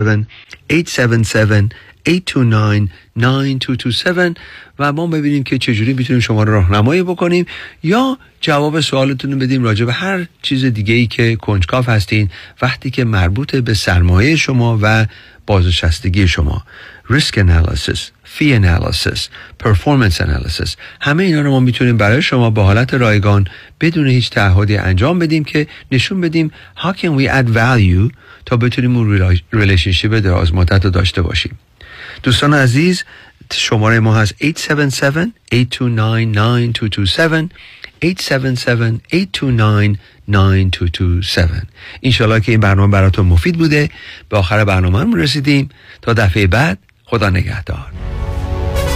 877 829 9227 و ما ببینیم که چجوری می‌تونیم شما رو راهنمایی بکنیم یا جواب سوالتون رو بدیم راجع به هر چیز دیگه ای که کنجکاف هستین وقتی که مربوط به سرمایه شما و بازنشستگی شما. ریسک انالیسیس فی انالیسیس پرفورمنس انالیسیس همه اینا رو ما می‌تونیم برای شما به حالت رایگان بدون هیچ تعهدی انجام بدیم که نشون بدیم how can we add value تا بتونیم اون relationship دراز مدت رو داشته باشیم. دوستان عزیز شماره ما هست 877 829 9227 877 829 9227 اینشالله که این برنامه براتون مفید بوده. به آخر برنامه رسیدیم. تا دفعه بعد خدا نگهدار.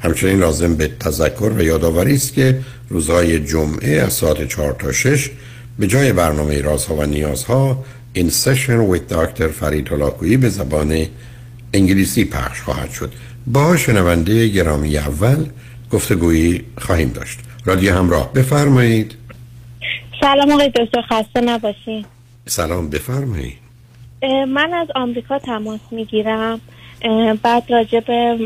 همچنین لازم به تذکر و یادآوری است که روزهای جمعه از ساعت 4 تا 6 به جای برنامه رازها و نیازها این سشن with دکتر فرید هلاکویی به زبان انگلیسی پخش خواهد شد. با شنونده گرامی اول گفتگویی خواهیم داشت. رادیو همراه بفرمایید. سلام آقای دکتر خسته نباشین. سلام بفرمایید. من از آمریکا تماس می‌گیرم. بعد راجع به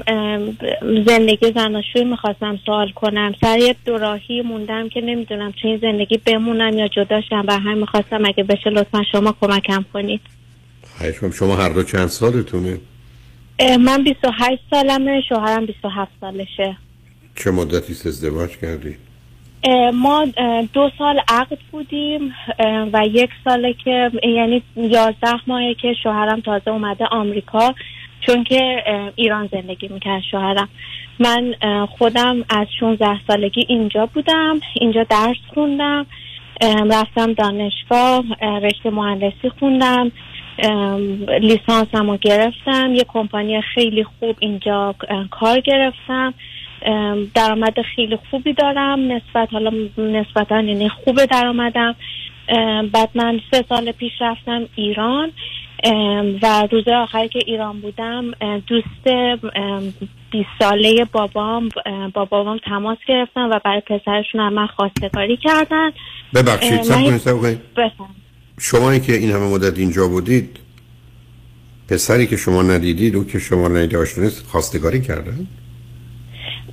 زندگی زناشوی می‌خواستم سوال کنم. سر یه دوراهی موندم که نمی‌دونم چه این زندگی بمونم یا جداشم و هم می‌خواستم اگه بشه لطفا شما کمکم کنید. شما هر دو چند سالتونه؟ من 28 سالمه شوهرم 27 سالشه. چه مدتی ازدواج کردی؟ ما دو سال عقد بودیم و یک ساله که یعنی یازده ماهه که شوهرم تازه اومده آمریکا. چون که ایران زندگی می‌کرد شوهرم. من خودم از 16 سالگی اینجا بودم اینجا درس خوندم رفتم دانشگاه رشته مهندسی خوندم لیسانسم رو گرفتم یه کمپانی خیلی خوب اینجا کار گرفتم. درآمد خیلی خوبی دارم نسبت حالا نسبتا یعنی خوب درآمدم. بعد من سه سال پیش رفتم ایران. و روز آخری که ایران بودم دوست ام، 20 ساله بابام ام، با بابام تماس گرفتن و برای پسرشون هم من خواستگاری کردن ببخشید سب شمایی که این همه مدت اینجا بودید پسری که شما ندیدید او که شما ندیده خواستگاری کردن؟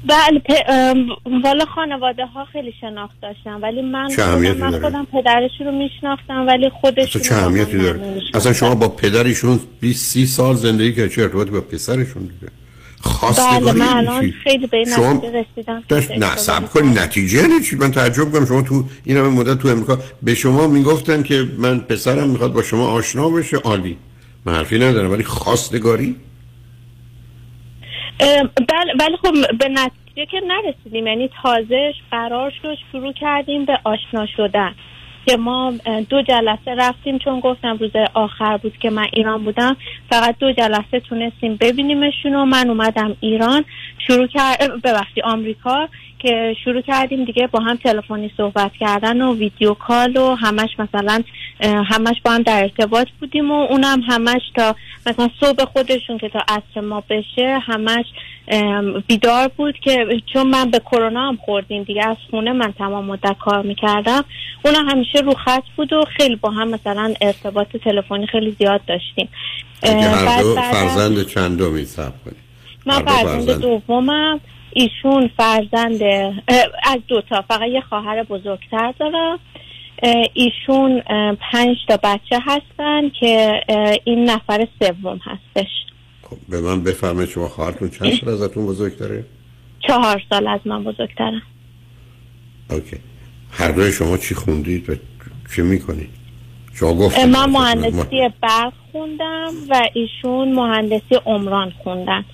بله پ- ام، والا خانواده ها خیلی شناخت داشتن ولی من چه من داره؟ خودم پدرشون رو میشناختم ولی خودشون چه اهمیتی داره. اصلا شما با پدرشون 20 30 سال زندگی که چه ارتباطی با پسرشون دیگه خواستگاری بله من الان؟ خیلی به شما رسیدم نه سب. کنی نتیجه یعنی چی من تعجب کنم شما تو این همه مدت تو امریکا به شما می‌گفتن که من پسرم می‌خواد با شما آشنا بشه عالی من حرفی ندارم ولی خواستگاری بله ولی خب به نتیجه که نرسیدیم یعنی تازه قرار شد شروع کردیم به آشنا شدن. که ما دو جلسه رفتیم چون گفتم روز آخر بود که من ایران بودم فقط دو جلسه تونستیم ببینیمشون و من اومدم ایران شروع کرد ببخشید آمریکا. که شروع کردیم دیگه با هم تلفنی صحبت کردن و ویدیو کال و همش مثلا همش با هم در ارتباط بودیم و اونم همش تا مثلا صبح خودشون که تا عصر ما بشه همش بیدار بود که چون من به کرونا هم خوردیم دیگه از خونه من تمام مدت کار می‌کردم اون همیشه رو خط بود و خیلی با هم مثلا ارتباط تلفنی خیلی زیاد داشتیم. فرزند چندمی سب کنید من فرزند. دومم. ایشون فرزند از دوتا فقط یه خواهر بزرگتر دارم. اه، ایشون پنج تا بچه هستن که این نفر سوم هستش. خب به من بفرمایید شما خواهرتون چند سال ازتون بزرگتره؟ چهار سال از من بزرگترم. اوکی. هر دوی شما چی خوندید و چی می‌کنید؟ شما گفتید من مهندسی برق خوندم و ایشون مهندسی عمران خوندن.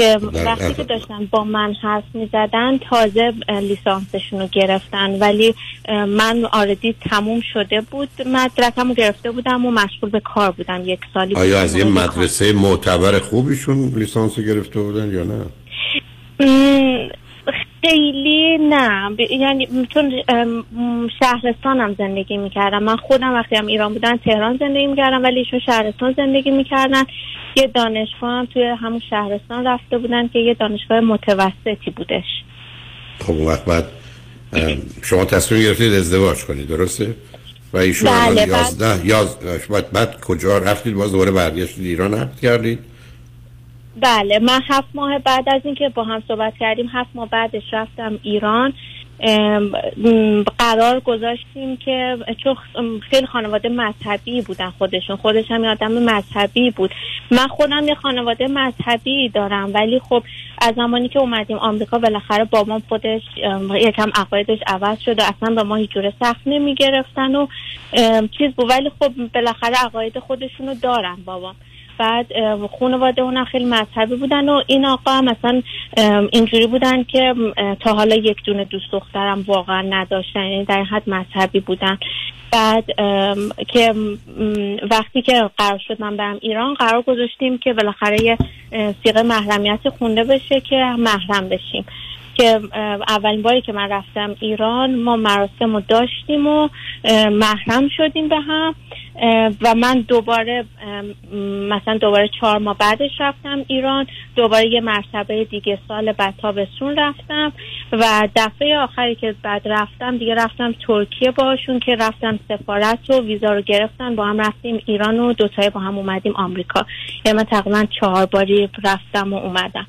که وقتی که داشتن با من حرف می زدن تازه لیسانسشون رو گرفتن. ولی من آردی تموم شده بود مدرکم رو گرفته بودم و مشغول به کار بودم. یک سالی آیا از یه. مدرسه معتبر خوبیشون لیسانس گرفته بودن یا نه؟ خیلی نه. یعنی چون شهرستانم زندگی می‌کردم. من خودم وقتی هم ایران بودم تهران زندگی می‌کردم ولی ایشون شهرستان زندگی می‌کردن. یه دانشگاه هم توی همون شهرستان رفته بودن که یه دانشگاه متوسطی بودش. خب اون وقت بعد شما تصمیم گرفتید ازدواج کنید درسته؟ و ایشون بله، بعد- یازده یاز... بعد, بعد کجا رفتید؟ باز دوباره برگشتید ایران عقد کردید؟ بله من هفت ماه بعد از اینکه با هم صحبت کردیم هفت ماه بعدش رفتم ایران. قرار گذاشتیم که چون خیلی خانواده مذهبی بودن خودشون. خودش هم آدم مذهبی بود. من خودم یه خانواده مذهبی دارم ولی خب از زمانی که اومدیم آمریکا بالاخره بابام خودش یکم عقایدش عوض شد و اصلا به ما هیچ جوره سخت نمی گرفتن و چیز بود. ولی خب بالاخره عقاید خودشونو دارن بابام بعد خانواده اونم خیلی مذهبی بودن و این آقا مثلا اینجوری بودن که تا حالا یک دونه دوست دخترم واقعا نداشتن یعنی در حد مذهبی بودن. بعد که وقتی که قرار شد من برم ایران قرار گذاشتیم که بالاخره یه سیغه محرمیت خونده بشه که محرم بشیم. که اولین باری که من رفتم ایران ما مراسم رو داشتیم و محرم شدیم به هم. و من دوباره مثلا دوباره چهار ماه بعدش رفتم ایران دوباره یه مرتبه دیگه سال بعد تابستون رفتم و دفعه آخری که بعد رفتم دیگه رفتم ترکیه باشون که رفتم سفارت و ویزا رو گرفتن با هم رفتیم ایران و دوتایی با هم اومدیم آمریکا. یعنی من تقریبا چهار باری رفتم و اومدم.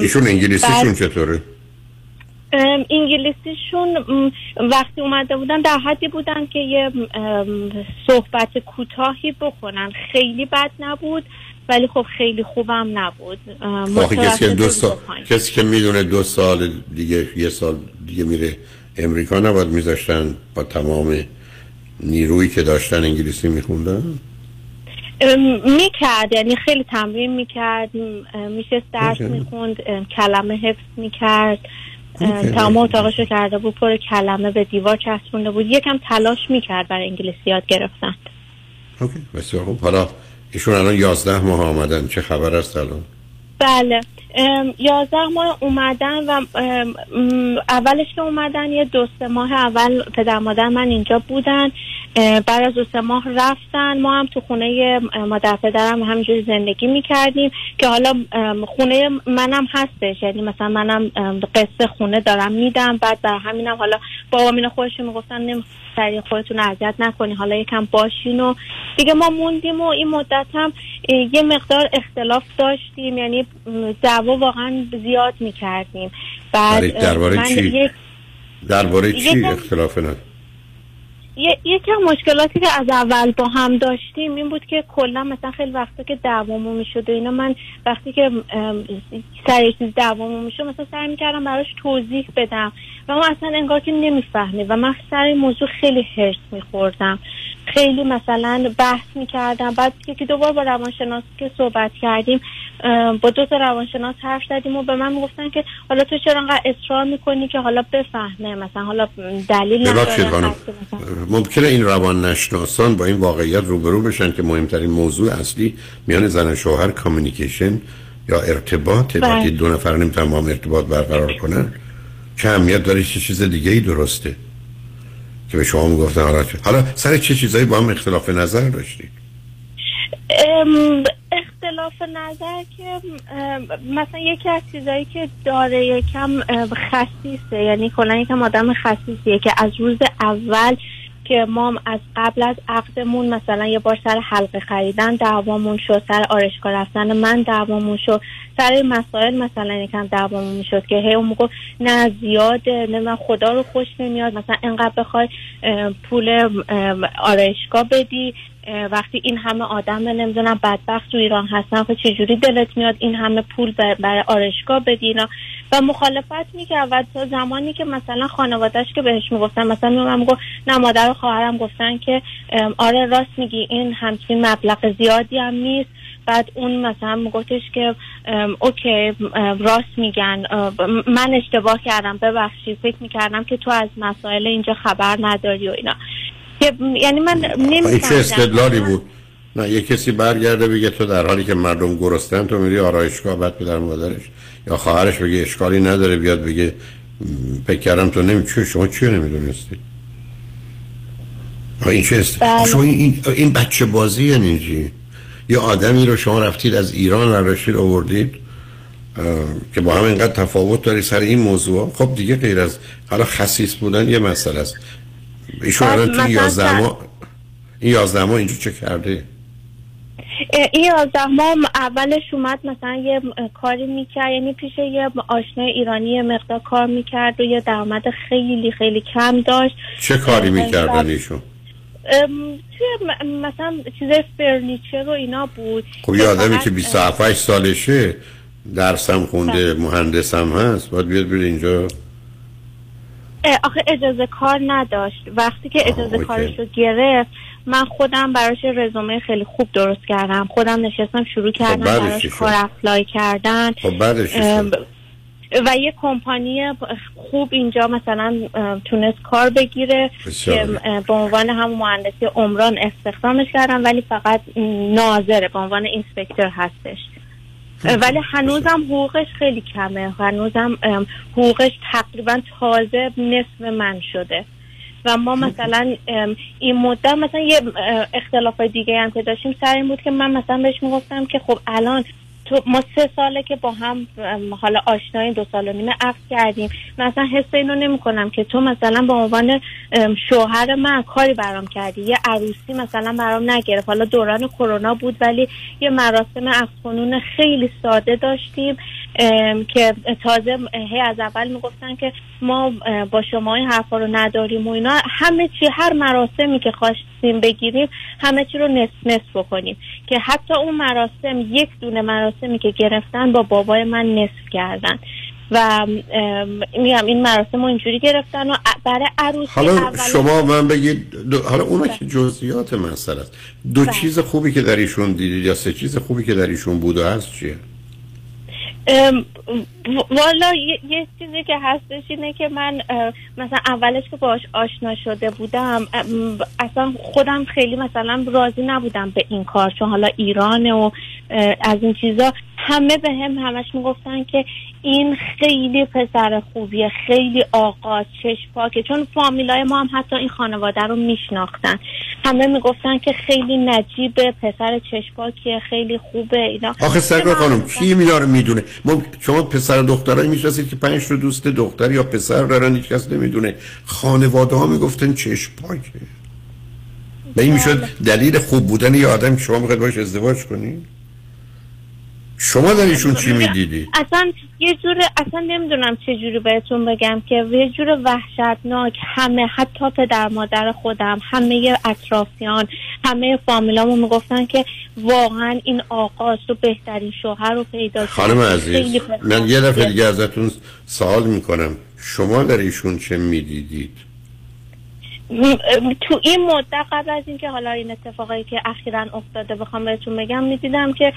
ایشون انگلیسیشون چطوره؟ انگلیسیشون وقتی اومده بودن در حدی بودن که یه صحبت کوتاهی بکنن خیلی بد نبود ولی خب خیلی خوبم نبود کسی که دو سال. کسی که می‌دونه دو سال دیگه یه سال دیگه میره امریکا نباید میذاشتن با تمام نیرویی که داشتن انگلیسی میخوندن می‌کرد یعنی خیلی تمرین می‌کرد میشه درس. می‌خوند کلمه حفظ می‌کرد. تمام اتاقش رو کرده بود پر کلمه به دیوار چسبونده بود. یکم تلاش می‌کرد برای انگلیسی یاد گرفتن. اوکی. بسیار خوب. حالا ایشون الان یازده ماه آمدن. چه خبر است الان؟ بله. یازده ماه اومدن و اولش که اومدن یه دو سه ماه اول پدر مادر من اینجا بودن. بعد از دو سه ماه رفتن. ما هم تو خونه مادر پدرم همینجوری زندگی می‌کردیم که حالا خونه منم هستش. یعنی مثلا منم قصه خونه دارم میدم. بعد بر همینم حالا بابا اینا خودشون می‌گفتن سریع خودتون اذیت نکنی. حالا یکم باشین و دیگه ما موندیم و این مدت هم یه مقدار اختلاف داشتیم. یعنی دعوا واقعا زیاد می‌کردیم. بعد برای- درباره چی؟ درباره چی اختلاف نه یه- یکم مشکلاتی که از اول با هم داشتیم این بود که کلا مثلا خیلی وقتا که دعوامون می‌شد و اینا من وقتی که سر چیز دعوامون می‌شد مثلا سعی می‌کردم براش توضیح بدم. و ما اصلا انگار که نمی‌فهمه و من سر این موضوع خیلی هرس میخوردم. خیلی مثلا بحث می‌کردم. بعد یکی دوبار با روانشناس که صحبت کردیم با دو تا روانشناس حرف زدیم و به من می‌گفتن که حالا تو چرا انقدر اصرار می‌کنی که حالا بفهمه؟ مثلا حالا دلیل نداره. ممکنه این روان نشناسان با این واقعیت روبرو بشن که مهمترین موضوع اصلی میان زن و شوهر کامیونیکیشن یا ارتباط. بله. وقتی دو نفر نمی‌تونن با هم ارتباط برقرار کنن چه اهمیت داره؟ چه چیز دیگه ای درسته؟ که به شما می‌گفتن حالا حالا سر چه چیزایی با هم اختلاف نظر داشتید اختلاف نظر که مثلا یکی از چیزایی که داره یکم خسیسه. یعنی کلا یکم آدم خسیسیه که از روز اول که ما از قبل از عقدمون مثلا یه بار سر حلقه خریدن دعوامون شد سر آرشگاه رفتن من دعوامون شد سر مسائل مثلا یکم دعوامون می‌شد که هی اون می‌گفت نه زیاده نه من خدا رو خوش نمیاد مثلا انقدر بخوای پول آرایشگاه بدی وقتی این همه آدم نمی‌دونم بدبخت تو ایران هستن خب چجوری دلت میاد این همه پول بر- برای آرشگاه بدی اینا؟ و مخالفت می‌کرد. و تا زمانی که مثلا خانوادهش که بهش می‌گفتن مثلا میومد می‌گفت نه مادر و خواهرم گفتن که آره راست میگی این همچین مبلغ زیادی هم نیست. بعد اون مثلا میگفتش که اوکی راست میگن. من اشتباه کردم ببخشید فکر می‌کردم که تو از مسائل اینجا خبر نداری و اینا. که یعنی من نمیفهمیدم استدلالی بود. نه یه کسی برگرده بگه تو در حالی که مردم گرستن تو میری آرایشگاه بعد پدر مادرش یا خواهرش بگه اشکالی نداره بیاد بگه فکر کردم تو نمیچه شما چی نمی‌دونستی؟ این چه است؟ بله. شما این, این, بچه بازی یعنی چی؟ یه آدمی رو شما رفتید از ایران رشید آوردید که با هم اینقدر تفاوت داری سر این موضوع. خب دیگه غیر از حالا خصیص بودن یه مسئله است. ایشون الان تو مثلا 11 چند- ماه این 11 ماه اینجا چه کرده؟ این یازده ماه اولش اومد مثلا یه کاری می‌کرد یعنی پیش یه آشنای ایرانی مقدار کار می‌کرد و یه درآمد خیلی خیلی کم داشت. چه کاری می‌کردن ایشون؟ توی مثلا چیز furniture و اینا بود. خب یه آدمی که 27 سالشه درسم خونده مهندسم هست باید بیاد بیاد اینجا. آخه اجازه کار نداشت وقتی که اجازه. کارش رو گرفت من خودم براش رزومه خیلی خوب درست کردم خودم نشستم شروع کردم بعدش براش؟ کار apply کردن خب؟ و یه کمپانی خوب اینجا مثلا تونست کار بگیره که به عنوان هم مهندسی عمران استخدامش کردن ولی فقط ناظره به عنوان اینسپکتور هستش ولی هنوزم حقوقش خیلی کمه. هنوزم حقوقش تقریبا تازه نصف من شده. و ما مثلا این مدت مثلا یه اختلاف دیگه هم که داشتیم سر این بود که من مثلا بهش می‌گفتم که خب الان تو ما سه ساله که با هم حالا آشنایی دو سال و نیمه عقد کردیم. مثلا حس اینو نمی کنم که تو مثلا به عنوان شوهر من کاری برام کردی. یه عروسی مثلا برام نگرفت. حالا دوران کرونا بود ولی یه مراسم عقد کنون خیلی ساده داشتیم که تازه هی از اول می‌گفتن که ما با شما این حرفا رو نداریم و اینا. همه چی هر مراسمی که خواستیم بگیریم همه چی رو نصف نصف بکنیم. که حتی اون مراسم یک دونه مراسمی که گرفتن با بابای من نصف کردن. و میگم این مراسم رو اینجوری گرفتن و برای عروسی حالا شما من بگید دو- حالا اونا که جزئیات مسئله است. دو بله. چیز خوبی که در ایشون دیدید یا سه چیز خوبی که در ایشون بود و هست چیه؟ والا یه, یه چیزی که هستش اینه که من مثلا اولش که باش آشنا شده بودم اصلا خودم خیلی مثلا راضی نبودم به این کار چون حالا ایرانه و از این چیزا. همه به هم همش می‌گفتن که این خیلی پسر خوبیه خیلی آقا چشم چون فامیلای ما هم حتی این خانواده رو میشناختن. همه می‌گفتن که خیلی نجیبه پسر چشم پاکیه خیلی خوبه اینا. آخه سرکار خانم کی اینا رو می‌دونه؟ ما شما پسر دخترایی می‌شناسید که پنج تا دوست دختر یا پسر دارن هیچ کس نمی‌دونه. خانواده ها می‌گفتن چشم پاکه به این می‌شد دلیل خوب بودن یه آدم که شما می‌خواید باش ازدواج کنید شما در ایشون چی می‌دیدید اصلا یه جور اصلا نمی‌دونم چه جوری بهتون بگم که یه جور وحشتناک همه حتی پدر مادر خودم همه اطرافیان همه فامیلامو می‌گفتن که واقعا این آقاست و بهترین شوهر رو پیدا کرد. خانم عزیز من یه دفعه. دیگه ازتون سوال می‌کنم شما در ایشون چه می‌دیدید تو این مدت قبل از اینکه حالا این اتفاقایی که اخیرا افتاده بخوام بهتون بگم می‌دیدم که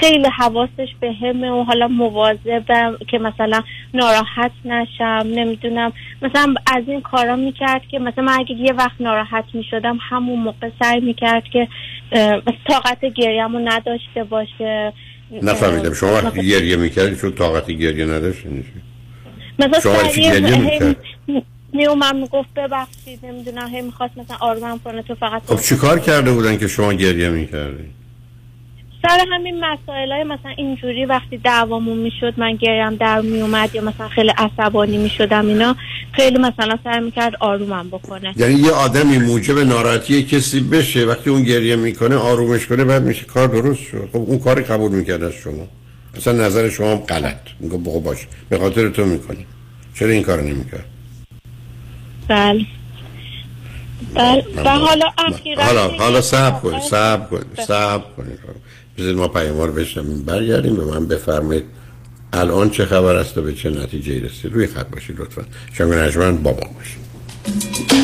خیلی حواسش به همه و حالا مواظبم که مثلا ناراحت نشم نمی‌دونم مثلا از این کارا می‌کرد که مثلا من اگه یه وقت ناراحت می‌شدم همون موقع سعی می‌کرد که طاقت گریه‌مو نداشته باشه نفهمیدم شما وقتی گریه می‌کردید چون طاقت گریه نداشت چی؟ مثلا شما گریه می‌کرد؟ میومد می‌گفت ببخشید نمی‌دونم هی می‌خواست مثلا آرومم کنه تو فقط خب چیکار کرده بودن که شما گریه می‌کردید سر همین مسائل های مثلا اینجوری وقتی دعوامون می‌شد من گریم در میومد یا مثلا خیلی عصبانی می‌شدم اینا خیلی مثلا سعی می‌کرد آرومم بکنه. یعنی یه آدمی موجب ناراحتی کسی بشه وقتی اون گریه می‌کنه آرومش کنه بعد میشه کار درست شد. خب اون کاری قبول می‌کرد از شما. اصلا نظر شما هم غلط. میگه باش به خاطر تو می‌کنی چرا این کار نمی‌کرد؟ بله. بله. و حالا اخیرا حالا صبر کنید اتفاقات- صبر کنید صبر کنید. بذارید ما پیاموار بشنویم برگردیم به من بفرمایید. الان چه خبر است و به چه نتیجه رسید؟ روی خط باشید لطفا. شنگ نجمن با ما باشید.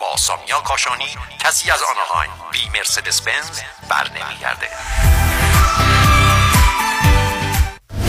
با سامیا کاشانی کسی از آنهایم بی مرسدس بنز بر نمیگرده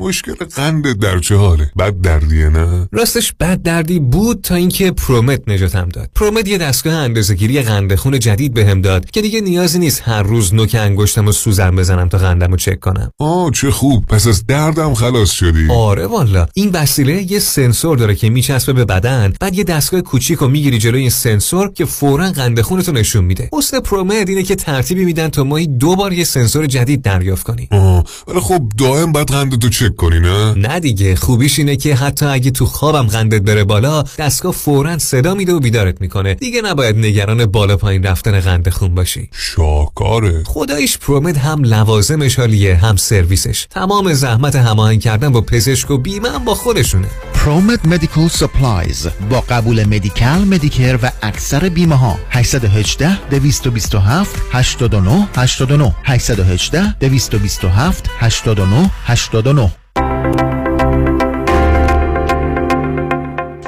مشکل قند در چه حاله بد دردیه نه؟ راستش بد دردی بود تا اینکه پرومت نجاتم داد. پرومت یه دستگاه اندازه‌گیری قند خون جدید بهم داد که دیگه نیازی نیست هر روز نوک انگشتم و سوزن بزنم تا قندم رو چک کنم. آه چه خوب. پس از دردم خلاص شدی. آره والا. این وسیله یه سنسور داره که میچسبه به بدن. بعد یه دستگاه کوچیک رو می‌گیری جلوی این سنسور که فورا قند خونتو نشون میده. اصل پرومت اینه که ترتیبی میدن تا ماهی دو بار یه سنسور جدید دریافت کنی. آه ولی خب دائم باید قندتو چک فکر کنی نه؟ نه دیگه خوبیش اینه که حتی اگه تو خوابم قندت بره بالا دستگاه فورا صدا میده و بیدارت می‌کنه. دیگه نباید نگران بالا پایین رفتن قند خون باشی. شاهکاره خدایش ProMed هم لوازمش حالیه هم سرویسش. تمام زحمت هماهنگ کردن با پزشک و بیمه هم با خودشونه. ProMed Medical Supplies با قبول Medi-Cal Medicare و اکثر بیمه ها 818 227 89 89 818 227 89 89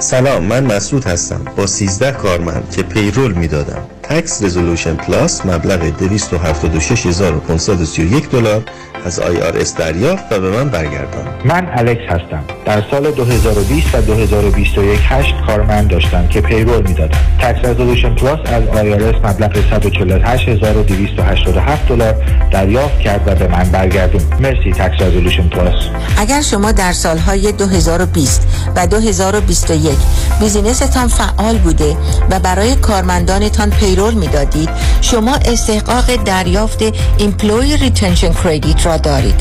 سلام من مسعود هستم با 13 کارمند که payroll می‌دادم. Tax Resolution Plus مبلغ 276531 دلار از IRS دریافت و به من برگردان. من الکس هستم. در سال 2020 و 2021 هشت کارمند داشتم که payroll می‌دادم. Tax Resolution Plus از IRS مبلغ 148287 دلار دریافت کرد و به من برگردون. مرسی Tax Resolution Plus اگر شما در سالهای 2020 و 2021 business تان فعال بوده و برای کارمندانتان payroll می‌دادید. شما استحقاق دریافت Employee Retention Credit را دارید.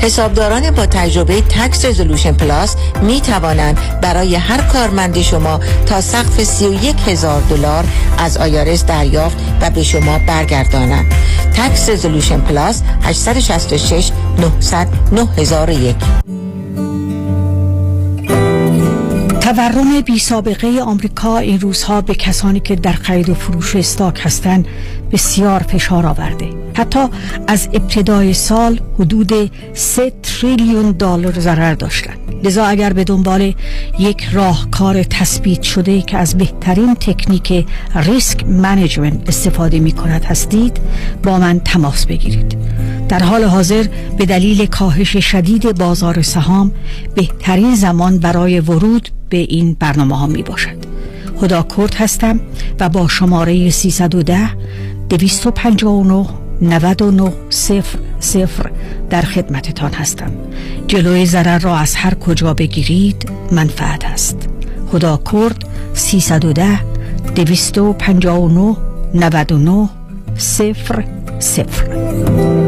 حسابداران با تجربه Tax Resolution Plus می توانند برای هر کارمند شما تا سقف 31 هزار دلار از IRS دریافت و به شما برگردانند. تکس رزولوشن پلاس 866 900 9001 تورم بی سابقه آمریکا این روزها به کسانی که در خرید و فروش استاک هستند بسیار فشار آورده. حتی از ابتدای سال حدود 3 تریلیون دلار ضرر داشتند. لذا اگر به دنبال یک راهکار تثبیت شده که از بهترین تکنیک ریسک منیجمنت استفاده می کند هستید با من تماس بگیرید. در حال حاضر به دلیل کاهش شدید بازار سهام بهترین زمان برای ورود به این برنامه ها می باشد خدا کرد هستم و با شماره 310 259 99 صفر صفر در خدمتتان هستم. جلوی ضرر را از هر کجا بگیرید منفعت است. خدا کرد 310 259 99 صفر صفر.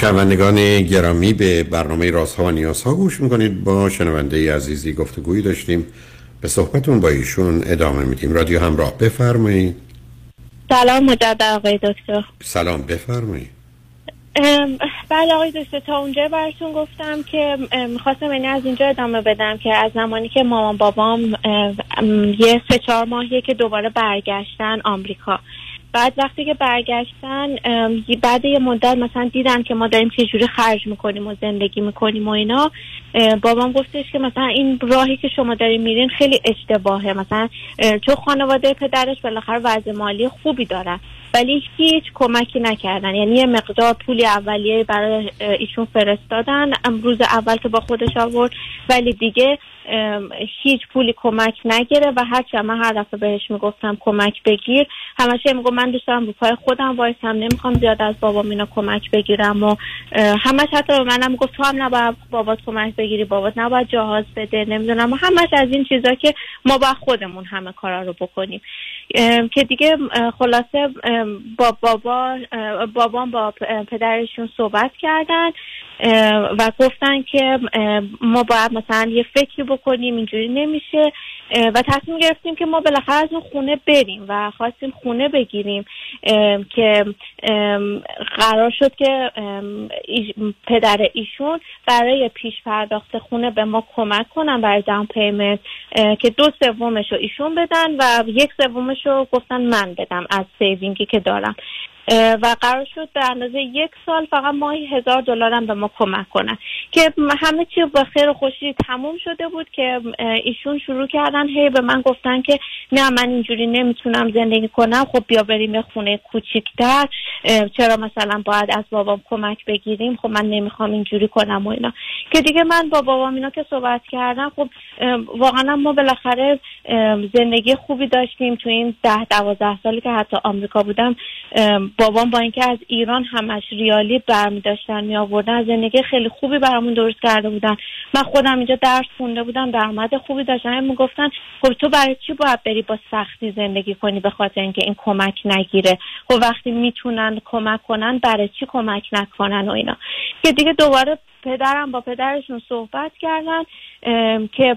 شنوندگان گرامی به برنامه رازها و نیازها گوش می‌کنید. با شنونده عزیزی گفتگویی داشتیم. به صحبتون با ایشون ادامه میدیم. رادیو همراه بفرمایید. سلام مجدد آقای دکتر. سلام بفرمایید. بله آقای دکتر تا اونجا براتون گفتم که می‌خواستم یعنی از اینجا ادامه بدم که از زمانی که مامان بابام یه سه چهار ماهیه که دوباره برگشتن آمریکا. بعد وقتی که برگشتن بعد یه مدت مثلا دیدن که ما داریم چه جوری خرج می‌کنیم و زندگی می‌کنیم و اینا بابام گفتش که مثلا این راهی که شما داریم میرین خیلی اشتباهه. مثلا چون خانواده پدرش بالاخره وضع مالی خوبی دارن. ولی هیچ کمکی نکردن. یعنی یه مقدار پولی اولیه برای ایشون فرستادن. روز اول که با خودش آورد. ولی دیگه هیچ پولی کمک نگیره و هرچی من هر دفعه بهش می‌گفتم کمک بگیر. همش میگم من دوست دارم پای خودم وایسم. نمی‌خوام زیاد از بابام اینا کمک بگیرم و همش حتی به منم گفت تو هم نباید بابات کمک بگیری. بابات نباید جهاز بده. نمی‌دونم. و همش از این چیزا که ما با خودمون همه کارا رو بکنیم. که دیگه خلاصه با بابا بابام با پدرشون صحبت کردن. و گفتن که ما باید مثلا یه فکری بکنیم اینجوری نمیشه. و تصمیم گرفتیم که ما بالاخره از اون خونه بریم و خواستیم خونه بگیریم. که قرار شد که پدر ایشون برای پیش پرداخت خونه به ما کمک کنن برای down payment که دو سومش رو ایشون بدن و یک سومش رو گفتن من بدم از saving ی که دارم. و قرار شد به اندازه یک سال فقط ماهی هزار هم به ما کمک کنن. که همه چی به خیر و خوشی تموم شده بود که ایشون شروع کردن. هی به من گفتن که نه من اینجوری نمی‌تونم زندگی کنم. خب بیا بریم یه خونه کوچیکتر. چرا مثلا باید از بابام کمک بگیریم؟ خب من نمی‌خوام اینجوری کنم و اینا. که دیگه من با بابام اینا که صحبت کردم خب واقعا ما بالاخره زندگی خوبی داشتیم. تو این ده دوازده سالی که حتی آمریکا بودم بابام با اینکه از ایران همش ریالی برمی داشتن می آوردن از زندگی خیلی خوبی برامون درست کرده بودن. من خودم اینجا درس خونده بودم درآمد خوبی داشتم می گفتن خب تو برای چی باید بری با سختی زندگی کنی به خاطر اینکه این کمک نگیره؟ خب وقتی می‌تونن کمک کنن برای چی کمک نکنن و اینا؟ که دیگه دوباره پدرم با پدرشون صحبت کردن که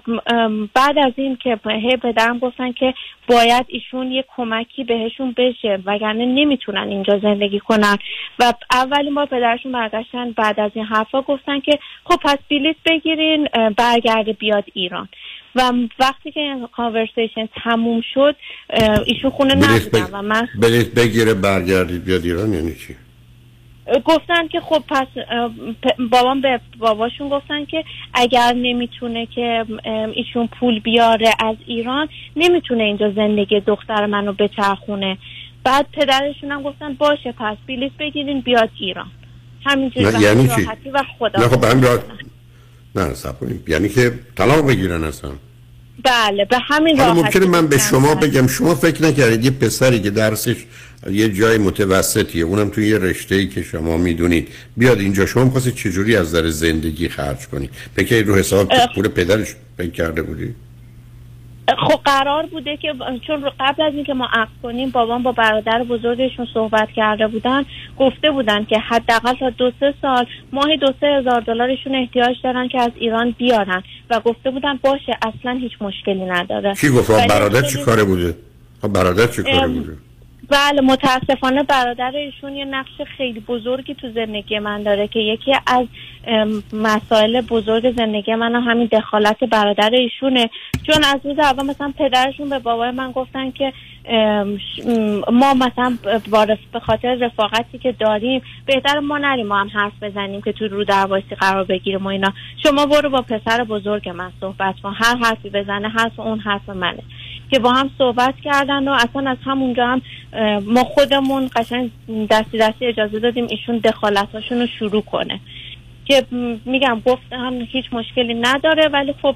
بعد از این که هی پدرم گفتن که باید ایشون یه کمکی بهشون بشه وگرنه نمی‌تونن اینجا زندگی کنن. و اولین بار پدرشون برگشتن بعد از این حرفا گفتن که خب پس بلیت بگیرین برگرده بیاد ایران. و وقتی که این کانورسیشن تموم شد ایشون خونه نبودن و من بلیط بگیره برگردید بیاد ایران یعنی چی؟ گفتن که خب پس بابام به باباشون گفتن که اگر نمی‌تونه که ایشون پول بیاره از ایران نمی‌تونه اینجا زندگی دختر منو بچرخونه. بعد پدرشون هم گفتن باشه پس بلیط بگیرین بیاد ایران. همینجوری یعنی؟ راحتی و خدا نه خب نه کنیم. یعنی که طلاق بگیرن اصلا. بله به همین راحتی ممکنه من به. شما بگم شما فکر نکردید یه پسری که درسش یه جای متوسطیه اونم توی یه رشته ای که شما می‌دونید بیاد اینجا شما می‌خواستید چجوری از در زندگی خرج کنید فکر رو حساب. پول پدرش فکر کرده بودی خب قرار بوده که چون قبل از اینکه ما عقد کنیم بابام با برادر بزرگشون صحبت کرده بودن گفته بودن که حداقل تا دو سه سال ماهی دو سه هزار دلارشون احتیاج دارن که از ایران بیارن. و گفته بودن باشه اصلا هیچ مشکلی نداره. کی گفت؟ برادر چی کاره بوده؟ برادر چی کاره بوده؟ بله متاسفانه برادر ایشون یه نقش خیلی بزرگی تو زندگی من داره که یکی از مسائل بزرگ زندگی من هم همین دخالت برادر ایشونه. چون از روز اول مثلا پدرشون به بابای من گفتن که ما مثلا به خاطر رفاقتی که داریم بهتر ما نریم ما هم حرف بزنیم که تو رو درواسی قرار بگیریم و اینا. شما برو با پسر بزرگ من صحبت کن. هر حرفی بزنه حرف اون حرف منه. که با هم صحبت کردن و اصلا از همونجا هم ما خودمون قشنگ دستی دستی اجازه دادیم ایشون دخالتاشون رو شروع کنه. که میگم گفتم هیچ مشکلی نداره ولی خب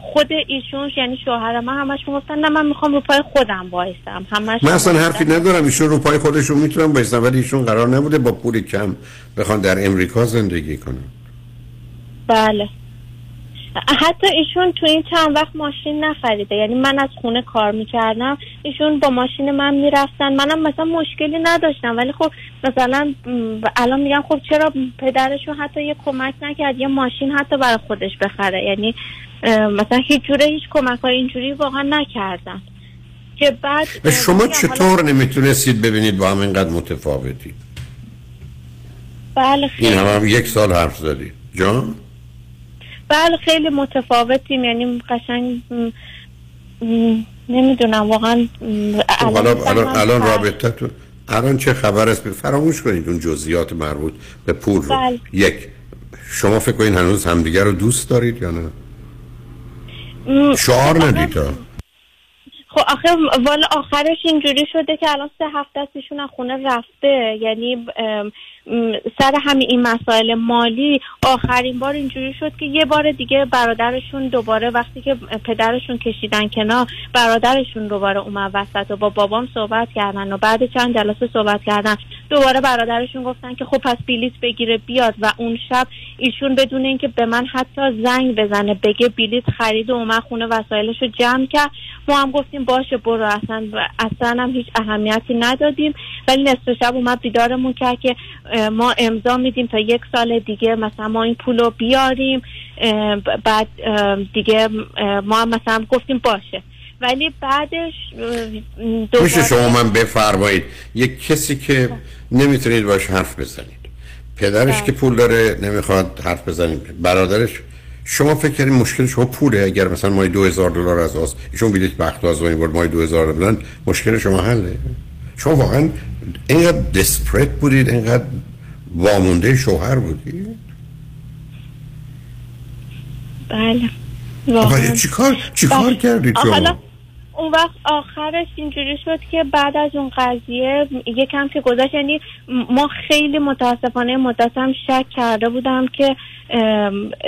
خود ایشون یعنی شوهر من همش گفتن نه من می‌خوام رو پای خودم وایسم. همش من اصلا حرفی ندارم. ایشون رو پای خودشون می‌تونم بایستن ولی ایشون قرار نبوده با پول کم بخوان در امریکا زندگی کنن. بله. حتی ایشون تو این چند وقت ماشین نخریده. یعنی من از خونه کار می‌کردم ایشون با ماشین من می‌رفتن. منم مثلا مشکلی نداشتم. ولی خب مثلا الان میگم خب چرا پدرشون حتی یه کمک نکرد؟ یه ماشین حتی برای خودش بخره. یعنی مثلا هیچ جوره هیچ کمک های اینجوری واقعا نکردن. که بعد شما میگم حالا- چطور نمی‌تونستید ببینید با هم اینقدر متفاوتی؟ بله این خیلی. هم, هم یک سال حرف زدید جان؟ بله خیلی متفاوتیم یعنی قشنگ نمی‌دونم واقعا خب الان الان, الان فرق. رابطتون الان چه خبر است فراموش کنید اون جزئیات مربوط به پول رو بله. یک شما فکر کنید هنوز همدیگر رو دوست دارید یا نه م، شعار ندید. خب آخه والا آخرش اینجوری شده که الان سه هفته است ایشون از خونه رفته یعنی سر همین این مسائل مالی آخرین بار اینجوری شد که یه بار دیگه برادرشون دوباره وقتی که پدرشون کشیدن کنار برادرشون دوباره اومد وسط و با بابام صحبت کردن و بعد چند جلسه صحبت کردن. دوباره برادرشون گفتن که خب پس بلیت بگیره بیاد و اون شب ایشون بدون اینکه به من حتی زنگ بزنه بگه بلیت خرید و اومد خونه وسایلش رو جمع کرد. ما هم گفتیم باشه برو اصلا اصلا هم هیچ اهمیتی ندادیم. ولی نصف شب اومد بیدارمون کرد که ما امضا میدیم تا یک سال دیگه مثلا ما این پول رو بیاریم بعد دیگه ما مثلا گفتیم باشه. ولی بعدش میشه شما من بفرمایید. یک کسی که نمی‌تونید باش حرف بزنید. پدرش که پول داره نمی‌خواد حرف بزنید برادرش شما فکر کنید مشکل شما پوله؟ اگر مثلا مای 2000 دلار از آس ایشون بلیط بخت از این برد مای 2000 دلار مشکل شما حله؟ شما واقعا اینقدر دسپرت بودید اینقدر وامونده شوهر بودید بله واقعا. چیکار چیکار. کردید شما اون وقت آخرش اینجوری شد که بعد از اون قضیه یکم که گذشت یعنی ما خیلی متاسفانه مدت هم شک کرده بودم که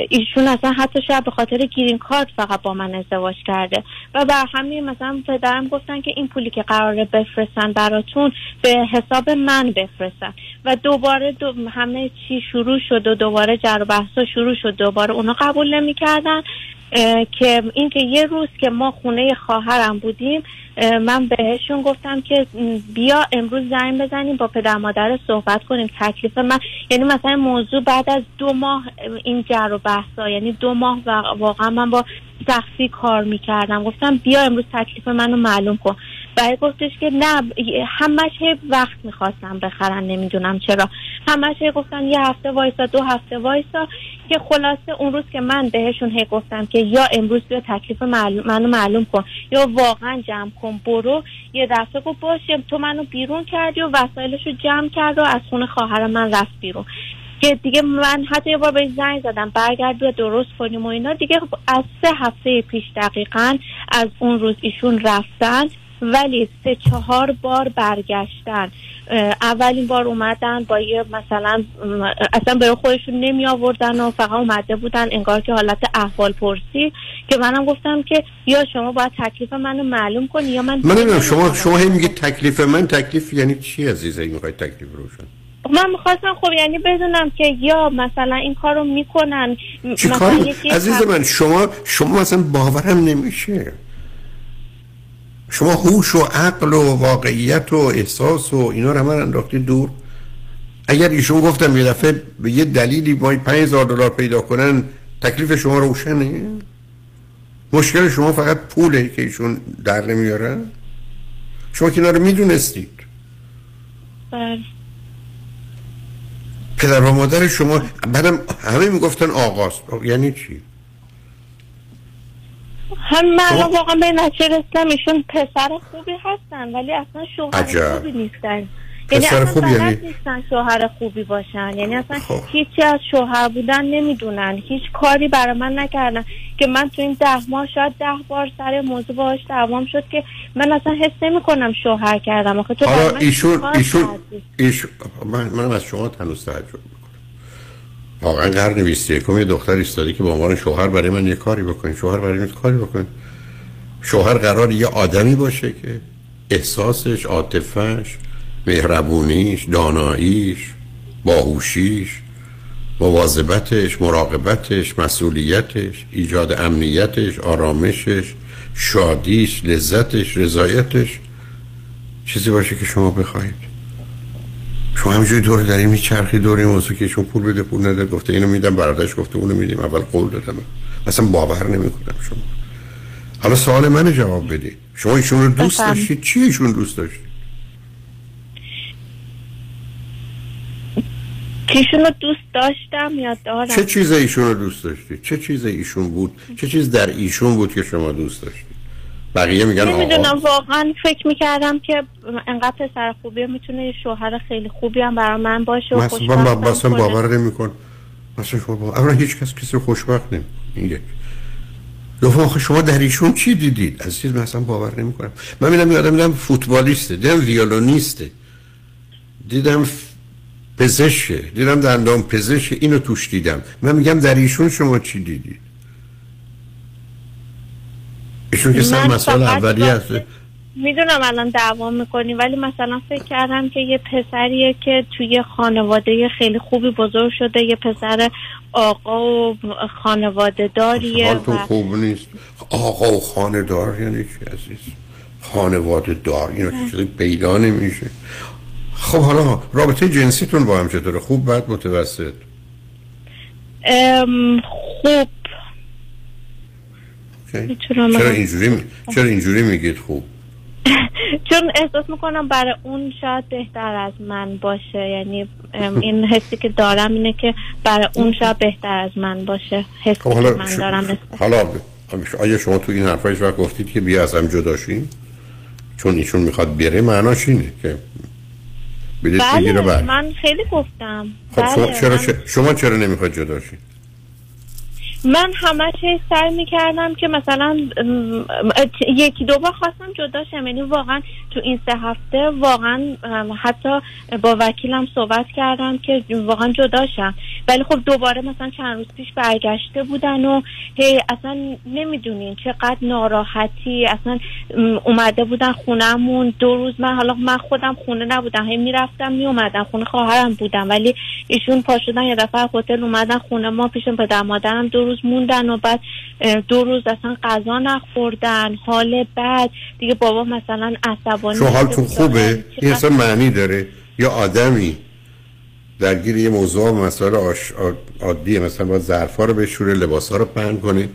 ایشون اصلا حتی شاید به خاطر گیرین کارت فقط با من ازدواج کرده. و بر همین مثلا پدرم گفتن که این پولی که قراره بفرستن براتون به حساب من بفرستن. و دوباره دو همه چی شروع شد و دوباره جر و بحثا شروع شد. دوباره اونا قبول نمی‌کردن. که اینکه یه روز که ما خونه خواهرم بودیم من بهشون گفتم که بیا امروز زنگ بزنیم با پدر مادر صحبت کنیم تکلیف من. یعنی مثلا موضوع بعد از دو ماه اه، این جر و بحثا یعنی دو ماه واقعا من با سختی کار می‌کردم. گفتم بیا امروز تکلیف منو معلوم کن. برای گفتش که نه همش وقت می‌خواستم بخرن نمی‌دونم چرا. همش گفتن یه هفته وایسا دو هفته وایسا. که خلاصه اون روز که من بهشون هی گفتم که یا امروز بیا تکلیف معلوم منو معلوم کن یا واقعا جمع کن برو. یه دفعه گفت باشه تو منو بیرون کردی و وسایلشو جمع کرد و از خونه خواهر من رفت بیرون. که دیگه من حتی یه بار بهش زنگ زدم برگرد بیا درست کنیم و اینا. دیگه از سه هفته پیش دقیقا از اون روز ایشون رفتن. ولی سه چهار بار برگشتن. اولین بار اومدن با یه مثلا اصلا برای خودشون نمی آوردن و فقط اومده بودن انگار که حالت احوال پرسی که منم گفتم که یا شما باید تکلیف منو معلوم کنی یا من من نمی‌دونم شما شما هی میگید تکلیف من تکلیف یعنی چی عزیزه این می‌خواید تکلیف روشن؟ من می‌خواستم خب یعنی بدونم که یا مثلا این کارو می‌کنن چی کار؟ عزیز من شما شما مثلا باورم نمیشه. شما هوش و عقل و واقعیت و احساس و اینا رو همه انداختی دور. اگر ایشون گفتم یه دفعه به یه دلیلی باید 5000 دلار پیدا کنن تکلیف شما روشنه؟ مشکل شما فقط پوله که ایشون در نمیارن شما که اینا رو می‌دونستید. بله. پدر و مادر شما بعدم همه می‌گفتن آقاست. یعنی چی؟ هم من واقعا به نتیجه رسیدم ایشون پسر خوبی هستن ولی اصلا شوهر عجب. خوبی نیستن یعنی اصلا خوبی یعنی؟ نیستن شوهر خوبی باشن یعنی اصلا هیچی از شوهر بودن نمی‌دونن هیچ کاری برای من نکردن که من تو این ده ماه شاید ده بار سر موضوع باهاش دوام شد که من اصلا حس نمی کنم شوهر کردم آخه تو من ایشون ایشون؟ ایشون من منم از شما تنوز تعجب واقعا قرن 21 یه دختر ایستاده که به عنوان شوهر برای من یه کاری بکنه. شوهر برای من کاری بکنه. شوهر قرار یه آدمی باشه که احساسش عاطفش مهربونیش داناییش باهوشیش مواظبتش مراقبتش مسئولیتش ایجاد امنیتش آرامشش شادیش لذتش رضایتش. چیزی باشه که شما بخواید. شما همینجوری دور در این میچرخی دور این موضوع که ایشون پول بده پول نده گفته اینو میدم برادرش گفته اونو میدیم اول قول دادم. اصلا باور نمی‌کنم شما. حالا سوال منو جواب بده. شما ایشون رو دوست. داشتید؟ چی ایشون دوست داشتید کیشون رو دوست داشتم یا دارم. چه چیز ایشون رو دوست داشتید؟ چه چیز ایشون بود؟ چه چیز در ایشون بود که شما دوست داشتید؟ بقیه میگن نمی‌دونم آقا واقعا فکر می‌کردم که انقدر پسر خوبیه می‌تونه یه شوهر خیلی خوبی هم برای من باشه و مثلا کنه. باور نمیکن. مثلا شما با... اولا هیچ کس کسی خوشبخت نمی این یک. دوم شما در ایشون چی دیدید؟ عزیز من اصلا باور نمی‌کنم. من میدم یادم میدم فوتبالیسته دیدم ویولونیسته. دیدم پزشکه. دیدم دندان پزشک اینو توش دیدم. من میگم در ایشون شما چی دیدید؟ ایشون که سر مسئله اولی هست می‌دونم الان دعوا می‌کنیم ولی مثلا فکر کردم که یه پسریه که توی خانواده خیلی خوبی بزرگ شده یه پسر آقا و خانواده داریه و خوب نیست. آقا و خانه دار یعنی چی عزیز؟ خانواده دار که چیزی پیدا نمیشه. خب حالا رابطه جنسیتون با هم چطوره؟ خوب بد متوسط؟ خوب. اوکی. چرا اینجوری می- چرا؟ اینجوری میگید خوب؟ چون احساس می‌کنم برای اون شاید بهتر از من باشه. یعنی این حسی که دارم اینه که برای اون شاید بهتر از من باشه. حسی خب که حالا من ش- دارم حالا ب- آیا شما تو این حرفایش وقت گفتید که بیا از هم جدا شیم چون ایشون می‌خواد بره معناش اینه که بله من خیلی گفتم. خب شما بله، چرا من- شما چرا نمی‌خواد جدا شید من همش سعی می‌کردم که مثلا یکی دو بار خواستم جدا شم. یعنی واقعا تو این سه هفته واقعا حتی با وکیلم صحبت کردم که واقعا جدا شم. ولی خب دوباره مثلا چند روز پیش برگشته بودن و هی اصلا نمی‌دونین چقدر ناراحتی. اصلا اومده بودن خونهمون. دو روز من حالا من خودم خونه نبودم. هی می‌رفتم میومدم خونه خواهرم بودم. ولی ایشون پا شدن یه دفعه هتل اومدن خونه ما پیش پدر مادرم دو روز موندن و بعد دو روز اصلا غذا نخوردن حال بد. دیگه بابا مثلا عصبانی شده حالتون. خوبه؟ این اصلا معنی داره. یا آدمی درگیر یه موضوع و مسائل آش... آ- عادیه مثلا باید ظرفا رو بشوره لباسا رو پهن کنه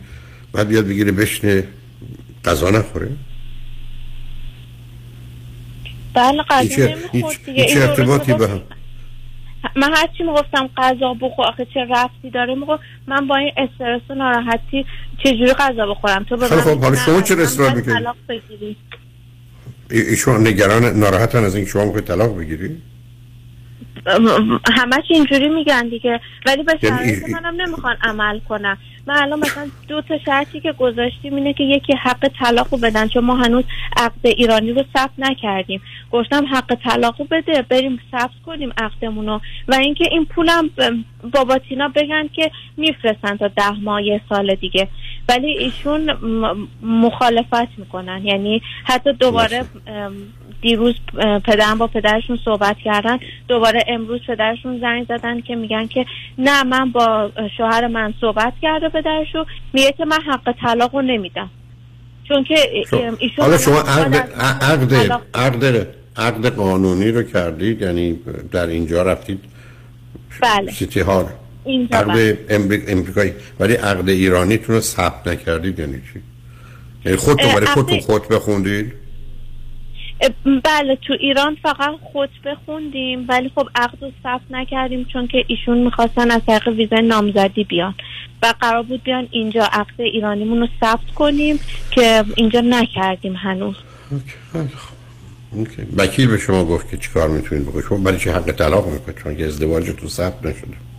بعد بیاد بگیره بشنه غذا نخوره. بله غذا نمی‌خورد دیگه. این ارتباطی به هم من هرچی می‌گفتم غذا بخور آخه چه رفتی داره؟ می‌گفت من با این استرس و ناراحتی چجوری غذا بخورم؟ تو من خب، حالا شما من اصرار می‌کنی؟ ایشون نگران ناراحتن از اینکه شما می‌خواید طلاق بگیری؟ همش اینجوری میگن دیگه. ولی به یعنی شرایط ای- منم نمی‌خوان عمل کنم من الان مثلا دو تا شرطی که گذاشتیم اینه که یکی حق طلاق رو بدن چون ما هنوز عقد ایرانی رو ثبت نکردیم. گفتم حق طلاق رو بده بریم ثبت کنیم عقدمون رو و اینکه این پولم بابا تینا بگن که میفرستن تا ده ماه یه سال دیگه. ولی ایشون مخالفت می‌کنن. یعنی حتی دوباره دیروز پدرم با پدرشون صحبت کردن. دوباره امروز پدرشون زنگ زدن که میگن که نه من با شوهر من صحبت کرده پدرشو. میگه که من حق طلاق رو نمیدم. چون که ایشون حالا شما عقد عقد عقد عقد قانونی رو کردید. یعنی در اینجا رفتید. بله. سیتی اینجا عقد بله. امری- امریکایی. ولی عقد ایرانیتون رو ثبت نکردید. یعنی چی؟ یعنی خودتون برای خودتون خود بخوندید؟ بله تو ایران فقط خطبه خوندیم ولی خب عقد رو ثبت نکردیم چون که ایشون می‌خواستن از طریق ویزای نامزدی بیان و قرار بود بیان اینجا عقد ایرانیمون رو ثبت کنیم که اینجا نکردیم هنوز. وکیل به شما گفت که چیکار می‌تونید بکنید؟ شما برای چی حق طلاق می‌کنید چون که ازدواجتون ثبت نشده.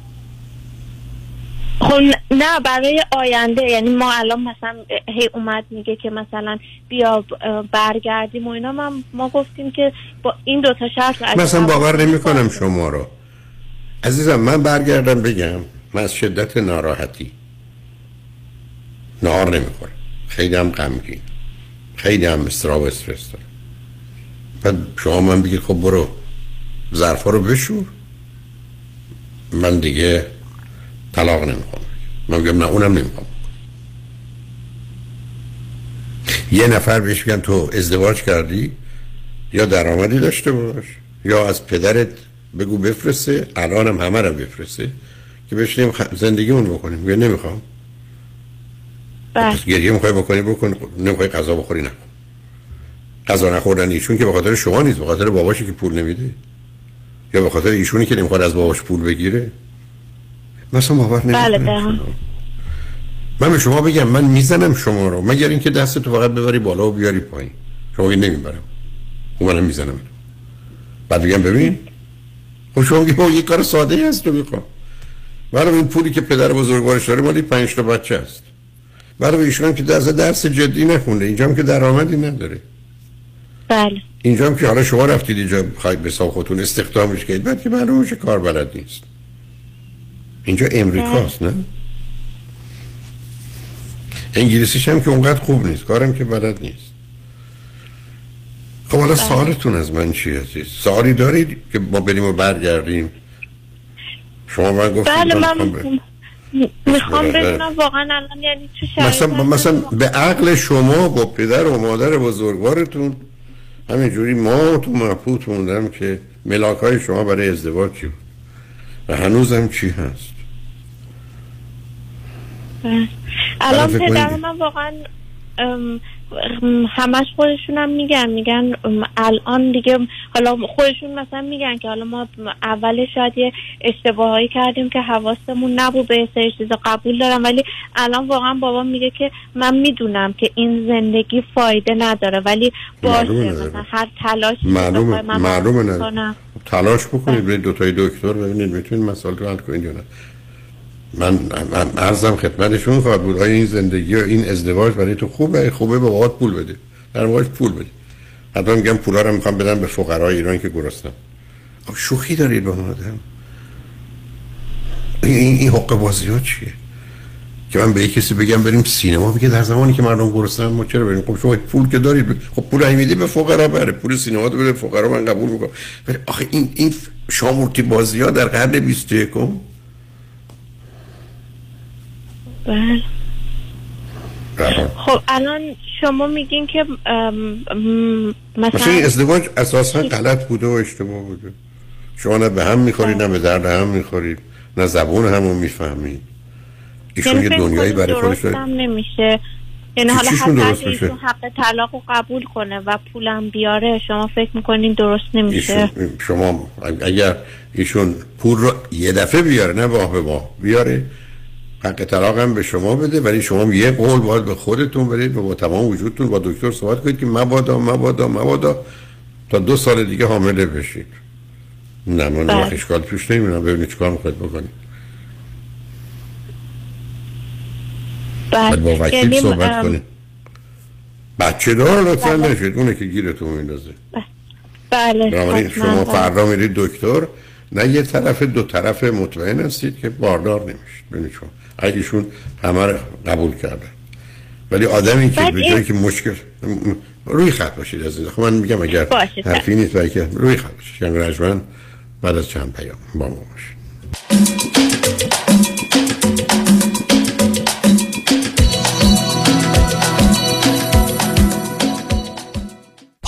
خب نه برای آینده. یعنی ما الان مثلا هی اومد میگه که مثلا بیا برگردیم و اینا. من ما گفتیم که با این دوتا شرط مثلا باور کنیم، نمی کنم شما رو. عزیزم من برگردم بگم من از شدت ناراحتی. نهار نمی‌خورم خیلی هم غمگین. خیلی هم استراب و استرس دارم. بعد شما من بگید خب برو ظرفا رو بشور. من دیگه طلاق نمی‌خوام. من میگم نه اونم نمی‌خوام. یه نفر بهش میگن تو ازدواج کردی؟ یا درآمدی داشته باش یا از پدرت بگو بفرسته الانم همه رو بفرسته که بشنیم خ... زندگیمون بکنیم. میگه نمی‌خوام. بله. پس گریه می‌خوای بکنی بکن. نمی‌خوای غذا بخوری نکن. غذا نخوردن ایشون که به خاطر شما نیست به خاطر باباشی که پول نمیده. یا به خاطر ایشونی که نمی‌خواد از باباش پول بگیره. مثلا باور بله. دقیقاً. من به شما بگم من می‌زنم شما رو. مگر اینکه دست تو فقط ببری بالا و بیاری پایین. شما بگید نمی‌برم. اون منم می‌زنم. بعد بگم ببین. خب شما میگی با یه کار ساده هست تو می‌خوام. برای این پولی که پدر بزرگوارش داره مالی پنج تا بچه است. برای ایشون که درس درس جدی نخونده. اینجا هم که درآمدی نداره. بله. اینجا هم که حالا شما رفتید اینجا خواهید به خودتون استخدامش کردید. بعد که معلومه کار بلد نیست. اینجا امریکاست نه؟ انگلیسیش هم که اونقدر خوب نیست کارم که بلد نیست. خب حالا سوالتون از من چی عزیز؟ سوالی دارید که ما بریم و برگردیم؟ شما من گفتید بله من می‌خوام. می‌خوام بله. بدونم واقعا الان یعنی شرایط مثلا مثلا به عقل شما با پدر و مادر بزرگوارتون همینجوری ما تو مبهوت موندم که ملاک های شما برای ازدواج چی بود؟ و هنوزم چی هست؟ بله. الان پدر من واقعا همش خودشون هم میگن میگن الان دیگه حالا خودشون مثلا میگن که حالا ما اول شاید یه اشتباهایی کردیم که حواسمون نبود به سری چیزا قبول دارم ولی الان واقعا بابا میگه که من می‌دونم که این زندگی فایده نداره ولی باشه. مثلا هر تلاشی که معلومه معلومه. تلاش بکنید برید دوتای دکتر ببینید می‌تونید مسائل رو حل کنید یا نه من عرضم خدمتشون خواهد بود. آیا این زندگی و این ازدواج برای تو خوبه؟ خوبه به بابات پول بده. در واقع پول بده. حتی میگم پولا رو می‌خوام بدم به فقرای ایران که گرسنه. آخه شوخی دارید با من آدم. این این, حق بازی ها چیه؟ که من به کسی بگم بریم سینما بگه در زمانی که مردم گرسنن ما چرا بریم؟ خب شما پول که دارید خب پول میدی به فقرا بره پول سینما بده به فقرا من قبول می‌کنم. ولی آخه این این شامورتی بازی ها در قرن 21 بله. بله. خب الان شما میگین که مثلا ازدواج اساسا غلط بوده و اشتباه بوده شما نه به هم می‌خورید نه به درد هم می‌خورید نه زبون همون می‌فهمید. ایشون یعنی یه فکر دنیایی برای خودش داره. نمیشه. یعنی حالا حتی درست اگه میشه؟ ایشون حق طلاق رو قبول کنه و پولم بیاره شما فکر می‌کنین درست نمیشه؟ شما اگر ایشون پول رو یه دفعه بیاره نه باه به باه بیاره. حق طلاق هم به شما بده ولی شما یه قول باید به خودتون برید و با تمام وجودتون با دکتر صحبت کنید که مبادا مبادا مبادا تا دو سال دیگه حامله بشید. نه من بله. اشکال توش نمی‌بینم ببینید چیکار می‌خواید بکنید. باید با بله وکیل یعنی صحبت ام، کنید. بچه دار لطفا بله. نشید. اونه که گیرتون میندازه. بله. بنابراین حتما، شما بله. فردا میرید دکتر. نه یه طرف دو طرف مطمئن هستید که باردار نمیشید. ببینید شما. ایشون همه رو قبول کردن ولی آدمی که به جایی این- که مشکل روی خط باشید از خب من میگم اگر حرفی نیست برای که روی خط باشید. یعنی رجمن بعد از چند پیام با ما باشید.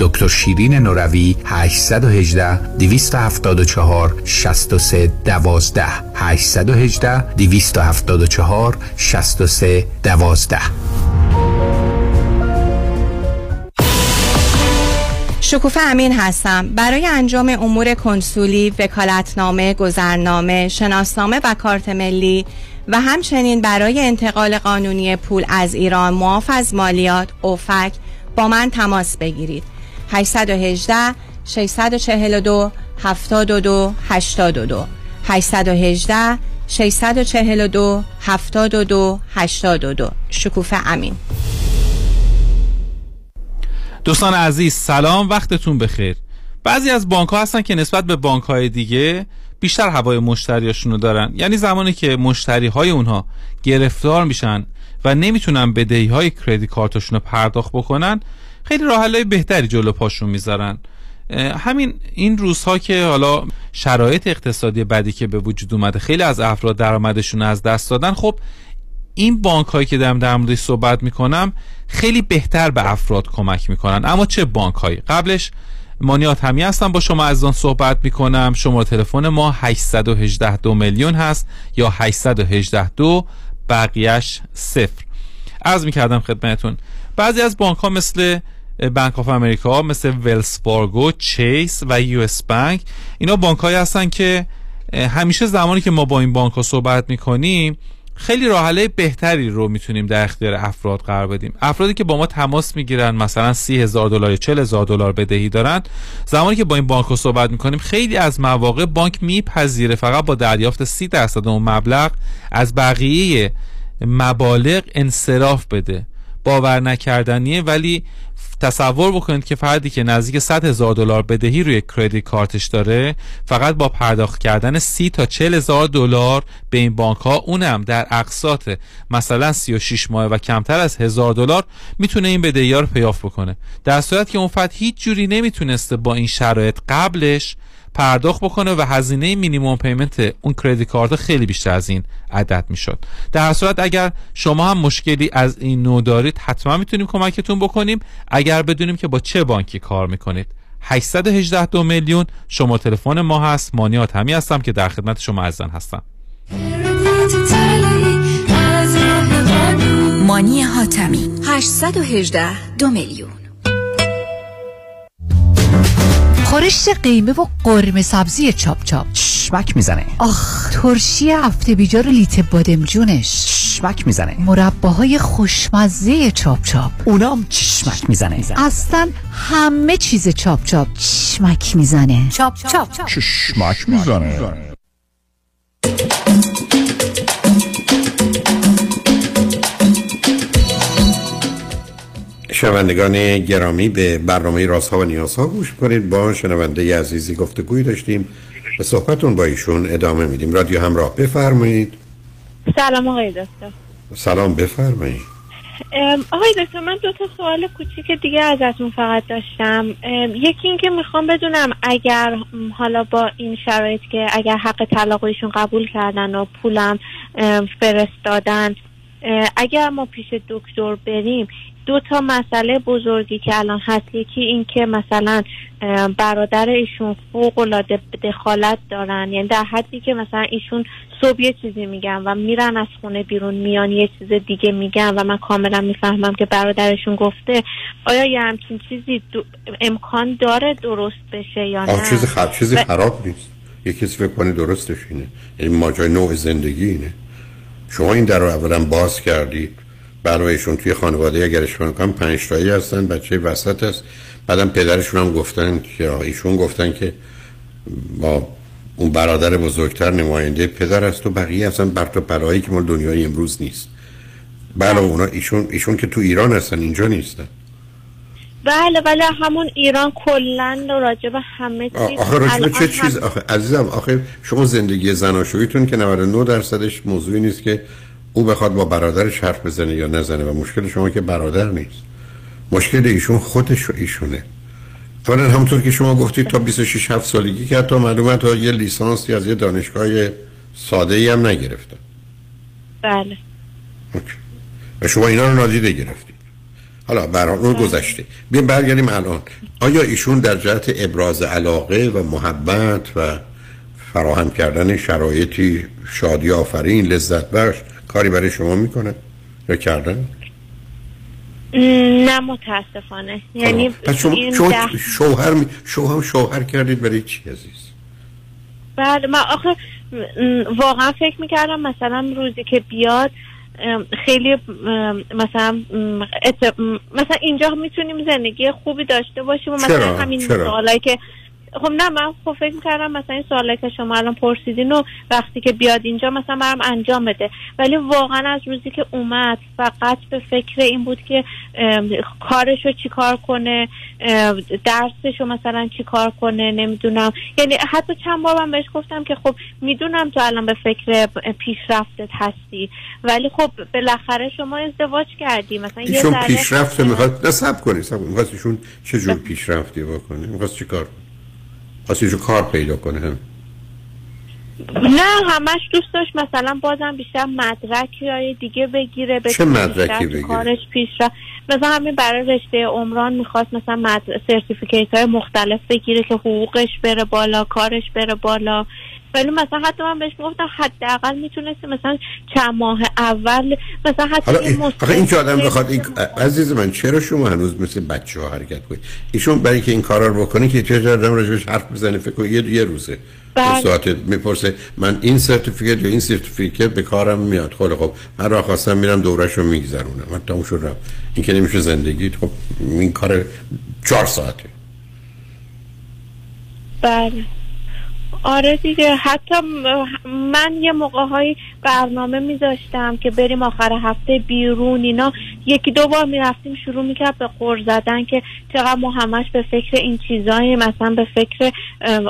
دکتر شیرین نوروی 818 274 63 12 818 274 63 12 شکوفه امین هستم. برای انجام امور کنسولی، وکالتنامه، گذرنامه، شناسنامه و کارت ملی و همچنین برای انتقال قانونی پول از ایران معاف از مالیات اوفک با من تماس بگیرید. 818 642 72 82 818 642 72 82 شکوفه امین. دوستان عزیز سلام وقتتون بخیر. بعضی از بانک ها هستن که نسبت به بانک های دیگه بیشتر هوای مشتریاشونو دارن. یعنی زمانی که مشتری های اونها گرفتار میشن و نمی‌تونن بدهی های کردی کارتشون رو پرداخت بکنن خیلی راه بهتری جلو پاشون می‌ذارن. همین این روزها که حالا شرایط اقتصادی بدی که به وجود اومده خیلی از افراد درآمدشون از دست دادن. خب این بانک هایی که دارم در موردش صحبت می‌کنم خیلی بهتر به افراد کمک می‌کنن. اما چه بانک هایی قبلش مانیات همی هستم با شما از آن صحبت می‌کنم. شماره تلفن ما 818 دو میلیون هست یا 818 دو بقیهش صفر. عرض می‌کردم خدمتون بعضی از بانک ها مثل Bank of America مثل Wells Fargo Chase و US Bank اینا بانک هایی هستن که همیشه زمانی که ما با این بانک ها صحبت می‌کنیم خیلی راحله بهتری رو می‌تونیم در اختیار افراد قرار بدیم. افرادی که با ما تماس می‌گیرن مثلا سی هزار دلار یا چل هزار دلار بدهی دارن زمانی که با این بانک رو صحبت می‌کنیم خیلی از مواقع بانک میپذیره فقط با دریافت سی درصد اون مبلغ از بقیه مبالغ انصراف بده. باور نکردنیه ولی تصور بکنید که فردی که نزدیک 100 هزار دلار بدهی روی کردیت کارتش داره فقط با پرداخت کردن 30 تا 40 هزار دلار به این بانک ها اونم در اقساط مثلا 36 ماه و کمتر از هزار دلار می‌تونه این بدهی ها رو pay off بکنه. در صورت که اون فرد هیچ جوری نمی‌تونسته با این شرایط قبلش پرداخت بکنه و هزینه minimum payment اون credit card خیلی بیشتر از این عدد می‌شد. در صورت اگر شما هم مشکلی از این نوع دارید حتما می‌تونیم کمکتون بکنیم. اگر بدونیم که با چه بانکی کار می‌کنید. 818 دو میلیون. شما تلفن ما هست. مانیات همی هستم که در خدمت شما عزیزان هستم. مانی حاتمی. 818 دو میلیون. خورشت قیمه و قرمه سبزی چاپ چاپ. چشمک می‌زنه. آخ ترشی هفته بیجار و لیت بادمجونش چشمک می‌زنه. مرباهای خوشمزه چاپ چاپ. اونام چشمک می‌زنه. اصلا همه چیز چاپ چاپ. چشمک می‌زنه. چاپ چاپ. چشمک می‌زنه. شنوندگان گرامی به برنامه رازها و نیازها گوش کنید. با شنونده عزیزی گفتگوی داشتیم به صحبتون با ایشون ادامه میدیم. رادیو همراه بفرمایید. سلام آقای دکتر. سلام بفرمایید. آقای دکتر من دو تا سوال کوچیک دیگه ازتون فقط داشتم. یکی اینکه می‌خوام بدونم اگر حالا با این شرایط که اگر حق طلاق ایشون قبول کردن و پولم فرستادن اگر ما پیش دکتر بریم دو تا مسئله بزرگی که الان هست. یکی این که مثلا برادر ایشون فوق العاده دخالت دارن. یعنی در حدی که مثلا ایشون صبح یه چیزی میگن و میرن از خونه بیرون میان یه چیز دیگه میگن و من کاملا می‌فهمم که برادرشون گفته آیا یه همچین چیزی امکان داره درست بشه یا نه؟ چیز خراب چیزی خراب نیست. یه کسی فکر کنه درستش اینه. یعنی ماجرای نوع زندگی اینه. شما این در رو اولا باز کردید برای ایشون توی خانواده اگر اشتباه کنم پنج تایی هستن بچه وسط است بعدم پدرشون هم گفتن که ایشون گفتن که با اون برادر بزرگتر نماینده پدر است و بقیه اصلا بر تو برایی که مال دنیای امروز نیست. بله اونا ایشون ایشون که تو ایران هستن اینجا نیستن. بله بله همون ایران کلا راجع به همه چیز آخه راجع چه چیز؟ آخه عزیزم آخه شما زندگی زناشوییتون که 99 درصدش موضوعی نیست که او بخواد با برادرش حرف بزنه یا نزنه و مشکل شما که برادر نیست. مشکل ایشون خودش و ایشونه. اولا همونطور که شما گفتید تا 26 7 سالگی که حتی معلومه تا یه لیسانسی از یه دانشگاه ساده ای هم نگرفتن بله. و شما اینا رو نادیده گرفتید. حالا برای اون گذشته. بیایم برگردیم الان. آیا ایشون در جهت ابراز علاقه و محبت و فراهم کردن شرایطی شادی آفرین لذت بخش کاری برای شما می‌کنه؟ یا کردن؟ نه متاسفانه. یعنی پس شما, شما شوهر می... شوهر شوهر کردید برای چی عزیز؟ بله من آخه واقعا فکر می‌کردم مثلا روزی که بیاد خیلی مثلا مثلا اینجا می‌تونیم زندگی خوبی داشته باشیم و مثلا همین سوالایی که خب نه من خب فکر کردم مثلا این سوالی که شما الان پرسیدین و وقتی که بیاد اینجا مثلا برام انجام بده. ولی واقعا از روزی که اومد فقط به فکر این بود که کارشو چیکار کنه درسشو مثلا چیکار کنه نمی‌دونم. یعنی حتی چند بار من بهش گفتم که خب می‌دونم تو الان به فکر پیشرفتت هستی. ولی خب بالاخره شما ازدواج کردی. مثلا یه پیشرفت می‌خواد. نه سب کنی سب کنی می‌خواست ایشون چه جور پیشرفتی بکنه؟ می‌خواست چی کار ایشون کار پیدا کنه. نه همش دوست داشت. مثلا بازم بیشتر مدرک های دیگه بگیره چه مدرکی بگیره؟ کارش پیش رفت. مثلا همین برای رشته عمران می‌خواست مثلا مد... سرتیفیکیت های مختلف بگیره که حقوقش بره بالا کارش بره بالا. ولی مثلا حتی من بهش می‌گفتم حداقل می‌تونستی مثلا چند ماه اول مثلا حتی این- این که آدم بخواد این عزیز من چرا شما هنوز مثل بچه ها حرکت کنید؟ ایشون برای اینکه این کارا رو بکنه که چه آدم راجبش حرف بزنه فکر یه یه روزه. ساعت می‌پرسه من این سرتیفیکت یا این سرتیفیکت به کارم میاد. خب خب. من را خواستم میرم دورش رو میگذرونم. من تموم شد رفت. این که نمیشه زندگی. خب این کار چهار ساعته. بله. آره دیگه حتی من یه موقع های برنامه میذاشتم که بریم آخر هفته بیرون اینا یکی دو بار می‌رفتیم شروع می‌کرد به قر زدن که چقدر ما همش به فکر این چیزایی مثلا به فکر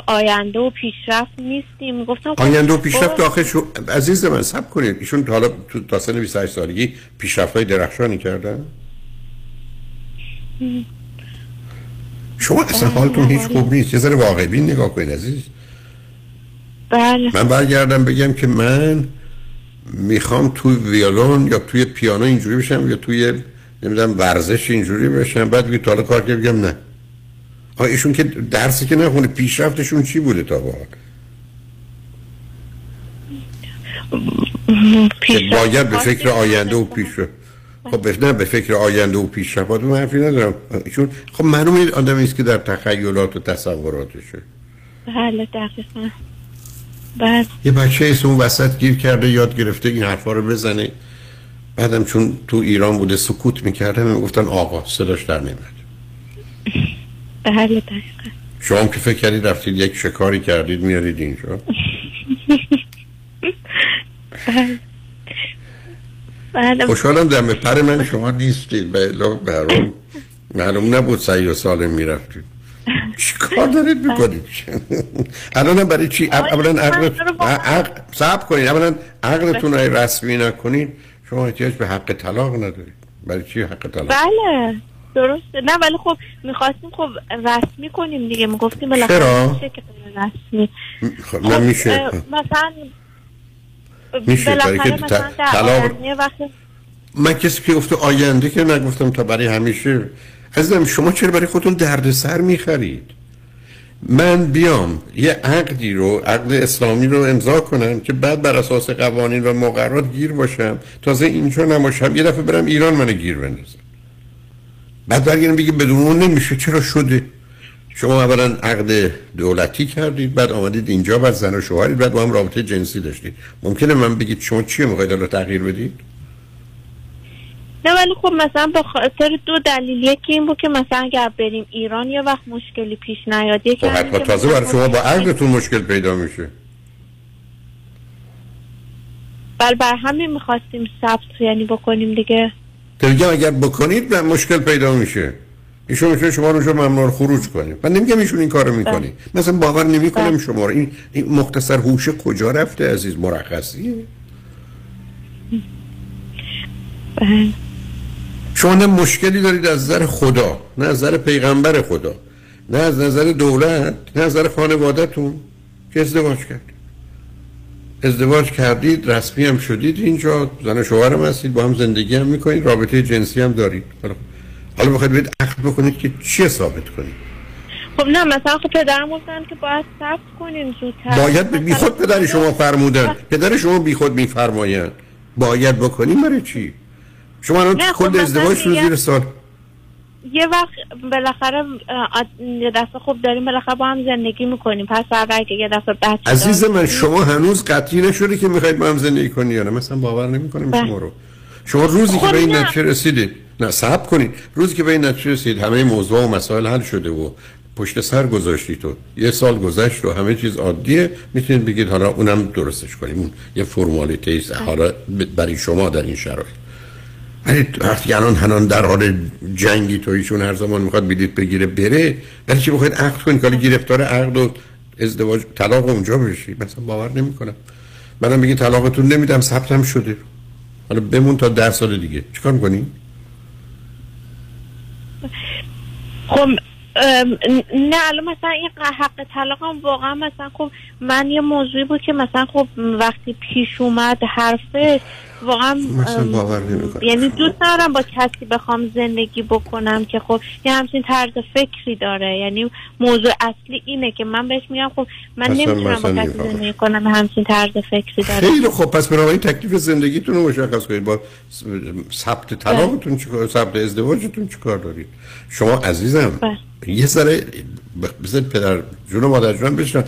آینده و پیشرفت نیستیم. گفتم خب، آینده و پیشرفت آخه شو عزیز من سب کنید. ایشون حالا تو تا سن 28 سالگی پیشرفت های درخشانی کردن؟ شما اصلا حالتون هیچ خوب نیست. یه ذره واقعی نگاه کنید عزیز. بله. من برگردم بگم که من می‌خوام توی ویولون یا توی پیانو اینجوری بشم یا توی نمی‌دونم ورزش اینجوری بشم. بعد بگید تا حالا کار که بگم نه. آقا ایشون که درسی که نخونه پیشرفتشون چی بوده تا حال؟ که باید به فکر آینده و پیش خب نه به فکر آینده و پیشرفت من حرفی ندارم. ایشون خب معلومه آدمی است که در تخیلات و تصوراتشه. بله دقیقا. بله. یه بچه ایست اون وسط گیر کرده یاد گرفته این حرفا رو بزنه. بعدم چون تو ایران بوده سکوت می‌کرده می‌گفتن آقا صداش در نمیاد. بله دقیقا. شما که فکر کردید رفتید یک شکاری کردید میارید اینجا. بله. خوشحالم در پر من شما نیستید. به معلوم نبود سعی و سالم می‌رفتید. چی کار دارید می‌کنید؟ الان برای چی؟ اول- اولا عقل صبر کنید. اولا عقلتون رو رسمی نکنید. شما احتیاج به حق طلاق ندارید. برای چی حق طلاق؟ بله درسته. نه ولی خب می‌خواستیم خب رسمی کنیم دیگه. می‌گفتیم بالاخره؟ میشه که رسمی. خب نه میشه. مثلا میشه، برای که طلاق- من کسی که گفته آینده که نگفتم تا برای همیشه عزیزم شما چرا برای خودتون دردسر می‌خرید؟ من بیام یه عقدی رو عقد اسلامی رو امضا کنم که بعد بر اساس قوانین و مقررات گیر باشم. تازه اینجا نباشم یه دفعه برم ایران منو گیر بندازم بعد برگردم بگی بدون اون نمیشه. چرا شده؟ شما اولا عقد دولتی کردید بعد آمدید اینجا بعد زن و شوهرید بعد با هم رابطه جنسی داشتید. ممکنه من بگید شما چی می‌خواید الان تغییر بدید؟ نه ولی خب مثلا به خاطر دو دلیل یکی این بود که مثلا اگر بریم ایران یه وقت مشکلی پیش نیاد یکی خب تازه برای شما با عقدتون مشکل پیدا میشه. بل بر همین می‌خواستیم ثبت یعنی بکنیم دیگه. میگم اگر بکنید مشکل پیدا میشه. ایشون میشه شما رو شما ممنوع خروج کنید. من نمیگم ایشون این کارو می‌کنه. مثلا باور نمی‌کنم شما رو. این, این مختصر هوش کجا رفته عزیز؟ مرخصیه. شما نه مشکلی دارید از نظر خدا نه از نظر پیغمبر خدا نه از نظر دولت نه از نظر خانوادهتون که ازدواج کردید ازدواج کردید رسمی هم شدید اینجا زن و شوهرم هستید با هم زندگی هم می‌کنید رابطه جنسی هم دارید. حالا بخواید برید عقد بکنید که چی ثابت کنید. خب نه مثلا خب پدرم گفتن که باید ثبت کنیم زودتر. باید بی خود پدر شما فرمودن. پدر شما بی خود میفرمایند. باید بکنیم برای چی؟ شما الان خب کل مثلا ازدواج رو میگم- زیر سال یه وقت بالاخره یه دفعه خب داریم بالاخره با هم زندگی می‌کنیم. پس فردا اگه یه دفعه بچه عزیز من شما هنوز قطعی نشده که می‌خواید با هم زندگی کنی یا نه؟ مثلا باور نمی‌کنم بله. شما رو. شما روزی که خب به این. نتیجه رسیدید نه صبر کنید. روزی که به این نتیجه رسیدید همه موضوع و مسائل حل شده و پشت سر گذاشتی تو. یه سال گذشت و همه چیز عادیه. می‌تونید بگید حالا اونم درستش کنیم. اون یه فرمالیته است حالا برای شما در این شرایط. ولی وقتی الان هنان در حال جنگی تو ایشون هر زمان می‌خواد بلیط بگیره بره برای چی بخواید عقد کنید؟ حالا گرفتار عقد و ازدواج طلاق اونجا بشی مثلا باور نمی‌کنم. منم بگین طلاقتون نمیدم ثبتم شده. حالا بمون تا ده سال دیگه. چیکار می‌کنی؟ خب نه الان مثلا این حق طلاق هم واقعا مثلا خب من یه موضوعی بود که مثلا خب وقتی پیش اومد حرفش واقعا باور یعنی دوست ندارم با کسی بخوام زندگی بکنم که خب یه همچین طرز فکری داره. یعنی موضوع اصلی اینه که من بهش میگم خب من نمی‌تونم با کسی. زندگی کنم همچین طرز فکری داره. خیلی خب پس بنابراین تکلیف زندگیتون رو مشخص کنید. با ثبت طلاقتون چیکار ثبت ازدواجتون چیکار دارید؟ شما عزیزم یه ذره بذارید پدر جون و مادر جون بشنن.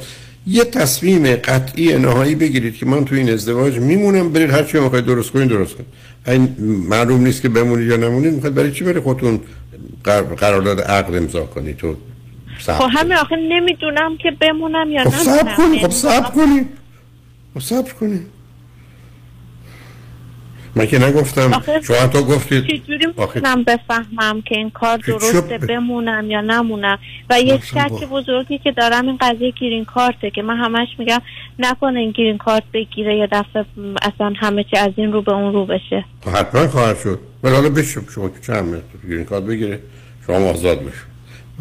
یه تصمیم قطعی نهایی بگیرید که من تو این ازدواج میمونم. برید هر چی می‌خواید درست کنید درست کنید. این معلوم نیست که بمونید یا نمونید. می‌خواید برای چی برای خودتون قر- قرارداد عقد امضا کنید تو خب همین آخه نمی‌دونم که بمونم یا خب نمونم. صبر کنید خب یعنی صبر کنید. خب صبر کنید. من که نگفتم. شما حتی گفتید. چجوری می‌تونم بفهمم که این کار درسته بمونم یا نمونم؟ و یک مثلا شک بزرگی که دارم این قضیه گیرین کارته که من همش میگم نکنه این گیرین کارت بگیره یا دفعه اصلا همه چی از این رو به اون رو بشه. خب حتما خواهد شد. ولی حالا بشه. شما که چند گرین کارت بگیره شما آزاد بشه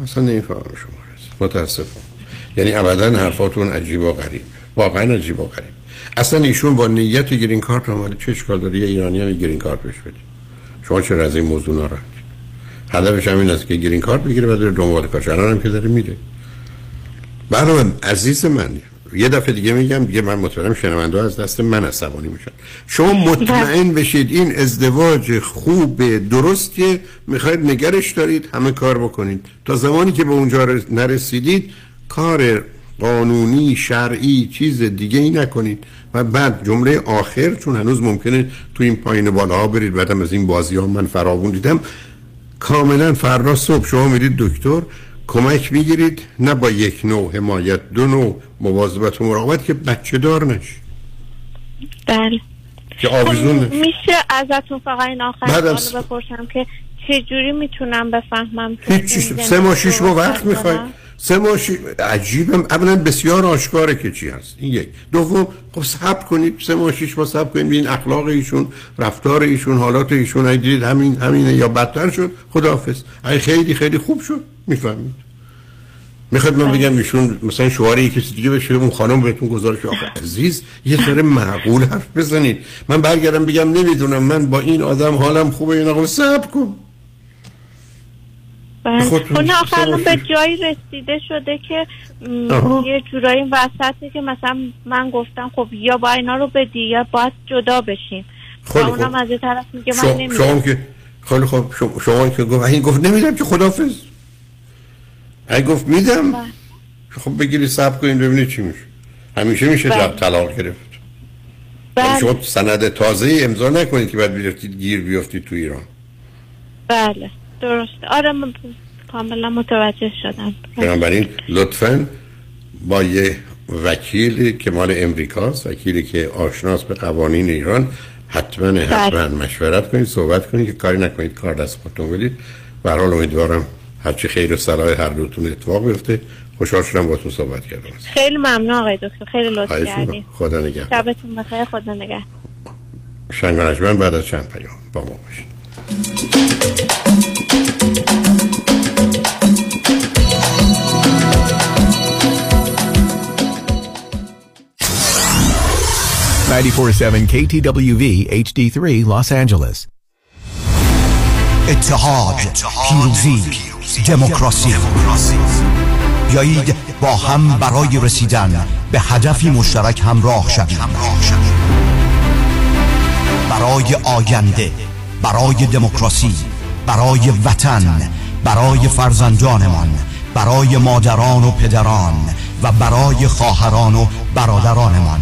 اصلا نمی‌فهمم شما. متاسفم. یعنی ابدا حرفاتون عجیب و غریب. واقعا عجیب و غریب. اصلا ایشون با نیت گرین کارت اومده. چه اشکال داره؟ یه ایرانی هم گرین کارت بهش بدید شما چرا از این موضوع ناراحت هدفش همین است که گرین کارت بگیره و داره دنبال کارش. الان هم که داره میره. برای عزیز من یه دفعه دیگه میگم دیگه من مطمئنم شنونده از دست من عصبانی میشن. شما مطمئن بشید این ازدواج خوب درستیه. می‌خواید نگرش دارید همه کار بکنید. تا زمانی که به اونجا رس- نرسیدید کار قانونی شرعی چیز دیگه ای نکنید. و بعد جمله آخر چون هنوز ممکنه تو این پایین بالاها برید بعدم از این بازی ها من فراوون دیدم. کاملا فردا صبح شما میرید دکتر کمک می‌گیرید نه با یک نوع حمایت دو نوع مواظبت و مراقبت که بچه دار نشی بله. که آویزون میشه ازتون فقط این آخر بپرسم که چجوری می‌تونم بفهمم هیچ سه ماه شیش ماه وقت می‌خواید سه ماه شی... عجیبم اولا بسیار آشکاره که چی هست. این یک. دوم خب صبر کنید. سه ماه شیش ماه صبر کنید. ببین اخلاق ایشون رفتار ایشون حالات ایشون اگه دیدید همین همینه. یا بدتر شد خداحافظ. اگه خیلی خیلی خوب شد. می‌فهمید. می‌خواد من بگم ایشون مثلا شوهر یه کسی دیگه بشه اون خانم بهتون گزارش آخه عزیز یه ذره معقول حرف بزنید. من برگردم بگم نمی‌دونم. من با این آدم حالم خوبه یا نه؟ صبر کن. بله. خودتون خب الان به. جایی رسیده شده که م، آها. یه جورایی این وسطی که مثلا من گفتم خب یا با اینا رو بدی یا باید جدا بشیم. خیلی اونم. از یه طرف میگه من شما, نمیدم شما که خیلی خوب. شما, که گفت این گفت نمیدم که خدافظ اگه گفت میدم. خب بگیری صبر کنید ببینید چی میشه. همیشه میشه بله. جب طلاق گرفت. ولی شما سند تازه امضا نکنید که بعد بیرفتید گیر بیفتید تو ایران. بله. درسته آره من کاملا متوجه شدم. بنابراین لطفا با یه وکیلی که مال امریکاست وکیلی که آشناس به قوانین ایران حتما حتما مشورت کنید صحبت کنید که کاری نکنید کار دست خودتون بدید. به هر حال امیدوارم هرچی خیر و صلاح هر دوتون اتفاق بیفته. خوشحال شدم با تو صحبت کردم. خیلی ممنون آقای دکتر. خیلی لطف کردید. خدا نگهدار. شبتون بخیر خدا نگهدار. شنگ بعد از چند پیام با ما باشید. 947 KTWV HD3 Los Angeles. اتحاد پیروزی دموکراسی. بیایید با هم برای رسیدن به هدفی مشترک همراه شویم. برای آینده برای دموکراسی برای وطن برای فرزندانمان برای مادران و پدران و برای خواهران و برادرانمان.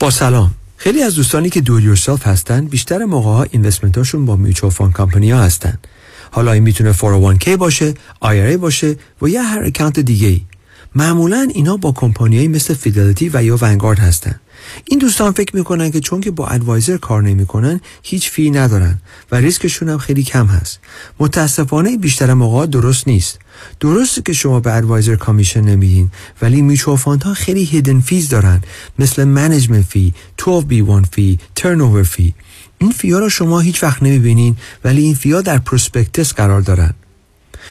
با سلام. خیلی از دوستانی که do it yourself هستن بیشتر موقع ها investment اشون با mutual fund company ها هستن. حالا این می‌تونه 401k باشه IRA باشه و یا هر account دیگه ای معمولا اینا با کمپانیایی مثل Fidelity و یا Vanguard هستن. این دوستان فکر می‌کنن که چون که با advisor کار نمی‌کنن هیچ fee ندارن و ریسکشون هم خیلی کم هست. متاسفانه بیشتر موقع درست نیست. درسته که شما به advisor commission نمیدین ولی میچو ها خیلی hidden fees دارن. مثل management fee 12B1 fee turn fee این fee ا رو شما هیچ وقت نمی‌بینین ولی این fee ا در prospectus قرار دارن.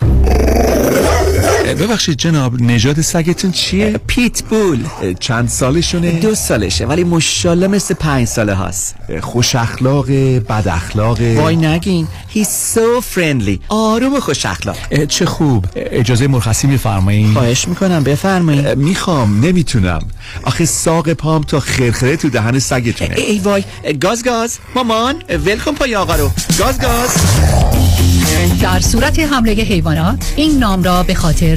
Oh. ببخشید جناب نژاد سگتون چیه؟ پیت بول چند سالشونه؟ دو سالشه ولی مشالله مثل پنج ساله هاست. خوش اخلاق بد اخلاق. وای نگین He's so friendly. آروم و خوش اخلاق. چه خوب. اجازه مرخصی میفرمایید خواهش می‌کنم بفرمایید می‌خوام نمی‌تونم. آخه ساق پام تا خرخره تو دهن سگتونه. ای وای گاز گاز. مامان ولکن پای آقا رو. گاز گاز. در صورت حمله حیوانات این نام را به خاطر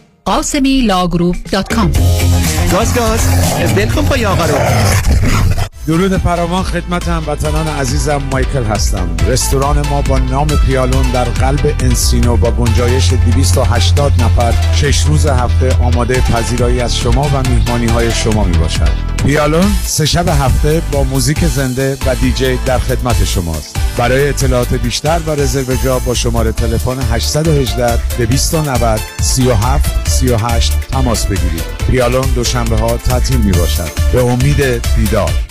Ghasemi Law Group dot com گاز. گاز بلکن پای آقا رو. درود فراوان خدمت هموطنان عزیزم مایکل هستم. رستوران ما با نام پیالون در قلب Encino با گنجایش 280 نفر شش روز هفته آماده پذیرایی از شما و میهمانی های شما می باشد پیالون سه شب هفته با موزیک زنده و دیجی در خدمت شماست. برای اطلاعات بیشتر و رزرو جا با شماره تلفن 818 290 37 38 تماس بگیرید. پیالون دوشنبه ها تعطیل می باشد به امید دیدار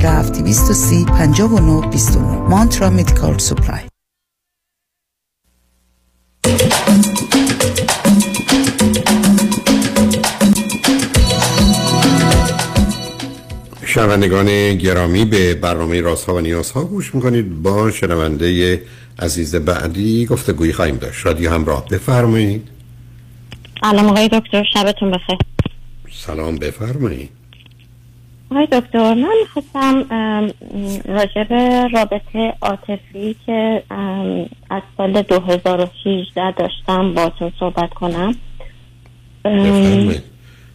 230 59 29 مانترا مدیکال سپلای. شنوندگان گرامی به برنامه رازها و نیازها گوش می‌کنید. با شنونده عزیز بعدی گفته گویی خواهیم داشت. رادیو همراه بفرمایید. سلام آقای دکتر. شبتون بخیر. سلام بفرمایید. آقای دکتر من می‌خواستم راجع به رابطه عاطفی که از سال 2018 داشتم باتون صحبت کنم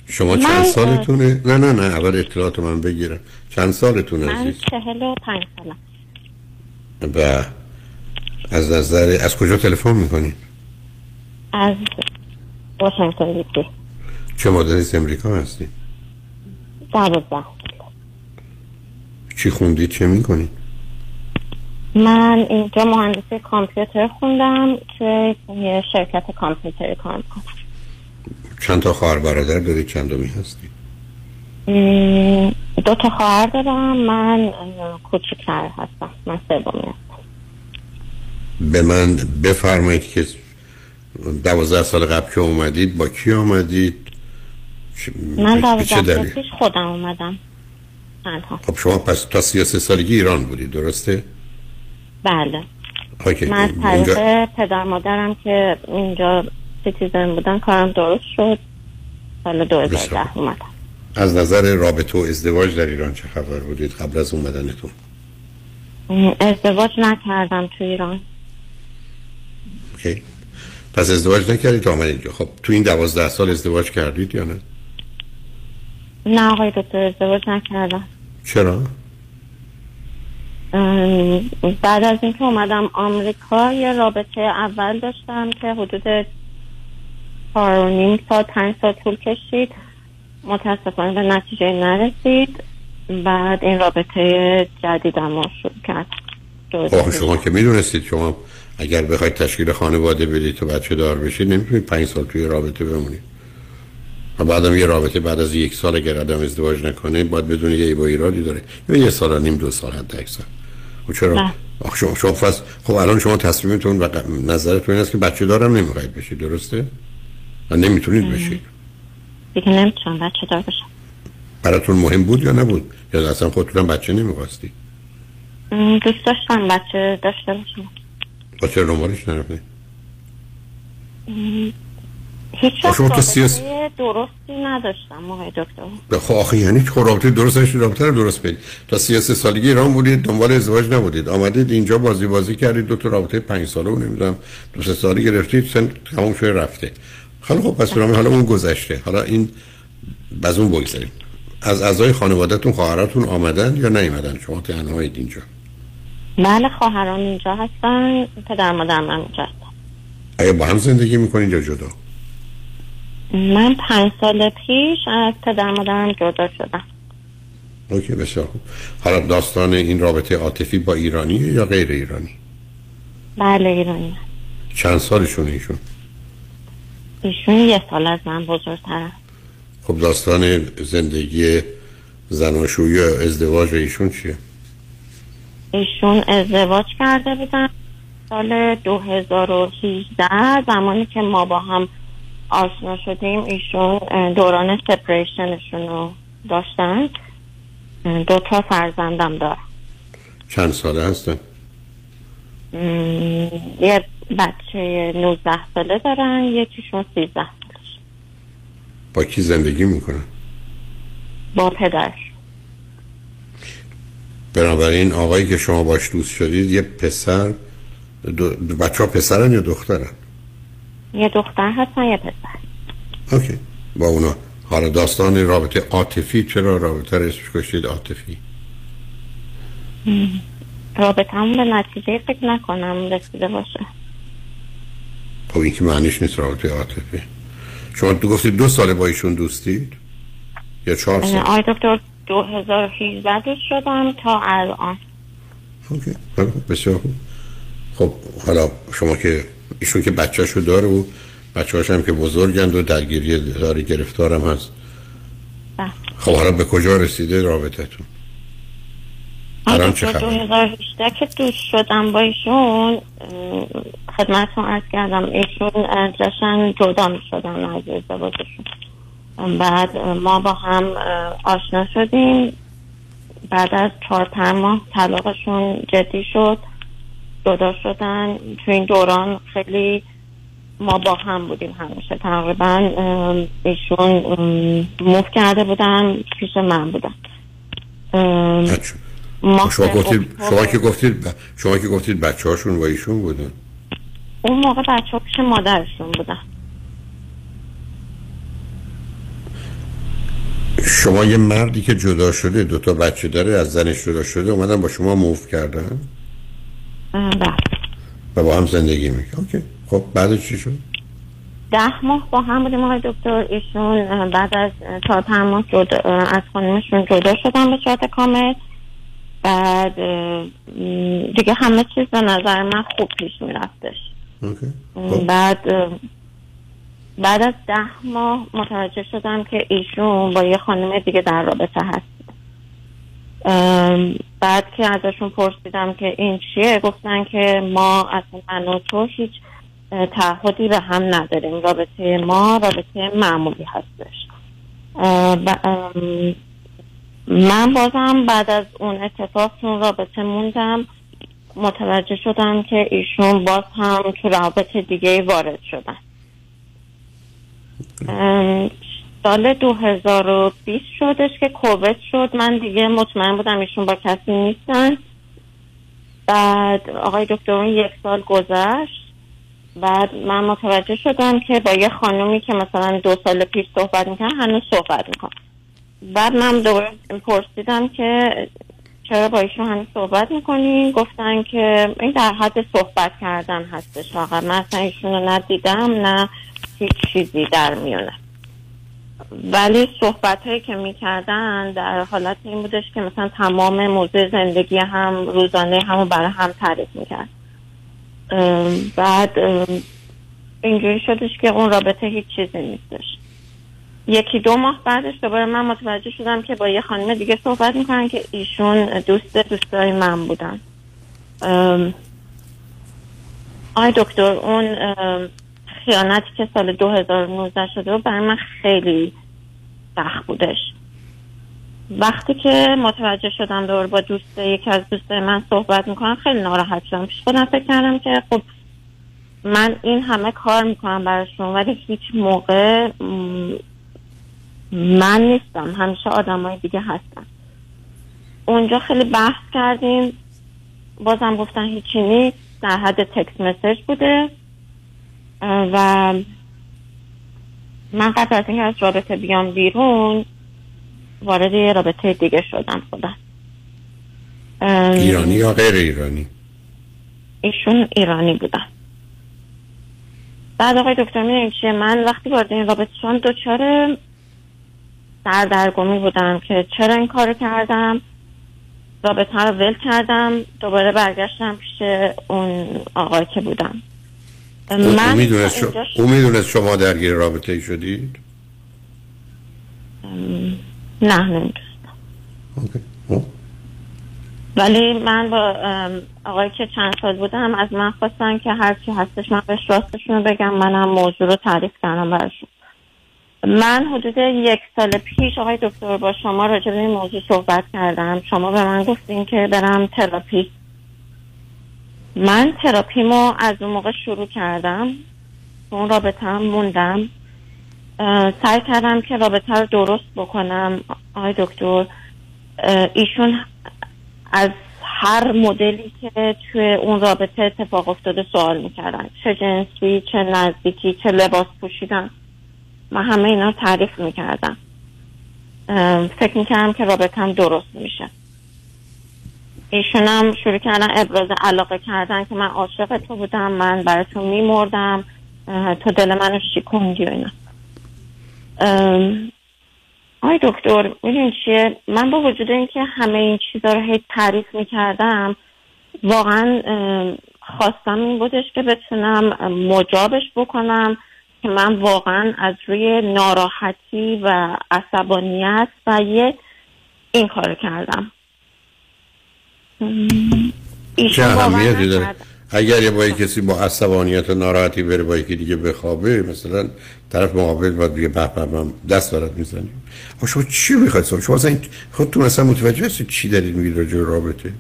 شما چند سالتونه؟ نه نه نه اول اطلاعات من بگیرم چند سالتون من؟ چهل و پنج سالم و از نظر از کجا تلفن می‌کنید؟ از واشنگتن دی چه از امریکا هستی؟ دوازده. چی خوندید چه می‌کنید؟ من اینجا مهندسی کامپیوتر خوندم که یه شرکت کامپیوتری کار می‌کنم. چند تا خواهر برادر دارید چند دومی هستی؟ دو تا خواهر دارم. من اه، کوچیکتر هستم. من سومی هستم. به من بفرمایید که دوازده سال قبل که اومدید با کی آمدید؟ من دوازده؟ پیش خودم اومدم تنها خب شما پس تا 33 سالگی ایران بودید درسته؟ بله okay. من از اینجا- طریق پدر مادرم که اینجا citizen بودن کارم درست شد سال 2010 اومدم از نظر رابطه و ازدواج در ایران چه خبر بودید قبل از اومدنتون؟ ازدواج نکردم تو ایران اوکی. پس ازدواج نکردید تا آمدید اینجا. خب تو این دوازده سال ازدواج کردید یا نه؟ نه آقای دکتر ازدواج نکردم. چرا؟ بعد از اینکه اومدم آمریکا یه رابطه اول داشتم که حدود چهار و نیم سال پنج سال طول کشید. متاسفانه به نتیجه نرسید. بعد این رابطه جدیدم رو شروع کرد. خب شما که می‌دونستید شما اگر بخواید تشکیل خانواده بدید تو بچه دار بشید نمی‌تونید پنج سال توی رابطه بمونید. و بعدم یه رابطه بعد از یک سال اگر آدم ازدواج نکنه باید بدون یه با ایرادی داره. یا یه سال و نیم دو سال حد اکثر و چرا؟ نه. آخ شما شما فس خب الان شما تصمیمتون و نظرتون این است که بچه دارم نمی‌خواید بشید درسته؟ و نمی‌تونید بشید. دیگه نمی‌تونم بچه دار بشم. براتون مهم بود یا نبود؟ یا اصلا خودتون هم بچه نمی‌خواستی؟ دوست داشتم بچه داشته باشم. با چرا دنبالش نرفتید م، هیچ شما وقت سیاس- درستی نداشتم آقای دکتر. خب آخه یعنی خب رابطه درست نشد رابطه رو درست بدید تا 33 سالگی ایران بودید دنبال ازدواج نبودید. آمدید اینجا بازی بازی کردید دو تا رابطه 5 ساله و نمی‌دونم دو سه سالی گرفتید سن تموم شده رفته. خیلی خب پس حالا اون گذشته. حالا این باز اون بگذاریم. از اعضای خانوادهتون خواهراتون آمدن یا نیومدن؟ شما تنهایید اینجا. بله خواهران اینجا هستن پدر مادرم اینجا هستن. آیا با هم زندگی می‌کنید یا جدا؟ من پنج سال پیش از پدر مادرم جدا شدم. اوکی بسیار خوب. حالا داستان این رابطه عاطفی با ایرانیه یا غیر ایرانی؟ بله ایرانی. چند سالشونه ایشون؟ ایشون یه سال از من بزرگترن خب داستان زندگی زناشویی یا ازدواج ایشون چیه؟ ایشون ازدواج کرده بودن سال 2018 زمانی که ما با هم آشنا شدیم ایشون دوران سپریشنشون رو داشتن دو تا فرزندم دارم چند ساله هستن؟ یه بچه 19 ساله دارن یکیشون 13 با کی زندگی می‌کنن؟ با پدرش بنابراین آقایی که شما باش دوست شدید یه پسر دو بچه ها پسرن یا دخترن؟ یه دختر هستن یه پسر اوکی با اونا حالا داستان رابطه عاطفی چرا رابطه رو اسمش کشید عاطفی؟ رابطه همون به نتیجه فکر نکنم رسیده باشه خب این که معنیش نیست رابطه عاطفی شما تو گفتید دو ساله با ایشون دوستید؟ یا چهار سال؟ آقای دکتر 2018 دوست شدم تا الان اوکی خوب. بسیار خوب خب حالا شما که ایشون که بچهشو داره و بچه هم که بزرگند و درگیری داری گرفتارم هست. بله. خب حالا به کجا رسیده رابطتون؟ الان چه خبر؟ 2018 که دوست شدم با ایشون خدمتتون عرض کردم ایشون داشتن جدا می شدن از ازدواجشون. بعد ما با هم آشنا شدیم. بعد از چهار پنج ماه طلاقشون جدی شد. جدا شدن. تو این دوران خیلی ما با هم بودیم همیشه. تقریبا ایشون موف کرده بودن پیش من بودن. شما گفتید شما که گفتید شما که گفتید بچه هاشون با ایشون بودن. اون موقع بچه ها پیش مادرشون بودن. شما یه مردی که جدا شده دو تا بچه داره از زنش جدا شده اومدن با شما موف کردن؟ بله. و با هم زندگی می‌کنن اوکی. خب بعد چی شد؟ ده ماه با هم بودیم آقای دکتر. ایشون بعد از ماه جدا اه، از خانمشون جدا شدن به صورت کامل. بعد دیگه همه چیز به نظر من خوب پیش میرفتش. اوکی. بعد اه، بعد از ده ماه متوجه شدم که ایشون با یه خانم دیگه در رابطه هست. بعد که ازشون پرسیدم که این چیه گفتن که ما اصلا من و تو هیچ تعهدی به هم نداریم. رابطه ما رابطه معمولی هستش. من بازم بعد از اون اتفاق اون رابطه موندم. متوجه شدم که ایشون باز هم تو رابطه دیگه وارد شدن. سال 2020 شدش که کووید شد. من دیگه مطمئن بودم ایشون با کسی نیستن. بعد آقای دکتر اون یک سال گذشت. بعد من متوجه شدم که با یه خانومی که مثلا دو سال پیش صحبت می‌کنن هنوز صحبت می‌کنم. بعد من دوباره پرسیدم که چرا با ایشون هنوز صحبت می‌کنی؟ گفتن که این در حد صحبت کردن هستش فقط من اصلا ایشون رو ندیدم نه هیچ چیزی در میونه. ولی صحبت هایی که می‌کردن در حالت این بودش که مثلا تمام موضوع زندگی هم روزانه همو برای هم تعریف می‌کرد. بعد اینجوری شدش که اون رابطه هیچ چیزی نیستش. یکی دو ماه بعدش دوباره من متوجه شدم که با یه خانم دیگه صحبت می‌کنن که ایشون دوست دوستای من بودن. آی دکتر اون خیانتی که سال 2019 شده بود برای من خیلی سخت بودش. وقتی که متوجه شدم دور با دوست یکی از دوستای من صحبت می‌کنم خیلی ناراحت شدم. پیش خودم فکر کردم که خب من این همه کار می‌کنم براشون ولی هیچ موقع من نیستم. همیشه آدمای دیگه هستن. اونجا خیلی بحث کردیم. بازم گفتن هیچی نیست. در حد تکس مسیج بوده. و من قبل از اینکه از رابطه بیام بیرون وارد یه رابطه دیگه شدم خودم ایرانی یا غیر ایرانی؟ ایشون ایرانی بودن. بعد آقای دکتر می‌دونین چیه؟ من وقتی وارد این رابطه شدم دچار سردرگمی بودم که چرا این کارو کردم؟ رابطه رو ول کردم دوباره برگشتم پیش اون آقای که بودم. من تا شما, شما درگیر رابطه ای شدید؟ ام، نه نمی‌دونستم. ولی من با ام، آقایی که چند سال بودم از من خواستن که هرچی هستش من بهش راستشون رو بگم منم موضوع رو تعریف کردم براشون. من حدود یک سال پیش آقای دکتر با شما راجع به این موضوع صحبت کردم. شما به من گفتین که برم تراپی من تراپیمو از اون موقع شروع کردم. اون رابطه هم موندم. سعی کردم که رابطه رو درست بکنم. آقای دکتر ایشون از هر مدلی که توی اون رابطه اتفاق افتاده سوال می‌کردن. چه جنسی چه نزدیکی چه لباس پوشیدن. من همه اینا تعریف می‌کردم. فکر می‌کردم که رابطه هم درست میشه. ایشون هم شروع کردن ابراز علاقه کردن که من عاشق تو بودم من برای تو میمردم تو دل منو شکوندی و اینا. آی دکتر می‌دونی چیه؟ من با وجود اینکه همه این چیزا رو هی تعریف می‌کردم واقعا خواستم این بودش که بتونم مجابش بکنم که من واقعا از روی ناراحتی و عصبانیت و یه این کار کردم. چه اهمیتی داره. اگر یه با کسی با عصبانیت و ناراحتی بره با یکی دیگه بخوابه مثلا طرف مقابل باید بگه به به من دست برات می‌زنیم. خب شما چی می‌خواید؟ شما شما اصلا خودتون اصلا متوجه هستید چی دارید میگید راجع رابطه؟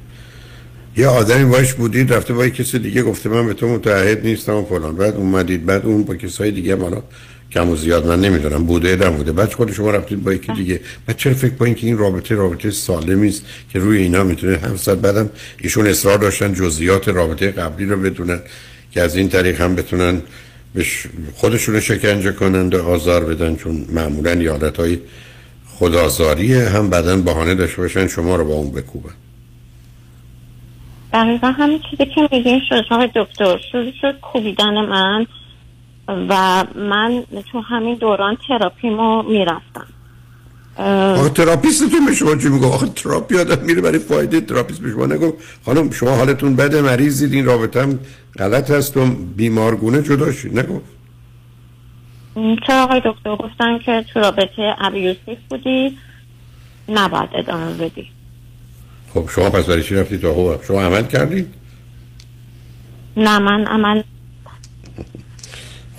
یه آدمی باش بودید رفته با کسی دیگه گفته من به تو متعهد نیستم و فلان. بعد اومدید بعد اون با کسای دیگه هم حالا کم و زیاد من نمی‌دونم بوده در بوده بعد خود شما رفتید با یکی دیگه. بعد چرا فکر کنید که این رابطه رابطه سالمی است که روی اینا می‌تونه هم صد بعدم ایشون اصرار داشتن جزئیات رابطه قبلی رو بدونن که از این طریق هم بتونن خودشون رو شکنجه کنند و آزار بدن چون معمولا یادت های خدازاریه هم بعدا بهانه داشته باشن شما رو با اون بکوبن. دقیقا همین چیزی که میگین شد. دکتر شروع شد کوبیدن من. و من تو همین دوران تراپیمو می‌رفتم. آخه تراپیستتون به شما چی میگه آخه تراپی آدم میره برای فایده تراپیست به شما نگو خانم شما حالتون بده مریضید این رابطه هم غلط هست و بیمارگونه جدا شید نگو چرا آقای دکتر؟ گفتن که تو رابطه abusive بودی نباید ادامه بدی. خب شما پس برای چی رفتی تا خوب. شما عمل کردید؟ نه من عمل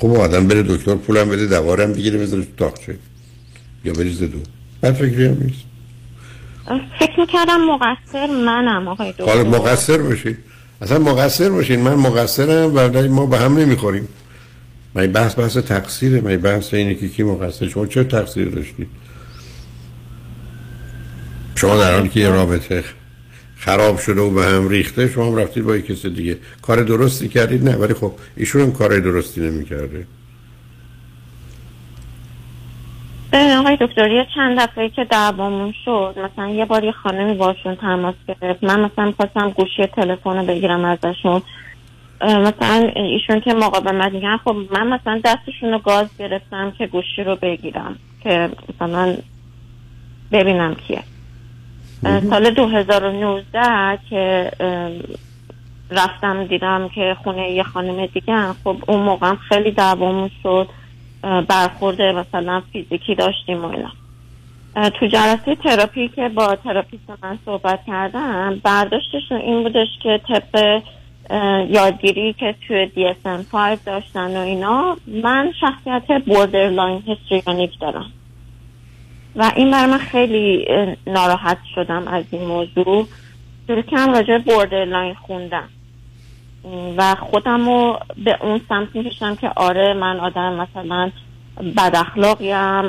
خب آدم بره دکتر پولم بده دوارم بگیره بذاره تو تاقچه. یا بریزه دو. بعد فکری هم نیست. فکر می‌کردم مقصر منم آقای دکتر. حالا مقصر باشید اصلا مقصر باشین من مقصرم و ما به هم نمی‌خوریم. من بحث بحث تقصیره. من بحث اینه که کی مقصر. شما چه تقصیر داشتید شما در حالی که یه رابطه خراب شده و به هم ریخته شما هم رفتید با کسی دیگه. کار درستی کردید نه ولی خب ایشون هم کار درستی نمی‌کرده. به آقای دکتر یه چند دفعه که دعوامون شد مثلا یه بار یه خانمی باشون تماس گرفت. من مثلا خواستم گوشی تلفن رو بگیرم ازشون. مثلا ایشون که مقاومت میگن خب من مثلا دستشون رو گاز گرفتم که گوشی رو بگیرم که مثلا ببینم کیه. سال 2019 که رفتم دیدم که خونه یه خانم دیگه خب اون موقع خیلی دعوامون شد برخورد مثلا فیزیکی داشتیم و اینا. تو جلسه تراپی که با تراپیست من صحبت کردم برداشتشون این بودش که طبق یادگیری که توی DSM-5 داشتن و اینا من شخصیت borderline histrionic دارم. و این برای من خیلی ناراحت شدم از این موضوع. شروع کم راجع borderline خوندم. و خودم رو به اون سمت می‌کشم که آره من آدم مثلا بد اخلاقیم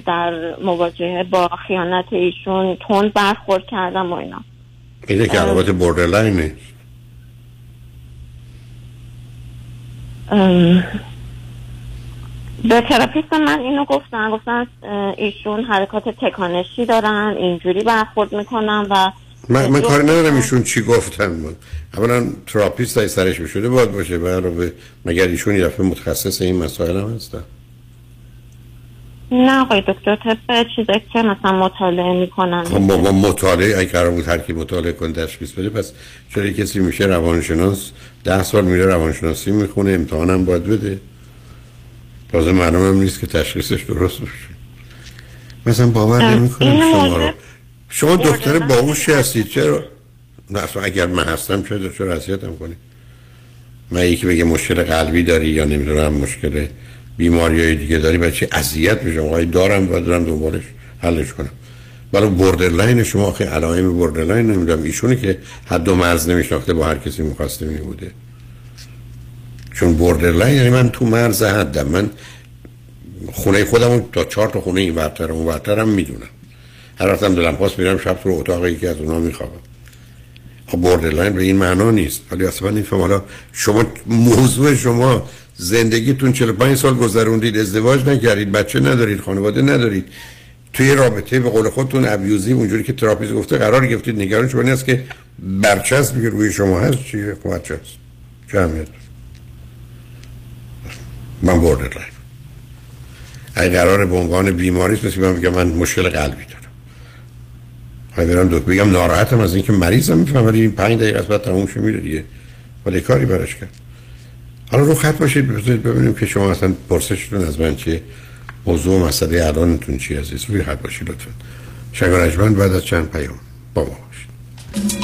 در مواجهه با خیانت ایشون تند برخورد کردم و اینا. اینه که علامت borderline نیست. به تراپیست من اینو گفتن گفتن ایشون حرکات تکانشی دارن اینجوری برخورد می‌کنن و من, من کاری ندارم ایشون چی گفتن. من اولا تراپیست های سرش بشده باید باشه به مگر ایشون یه متخصص این مسائل هم هستن؟ نه آقای دکتر طبق چیزایی که مثلا مطالعه می‌کنن. خب ما مطالعه اگه قرار بود هر کی مطالعه کنه تشخیص بده پس چرا کسی میشه روانشناس؟ ده سال میره روانشناسی می‌خونه امتحانم باید بده. تازه معلوم هم نیست که تشخیصش درست باشه. مثلا باور نمی‌کنم شما رو. شما دکتر باهوشی هستید. چرا؟ نه اصلا اگر من هستم چرا چرا اذیتم کنی؟ من یکی بگه مشکل قلبی داری یا نمی‌دونم مشکل بیماری های دیگه داری بچه اذیت میشم؟ آقای دارم و دارم دنبالش حلش کنم. ولی بوردرلاین شما آخه علائم بوردرلاین نمی‌دونم. ایشونی که حد و مرز نمیشناخته با هر کسی می‌خواسته می بوده. چون borderline یعنی من تو مرز حدم من خونه خودم تا چهار تا خونه این ورتر اون ورترم می‌دونم. هر وقتم دلم خواست میرم شب تو اتاق یکی از اونها میخوابم. خب borderline به این معنا نیست. ولی اصلا این حالا شما موضوع شما زندگیتون 45 سال گذروندید ازدواج نکردید بچه ندارید خانواده ندارید. توی رابطه به قول خودتون ابیوزی اونجوری که تراپیست گفته قرار گرفتید نگران شما. است که برچسب روی شما هست چیه؟ خب چه من بوردرلاین اگه قرار به عنوان بیماری است من میگم من مشکل قلبی دارم. خواهی برم دکتر بگم ناراحتم از اینکه مریضم میفهم ولی این پنج دقیقه از بعد تموم میره دیگه. ولی کاری براش کرد. حالا رو خط باشید ببینیم که شما اصلا پرسشتون از من چیه. موضوع و مسئله الانتون چی عزیز؟ روی خط باشید لطفا. شنونده بعد از چند پیام با ما باشید.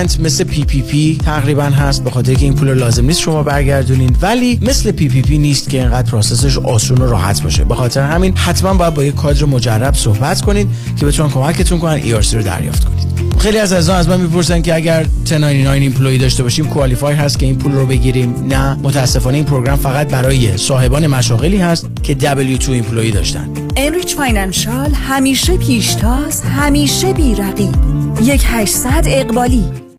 مثل PPP تقریبا هست به خاطر که این پول لازم نیست شما برگردونین. ولی مثل PPP نیست که اینقدر process ش آسون و راحت باشه. به خاطر همین حتما باید با یک کادر مجرب صحبت کنین که بتونن کمکتون کنن ERC رو دریافت کنید خیلی از عزیزان از من می‌پرسن که اگر 1099 employee داشته باشیم qualify هست که این پول رو بگیریم؟ نه متاسفانه این program فقط برای صاحبان مشاغلی هست که W2 employee داشتن. انریچ فاینانشال همیشه پیشتاز همیشه بیرقیب. یک هشتصد اقبالی.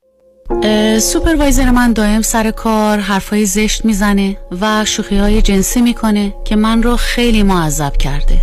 supervisor من دائم سر کار حرفای زشت می‌زنه و شوخی های جنسی می‌کنه که من رو خیلی معذب کرده.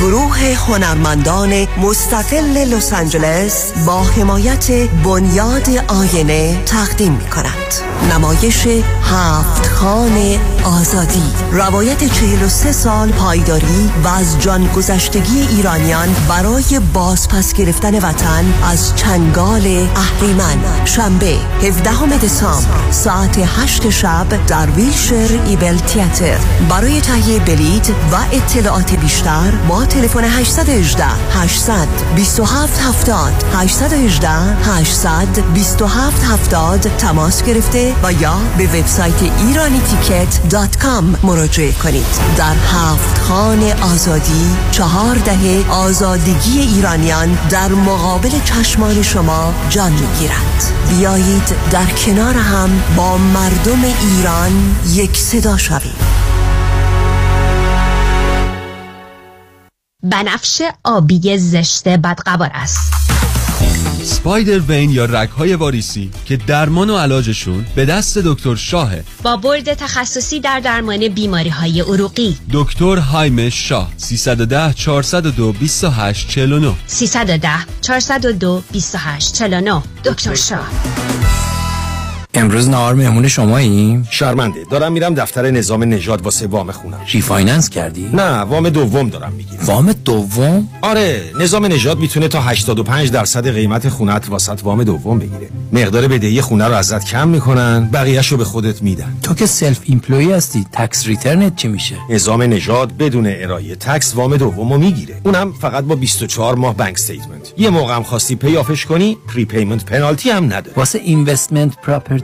گروه هنرمندان مستقل لس آنجلس با حمایت بنیاد آینه تقدیم می کند نمایش هفت خان آزادی. روایت 43 سال پایداری و از جان گذشتگی ایرانیان برای بازپس گرفتن وطن از چنگال اهریمن. شنبه 17 دسامبر ساعت 8 شب در ویلشر ایبل تیاتر. برای تهیه بلیت و اطلاعات بیشتر با تلفن 818 800 27 70 818 800 27 70 تماس گرفته و یا به وبسایت ایرانی تیکت دات کام مراجعه کنید. در هفت خان آزادی چهار دهه آزادگی ایرانیان در مقابل چشمان شما جان می‌گیرد. بیایید در کنار هم با مردم ایران یک صدا شویم. بنفش آبی زشت بدقوار است. سپایدر وین یا رگهای واریسی که درمان و علاجشون به دست دکتر شاهه. با برد تخصصی در درمان بیماری های عروقی. دکتر هایم شاه 310 402 28 49 310 402 28 49 دکتر شاه. امروز نهار مهمون شماییم؟ شرمنده. دارم میرم دفتر نظام نژاد واسه وام خونم. refinance کردی؟ نه وام دوم دارم می‌گیرم. وام دوم؟ آره نظام نژاد می‌تونه تا 85 درصد قیمت خونت واست وام دوم بگیره. مقدار بدهی خونه رو ازت کم می‌کنن بقیهش رو به خودت میدن. تو که self-employed هستی tax return ت چی میشه؟ نظام نژاد بدون ارائه tax وام دومو می‌گیره. اونم فقط با 24 ماه bank statement یه موقع هم خواستی pay off ش کنی prepayment penalty هم نداره. واسه investment property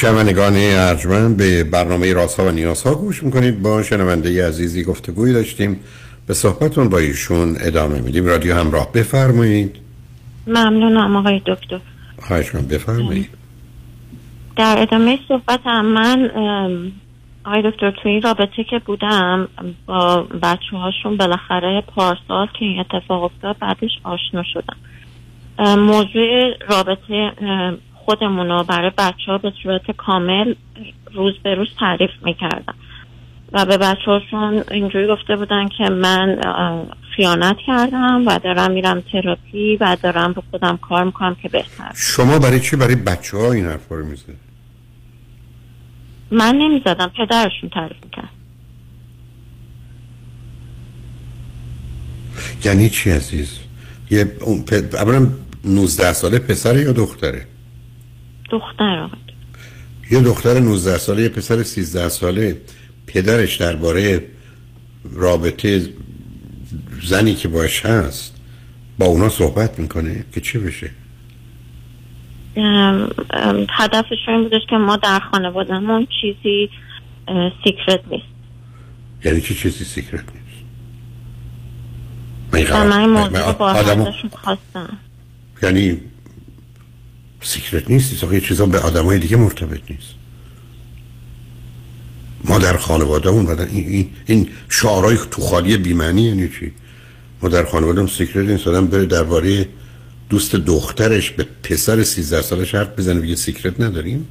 شنوندگان ارجمند به برنامه راسا و نیاسا گوش می‌کنید. با شنونده عزیزی گفتگوی داشتیم. به صحبتون با ایشون ادامه میدیم. رادیو همراه بفرمایید. ممنونم آقای دکتر. خواهش بفرمایید. در ادامه صحبت هم من آقای دکتر توی این رابطه که بودم با بچه هاشون بالاخره پارسال که این اتفاق افتاد بعدش آشنا شدم. موضوع رابطه خودمون رو برای بچه ها به صورت کامل روز به روز تعریف می‌کردم. و به بچه هاشون اینجوری گفته بودن که من خیانت کردم و دارم میرم تراپی و دارم رو خودم کار می‌کنم که بهتر. شما برای چی؟ برای بچه ها این حرفا رو می‌زنید من نمی‌زدم پدرشون تعریف می‌کرد. یعنی چی عزیز؟ یه اون پ... اولا 19 ساله پسر یا دختره؟ دختر آقای یه دختر 19 ساله یه پسر 13 ساله. پدرش درباره رابطه زنی که باش هست با اونا صحبت می‌کنه که چی بشه؟ هدفش این بودش که ما در خانوادهمون چیزی سیکرت نیست. یعنی چی چیزی سیکرت نیست؟ من این موضوع با خواستم. یعنی سیکرت نیست یه چیزا به آدمای دیگه مرتبط نیست. ما در خانواده اون بدن این, این, این شعارهای تو خالی بیمعنی یعنی چی؟ ما در خانواده اون سیکرت نیست آدم بره درباره دوست دخترش به پسر 13 سالش حرف بزنه بگه سیکرت نداریم؟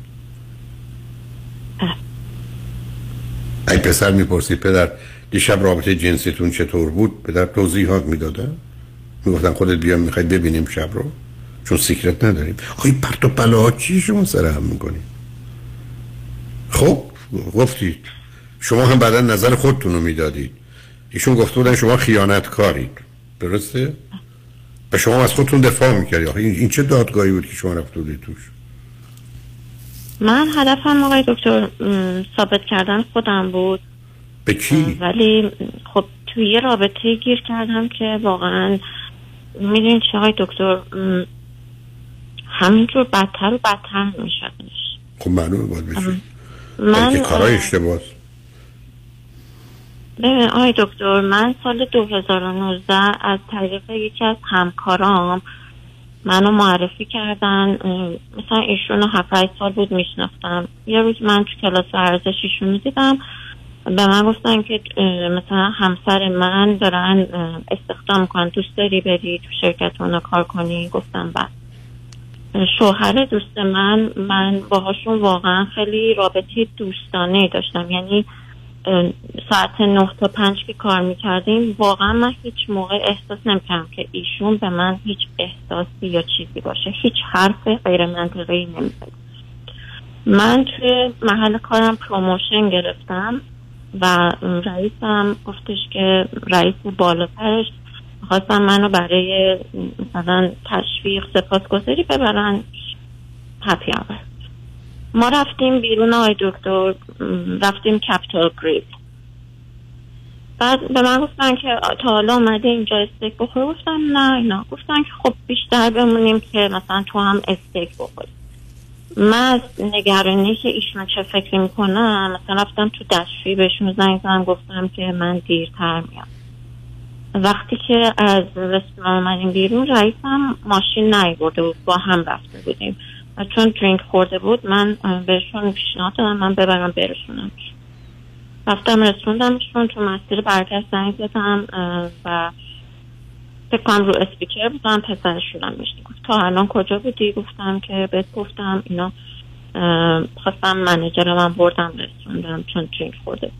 ای پسر می‌پرسی پدر دیشب رابطه جنسیتون چطور بود؟ پدر توضیحات می‌داده. می‌گفتن خودت بیا می‌خوای ببینیم شب رو. چون سیکرت نداریم. آخه این پرت و پلاها چی شما سر هم می‌کنید خب گفتید شما هم بعدا نظر خودتون رو می‌دادید. ایشون گفته بودن شما خیانت کارید درسته؟ و شما از خودتون دفاع می‌کردید. آخه این, چه دادگاهی بود که شما رفته بودید توش؟ من هدفم آقای دکتر ثابت کردن خودم بود. به کی؟ ولی خب توی یه رابطه گیر کردم که واقعا می‌دونین چه آقای دکتر همینجور بدتر و بدتر می‌شد خب معلومه باید بشه. من اه، اشتباه. ببین آقای دکتر من سال 2019 از طریق یکی از همکارام منو معرفی کردن. مثلا ایشون رو هفت سال بود میشناختم. یه روز من تو کلاس ورزش ایشون دیدم. به من گفتن که مثلا همسر من دارن استخدام می‌کنن. دوست داری بری تو شرکت اونا کار کنی؟ گفتم بله. شوهر دوست من من باهاشون واقعا خیلی رابطه دوستانه داشتم. یعنی ساعت نه تا پنج که کار می‌کردیم واقعا من هیچ موقع احساس نمی‌کردم که ایشون به من هیچ احساسی یا چیزی باشه. هیچ حرف غیر منطقی نمی‌زد. من توی محل کارم promotion گرفتم و رئیسم گفتش که رئیس بالاترش خواستم منو برای مثلا تشویق سپاسگزاری ببرن. happy hour ما رفتیم بیرون آقای دکتر رفتیم Capital Grille بعد به من گفتن که تا حالا اومده اینجا استیک بخور. گفتم نه اینا. گفتن که خب بیشتر بمونیم که مثلا تو هم استیک بخوری. من از نگرانی که ایشون چه فکری می‌کنم مثلا رفتم تو دستشویی بهشون زنگ زدم گفتم که من دیرتر میام. وقتی که از رستوران اومدیم بیرون رئیسم ماشین نیورده بود با هم رفته بودیم. و چون درینک خورده بود من بهشون پیشنهاد دادم من ببرم برسونمش. رفتم رسوندمشون تو مسیر برگشت زنگ زدم و فکر رو اسپیکر بودم پسرشونم میشنی گفت تا الان کجا بودی؟ گفتم که بهت گفتم اینا خواستم منجر من بردم رسوندم چون درینک خورده.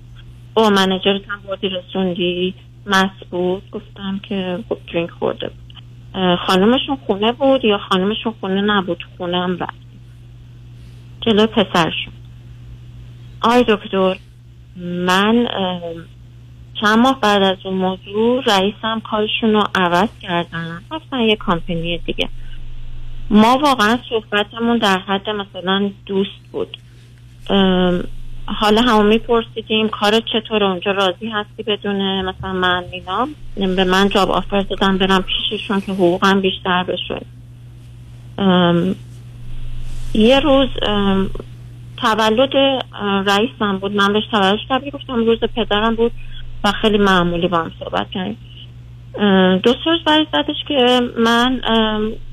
با منجرت هم بردی رسوندی؟ مست بود گفتم که خب درینک خورده بود. خانمشون خونه بود یا خانمشون خونه نبود؟ خونه هم رفت. جلو پسرشون. آی دکتر من چند ماه بعد از اون موضوع رئیسم کارشون رو عوض کردن. رفتن یه کامپنی دیگه. ما واقعا صحبتمون در حد مثلا دوست بود. حالا همون میپرسیدیم کار چطور اونجا راضی هستی بدونه مثلا من اینا؟ به من جاب آفر دادم برم پیششون که حقوقم بیشتر بشه. یه روز ام، تولد اه، رئیسم بود. من بهش تولدش تبریک گفتم روز پدرم بود و خیلی معمولی با هم صحبت کردیم. دو روز بعد زدش که من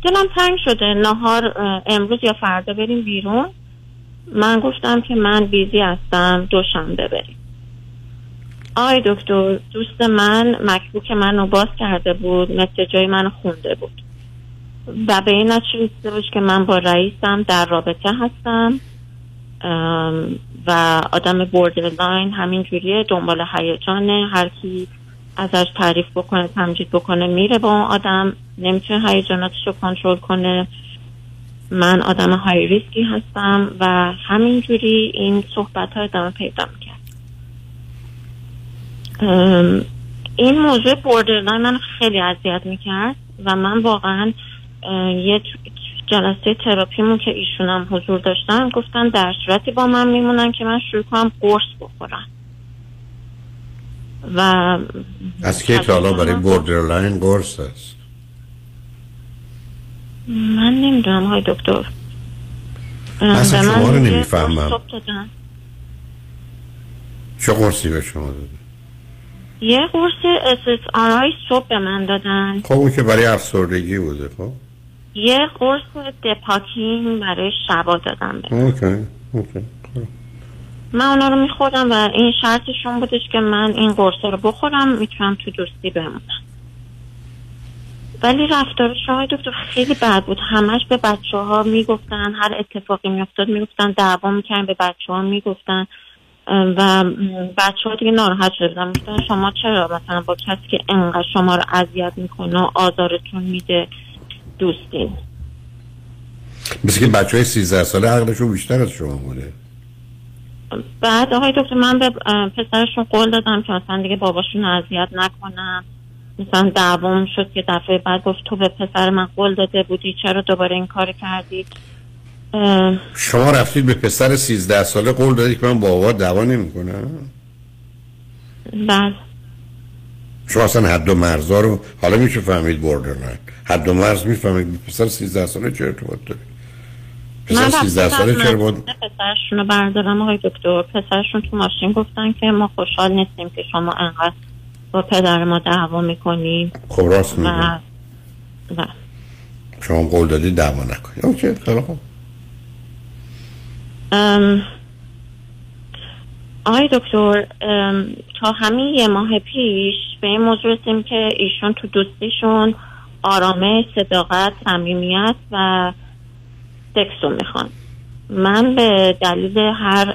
دلم تنگ شده. نهار امروز یا فردا بریم بیرون. من گفتم که من busy هستم دوشنبه بریم. آقای دکتر دوست من MacBook منو باز کرده بود مثل جای منو خونده بود. و به این نتیجه که من با رئیسم در رابطه هستم. و آدم borderline همین جوریه دنبال هیجانه هر کی ازش تعریف بکنه تمجید بکنه میره با اون آدم. نمی‌تونه هیجاناتش رو کنترل کنه. من آدم high risk ی هستم و همینجوری این صحبت ها ادامه پیدا می‌کرد این موضوع borderline من خیلی اذیت می‌کرد و من واقعا یه جلسه تراپیمون که ایشونم حضور داشتن گفتن در صورتی با من میمونن که من شروع کنم قرص بخورم. و از که تا حالا برای borderline قرص است؟ من نمی‌دونم آقای دکتر اصلا شما رو نمی‌فهمم. دادن. چه قرصی به شما داده یه قرص SSRI صبح به من دادن خب اون که برای افسردگی بوده خب یه قرص دپاکین برای شبا دادن به. okay okay من اونا رو میخوردم و این شرطشون بودش که من این قرص رو بخورم می‌تونم تو دوستی بمونم ولی رفتار شما دکتر خیلی بد بود. همش به بچه ها می‌گفتن هر اتفاقی میافتاد می‌گفتن دعوا می‌کردن به بچه ها می‌گفتن. و بچه ها دیگه ناراحت شدن می‌گفتن شما چرا مثلا با کسی که انقدر شما رو اذیت می‌کنه و آزارتون میده دوستین مثل که بچه های 13 ساله عقلشون بیشتر از شما بوده. بعد آقای دکتر من به پسرشون قول دادم که مثلا دیگه باباشون اذیت نکنم مثلا دعوام شد که دفعه بعد گفت تو به پسر من قول داده بودی چرا دوباره این کار کردی؟ شما رفتید به پسر 13 ساله قول دادید که من با بابا دعوا نمی‌کنم؟ بعد شما اصلا حد و مرزا رو حالا میشه فهمید بوردرلاین حد و مرز می‌فهمید پسر 13 ساله چه ارتباط داره؟ پسر 13 ساله چرا باید پسرشون رو بردارم آقای دکتر. پسرشون تو ماشین گفتن که ما خوشحال نیستیم که شما انقدر با پدر ما دعوا می‌کنیم. خب راست و میگه و شما قول دادید دعوا نکنید اوکی خیلی خوب. ام، آقای دکتر ام، تا همین یه ماه پیش به این موضوع رسیم که ایشون تو دوستیشون آرامش صداقت صمیمیت و سکس رو می‌خوان. من به دلیل هر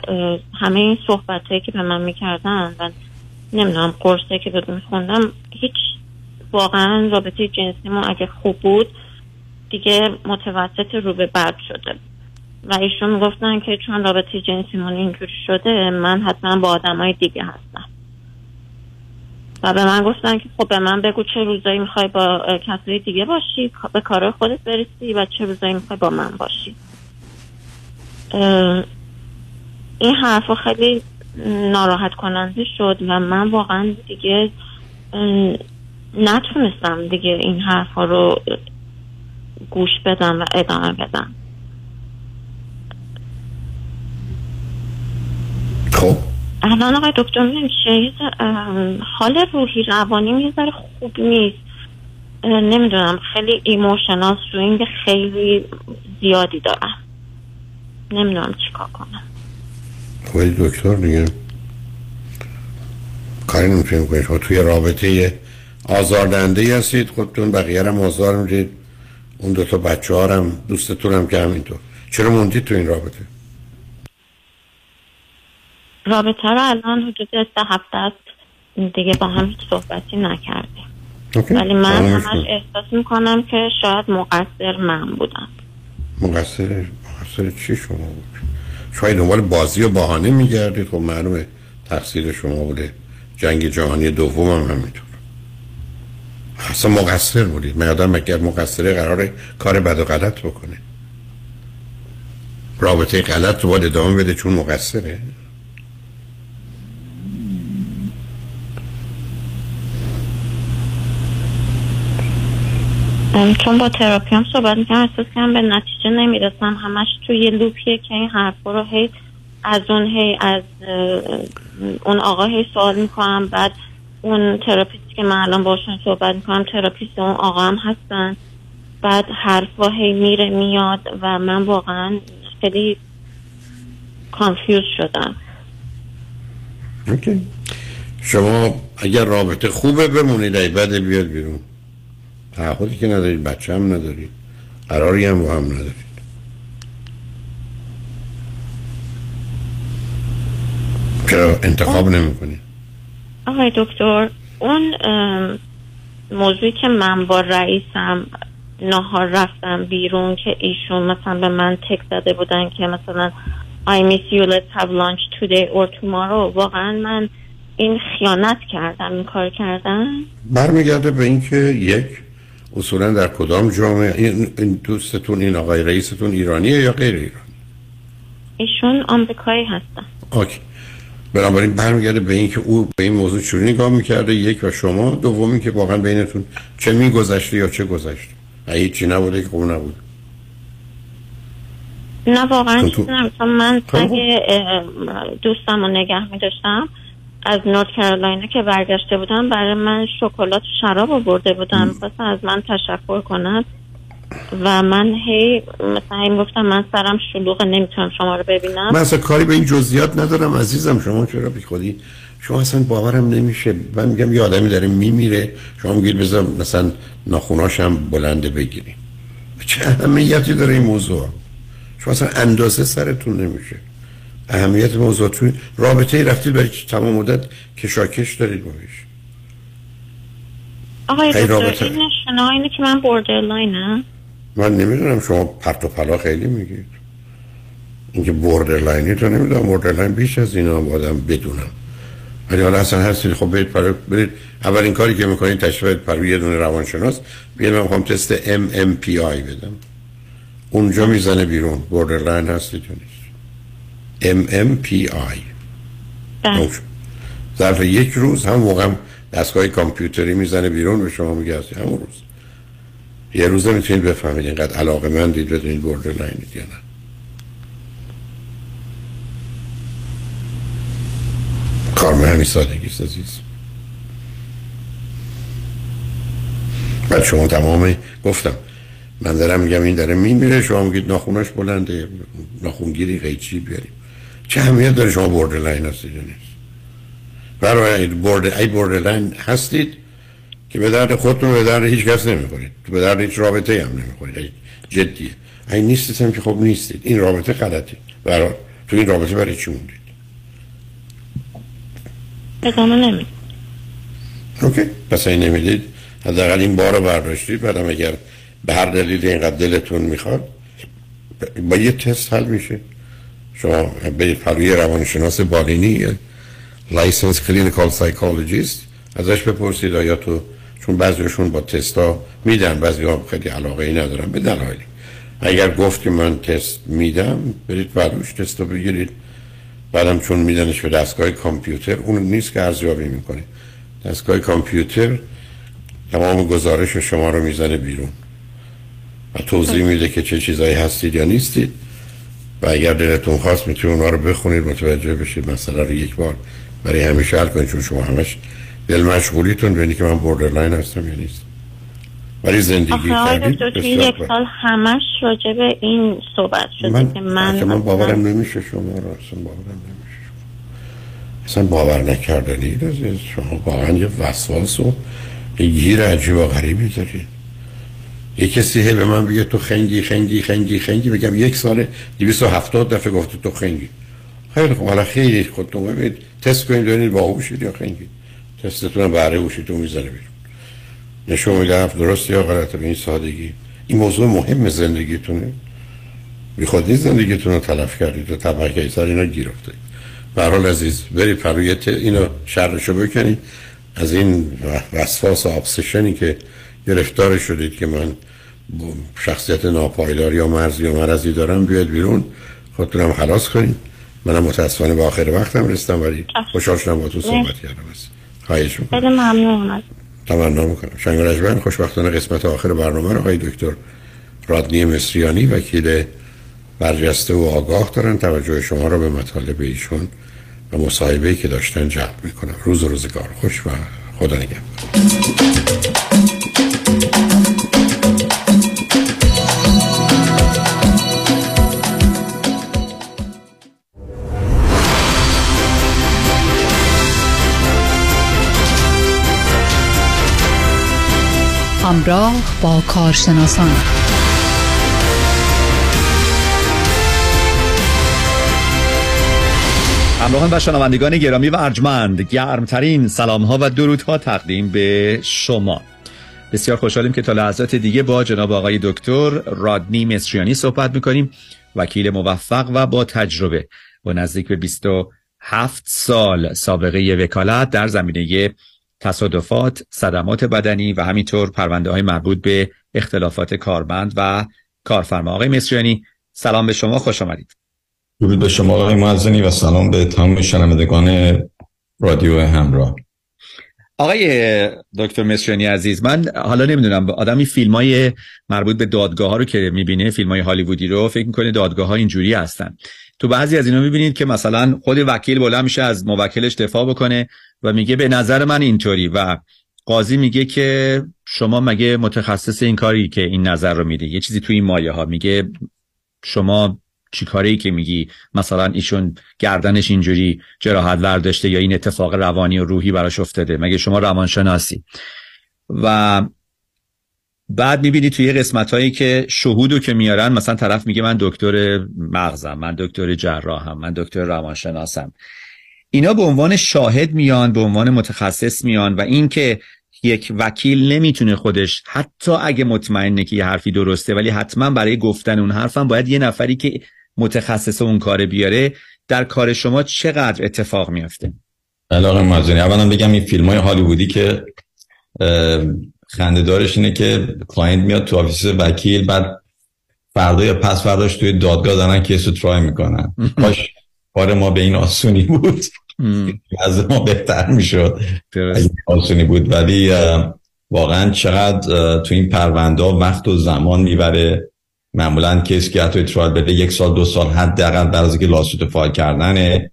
همه این صحبت که به من می‌کردن و نمی‌دونم قرصه که به میخوندم هیچ واقعا رابطه جنسیمون اگه خوب بود دیگه متوسط رو به بد شده. و ایشون می‌گفتن که چون رابطه جنسیمون اینجوری شده من حتما با آدمای دیگه هستم. و به من گفتن که خب به من بگو چه روزایی می‌خوای با کسای دیگه باشی به کارهای خودت برسی و چه روزایی می‌خوای با من باشی. این حرفا خیلی ناراحت کننده شد و من واقعا دیگه نتونستم دیگه این حرفا رو گوش بدم و ادامه بدم. خب. الان آقای دکتر ام، حال روحی روانی یه ذره خوب نیست. نمی‌دونم خیلی emotional swing خیلی زیادی دارم. نمی‌دونم چیکار کنم. خب دکتر دیگه کاری نمی‌تونیم کنید شما توی رابطه آزاردهنده ای هستید خودتون بقیه هم آزار می‌دید. اون دوتا بچه ها هم دوستتون هم که همینطور. چرا موندید تو این رابطه؟ رابطه رو الان حدود سه هفته است. دیگه با هم هیچ صحبتی نکردیم. اوکی. ولی من همش. احساس می‌کنم که شاید مقصر من بودم. مقصر مقصر چی شما بود؟ شاید دنبال بازی و بهانه میگردید. خب معلومه تقصیر شما بوده. جنگ جهانی دوم هم همینطور. اصلا مقصر بودید. من آدم اگر مقصره قراره کار بد و غلط بکنه. رابطه غلط رو باید ادامه بده چون مقصره. چون با تراپی هم صحبت می‌کنم احساس کنم به نتیجه نمی‌رسم همش توی یه loop یه که این حرفا رو هی از اون هی از اون آقا هی سوال می‌کنم. بعد اون therapist ی که من الان باشون صحبت می‌کنم therapist اون آقا هم هستن. بعد حرفا هی میره میاد و من واقعا خیلی confuse شدم. okay. شما اگر رابطه خوبه بمونید اگه بده بیاید بیرون. تعهدی که ندارید بچه هم ندارید. قراری هم با هم ندارید. چرا انتخاب نمی‌کنید؟ آقای دکتر اون موضوعی که من با رئیسم نهار رفتم بیرون که ایشون مثلا به من تک زده بودن که مثلا I miss you let's have lunch today or tomorrow واقعا من این خیانت کردم این کار کردم. برمیگرده به اینکه یک اصولا در کدام جامعه؟ این دوستتون این آقای رئیستون ایرانیه یا غیر ایرانی ایشون آمریکایی هستن. اوکی. بنابراین برمیگرده به اینکه او به این موضوع چجوری نگاه می‌کرده؟ یک و شما. دومی که واقعا بینتون چه میگذشته یا چه گذشته؟ هیچی نبوده که خوب نبود نه واقعا چیزی نمی‌کنم. من اگه دوستم رو نگه می داشتم از نورت کرولاینا که برگشته بودم برای من شکلات و شراب آورده بودم. می‌خواستم از من تشکر کنم و من هی مثلا هی گفتم من سرم شلوغه نمی‌تونم شما رو ببینم. من اصلا کاری به این جزئیات ندارم عزیزم. شما چرا بی خودی؟ شما اصلا باورم نمیشه. من میگم یه آدمی داره میمیره. شما میگید بذار مثلا ناخوناش هم بلنده بگیریم. چه اهمیتی داره این موضوع؟ شما اصلا اندازه سرتون نمیشه. اهمیت موضوع توی رابطه ای رفتید برای تمام مدت کشاکش دارید باش آقای دکتر رابطه. این نشونه ها اینه که من borderline م من نمی‌دونم شما پرت و پلا خیلی میگید. اینکه borderline ی تو نمی‌دونم borderline بیش از اینا آدم بدونم. ولی حالا اصلا هستید خب برید پرو برید. اولین کاری که می‌کنید تشریف برید پهلو یه دونه روانشناس. بگید من می‌خوام تست MMPI بدم. اونجا می‌زنه بیرون. borderline هستید یا نیست. MMPI بله. ظرف یک روز هم موقع دستگاه کامپیوتری می‌زنه بیرون به شما میگه همون روز. یه روزه می‌تونید بفهمید اینقدر علاقه من دید بدونید بورده لاینید یا نه. کار به همین سادگی است عزیز بعد شما تمام گفتم من دارم میگم این داره میمیره شما میگید ناخوناش بلنده ناخونگیری قیچی بیاریم. چه اهمیت داره شما بورده لاین هستید یا نیست؟ برای بورد ای بوردرلاین هستید که به درد خودتون به درد هیچ کس نمی‌خورید. به درد هیچ رابطه هم نمی‌خورید. جدیه ای نیستید هم که خب نیستید. این رابطه غلطی برای تو این رابطه برای چی موندید؟ ادامه نمیدم اوکی. پس این نمی‌دید. حداقل این بار رو برداشتید. بعدم اگر به هر دلیل اینقدر دلتون می‌خواد با یه تست حل میشه. شما برید پروی روانشناس بالینی licensed clinical psychologist ازش بپرسید آیا تو چون بعضیشون با تستا میدن بعضی ها خیلی علاقه ای ندارن به دلایلی. اگر گفت که من تست میدم برید بروش تست رو بگیرید. بعدم چون میدنش به دستگاه کامپیوتر اون نیست که ارزیابی می‌کنه. دستگاه کامپیوتر تمام گزارش شما رو می‌زنه بیرون. و توضیح میده که چه چیزایی هستید یا نیستید. و اگر دلتون خواست می‌تونید اونا رو بخونید متوجه بشید مسئله رو یک بار برای همیشه حل کنید چون شما همش دل مشغولیتون ببینید که من borderline هستم یا نیست ولی زندگی کردید یک سال همش راجع به این صحبت شده من که من من مثلا- باورم نمیشه شما رو اصلا باورم نمیشه اصلا باور نکردنی شما واقعا یه وسواس و یه گیر عجیب و غریبی دارید. یه کسی هی به من بگه تو خنگی خنگی خنگی خنگی. بگم یک سال 270 دفعه گفته تو خنگی. خیلی خب حالا خیلی خودتون ببینید تست کنید ببینید باهوشید یا خنگی. تستتون هم بهره هوشیتون می‌زنه بیرون. نشون میده حرف درست یا غلطه به این سادگی؟ این موضوع مهم زندگیتونه. بی خود نیست زندگیتون رو تلف کردید و طبقه سر اینا گیر افتادید. به هر حال عزیز برید پرویت اینو شرشو بکنید از این وسواس و ابسشنی که گرفتار شدید که من شخصیت ناپایدار یا مرزی یا مرزی دارم بیاد بیرون. خودتونم خلاص کنید منم متاسفانه به آخر وقتم رستم ولی خوشحال شدم با تو صحبت کردم. خواهش می‌کنم. خیلی ممنون. تمنا می‌کنم. شنگ رجبن خوشبختانه قسمت آخر برنامه رو های دکتر رادنی مصریانی وکیل برجسته و آگاه دارن. توجه شما رو به مطالب ایشون و مصاحبه‌ای که داشتن جلب می‌کنم. روز و روزگار. خوش و خدا نگهدار. همراه با کارشناسان. همراهان و شنوندگان گرامی و ارجمند گرمترین سلام ها و درود ها تقدیم به شما. بسیار خوشحالیم که تا لحظات دیگه با جناب آقای دکتر رادنی مصریانی صحبت می‌کنیم. وکیل موفق و با تجربه با نزدیک به 27 سال سابقه وکالت در زمینه تصادفات، صدمات بدنی و همینطور پرونده های مربوط به اختلافات کارمند و کارفرما آقای مصریانی سلام به شما خوش آمدید. درود به شما آقای معزنی و سلام به تمام شنوندگان رادیو همراه. آقای دکتر مصریانی عزیز من حالا نمی‌دونم آدمی فیلم های مربوط به دادگاه ها رو که می‌بینه فیلم های هالیوودی رو فکر می‌کنه دادگاه ها اینجوری هستن. تو بعضی از اینا می‌بینید که مثلا خود وکیل بلند میشه از موکلش دفاع بکنه و میگه به نظر من اینطوری و قاضی میگه که شما مگه متخصص این کاری که این نظر رو میده یه چیزی توی این مایه ها میگه شما چی کاری که میگی؟ مثلا ایشون گردنش اینجوری جراحت ورداشته یا این اتفاق روانی و روحی براش افتاده. مگه شما روانشناسی؟ و بعد می‌بینی توی قسمت هایی که شهودو که میارن مثلا طرف میگه من دکتر مغزم من دکتر جراحم من دکتر روانشناسم. اینا به عنوان شاهد میان به عنوان متخصص میان و اینکه یک وکیل نمی‌تونه خودش حتی اگه مطمئنه که یه حرفی درسته ولی حتما برای گفتن اون حرفم باید یه نفری که متخصص اون کار بیاره در کار شما چقدر اتفاق میافته؟ علاقه‌مازنی اولا بگم این فیلم های هالیوودی که خندهدارش اینه که client میاد تو office وکیل بعد فردا یا پس فرداش توی دادگاه دارن case رو try می‌کنن. کاش کار ما به این آسونی بود. از ما بهتر می‌شد. آسونی بود. ولی واقعا چقدر تو این پرونده وقت و زمان می‌بره. معمولا کسی که حتی trial بده یک سال دو سال حداقل بعد از که lawsuit file کردنه.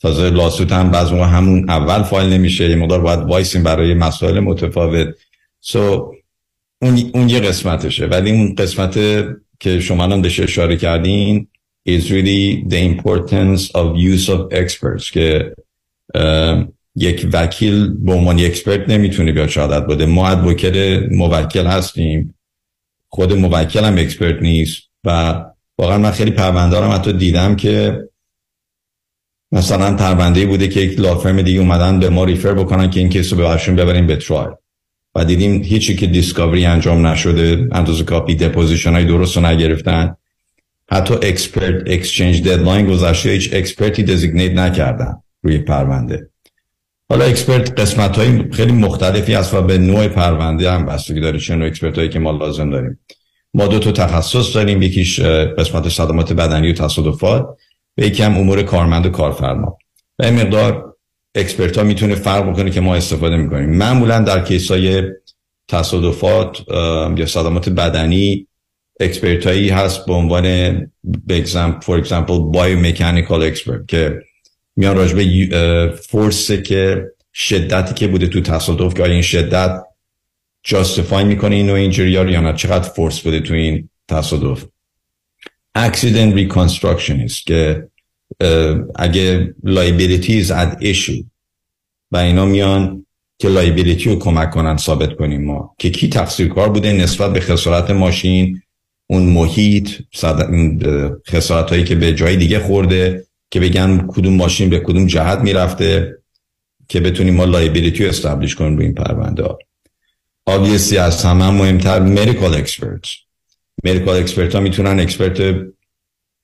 تازه lawsuit هم بعض موقع همون اول فایل نمیشه یه مقدار باید وایسیم برای مسائل متفاوت. so اون, اون یه قسمتشه. ولی اون قسمت که شما هم بهش اشاره کردین is really the importance of use of experts که یک وکیل به عنوان expert نمی‌تونه بیاد شهادت بده. ما advocate موکل هستیم. خود موکل هم expert نیست و واقعا من خیلی پرونده دارم حتی دیدم که مثلا پرونده بوده که یک law firm دیگه اومدن به ما refer بکنن که این case رو ببرشون ببریم به trial و دیدیم هیچی که discovery انجام نشده اندازه کافی deposition های درست رو نگرفتن. حتی expert exchange deadline گذشته هیچ expert ی designate نکردن روی پرونده. حالا expert قسمت های خیلی مختلفی هست و به نوع پرونده هم بستگی داره چه نوع expert هایی که ما لازم داریم. ما دو تا تخصص داریم یکیش قسمت صدمات بدنی و تصادفات و یکی هم امور کارمند و کارفرما. و این مقدار expert ها می‌تونه فرق بکنه که ما استفاده می‌کنیم. معمولا در case های تصادفات یا صدمات بدنی expert هایی هست به عنوان for example biomechanical expert که میان راجبه force که شدتی که بوده تو تصادف که این شدت جاستفای می‌کنه اینو اینجوری یا نه چقدر فورس بوده تو این تصادف؟ Accident reconstructionist که اگه liabilities at issue. و اینا میان که لایبیلیتی رو کمک کنن ثابت کنیم ما. که کی تقصیر کار بوده نسبت به خسارت ماشین اون محیط خسارت هایی که به جای دیگه خورده. که بگن کدوم ماشین به کدوم جهت می‌رفته که بتونیم ما liability رو establish کنیم روی این پرونده. ها obviously از همه مهمتر medical experts. Medical experts ها می‌تونن expert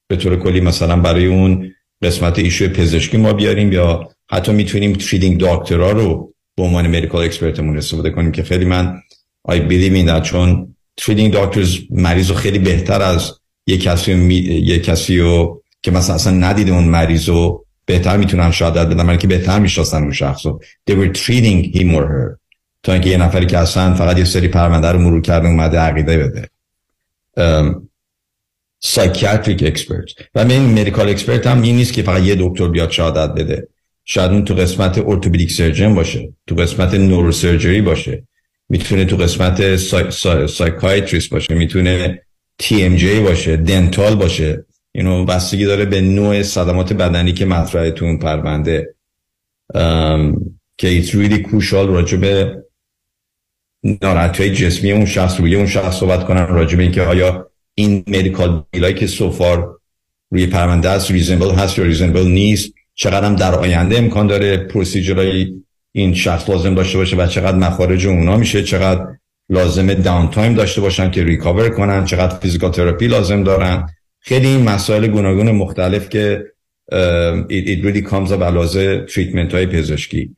به طور کلی مثلا برای اون قسمت issue پزشکی ما بیاریم یا حتی می‌تونیم treating doctor ها رو به عنوان medical expert مون استفاده کنیم که خیلی I believe in that چون treating doctors مریض رو خیلی بهتر از یک کسی می... یک کسی رو که مثلا اصلا ندیده اون مریض رو بهتر می‌تونن شهادت بدن من که بهتر می‌شناسن اون شخص رو. They were treating him or her. تا اینکه یه نفری که اصلا فقط یه سری پرونده رو مرور کرده اومده عقیده بده. Psychiatric expert و من medical expert هم این نیست که فقط یه دکتر بیاد شهادت بده. شاید اون تو قسمت orthopedic surgeon باشه. تو قسمت neurosurgery باشه. می‌تونه تو قسمت psy... psy... psychiatrist باشه. می‌تونه TMJ باشه. dental باشه. اینو بستگی داره به نوع صدمات بدنی که مطرحه تو اون پرونده. که it's really crucial راجع به ناراحتی جسمی اون شخص روی اون شخص صحبت کنن راجع به اینکه آیا این medical bill هایی که so far روی پرونده است reasonable هست یا reasonable نیست چقدر هم در آینده امکان داره procedure های این شخص لازم داشته باشه و چقدر مخارج اونا میشه چقدر لازم downtime داشته باشن که recover کنن چقدر physical therapy لازم دارن. خیلی این مسائل گوناگون مختلف که it, it really comes up علاوه treatment های پزشکی.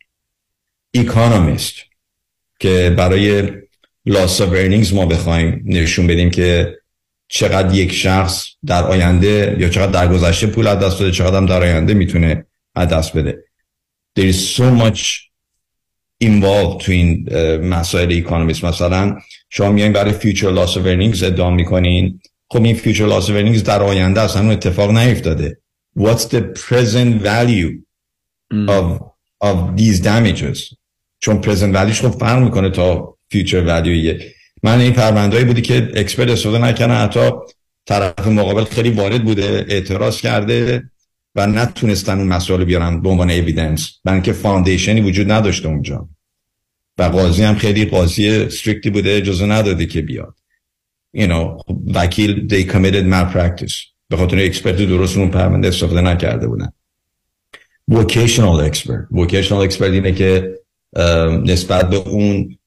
Economist که برای loss of earnings ما بخوایم نشون بدیم که چقدر یک شخص در آینده یا چقدر در گذشته پول از دست بده چقدر هم در آینده می‌تونه از دست بده. There is so much involved تو این مسائل economist مثلا شما میایین برای future loss of earnings ادعا می‌کنین. خب این loss of earnings در آینده اصلا اون اتفاق نیفتاده. What's the present value of, of these damages? چون present value ش خب فرق می‌کنه تا future value من این پرونده‌هایی بوده که expert استفاده نکنه حتی طرف مقابل خیلی وارد بوده اعتراض کرده و نتونستن اون مسئله بیارن به عنوان evidence برای foundation ی وجود نداشته اونجا. و قاضی هم خیلی قاضی strict ی بوده اجازه نداده که بیاد. You know, وکیل they committed malpractice. به خاطر expert درست اون پرونده استفاده نکرده بودن. Vocational expert. Vocational expert اینه که نسبت به اون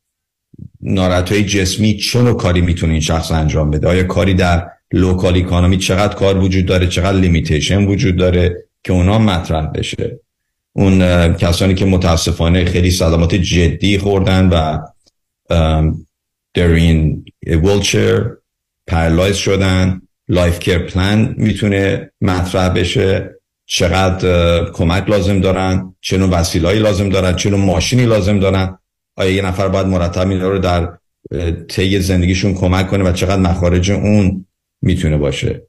ناراحتی جسمی چه نوع کاری می‌تونه این شخص انجام بده؟ آیا کاری در local economy چقدر کار وجود داره؟ چقدر limitation وجود داره که اونا مطرح بشه؟ اون کسانی که متاسفانه خیلی صدمات جدی خوردن و در این ویلچر paralyzed شدن. Life care plan می‌تونه مطرح بشه. چقدر کمک لازم دارن چه نوع وسیلهایی لازم دارن چه نوع ماشینی لازم دارن. آیا یه نفر باید مرتب اینا رو در طی زندگیشون کمک کنه و چقدر مخارج اون می‌تونه باشه؟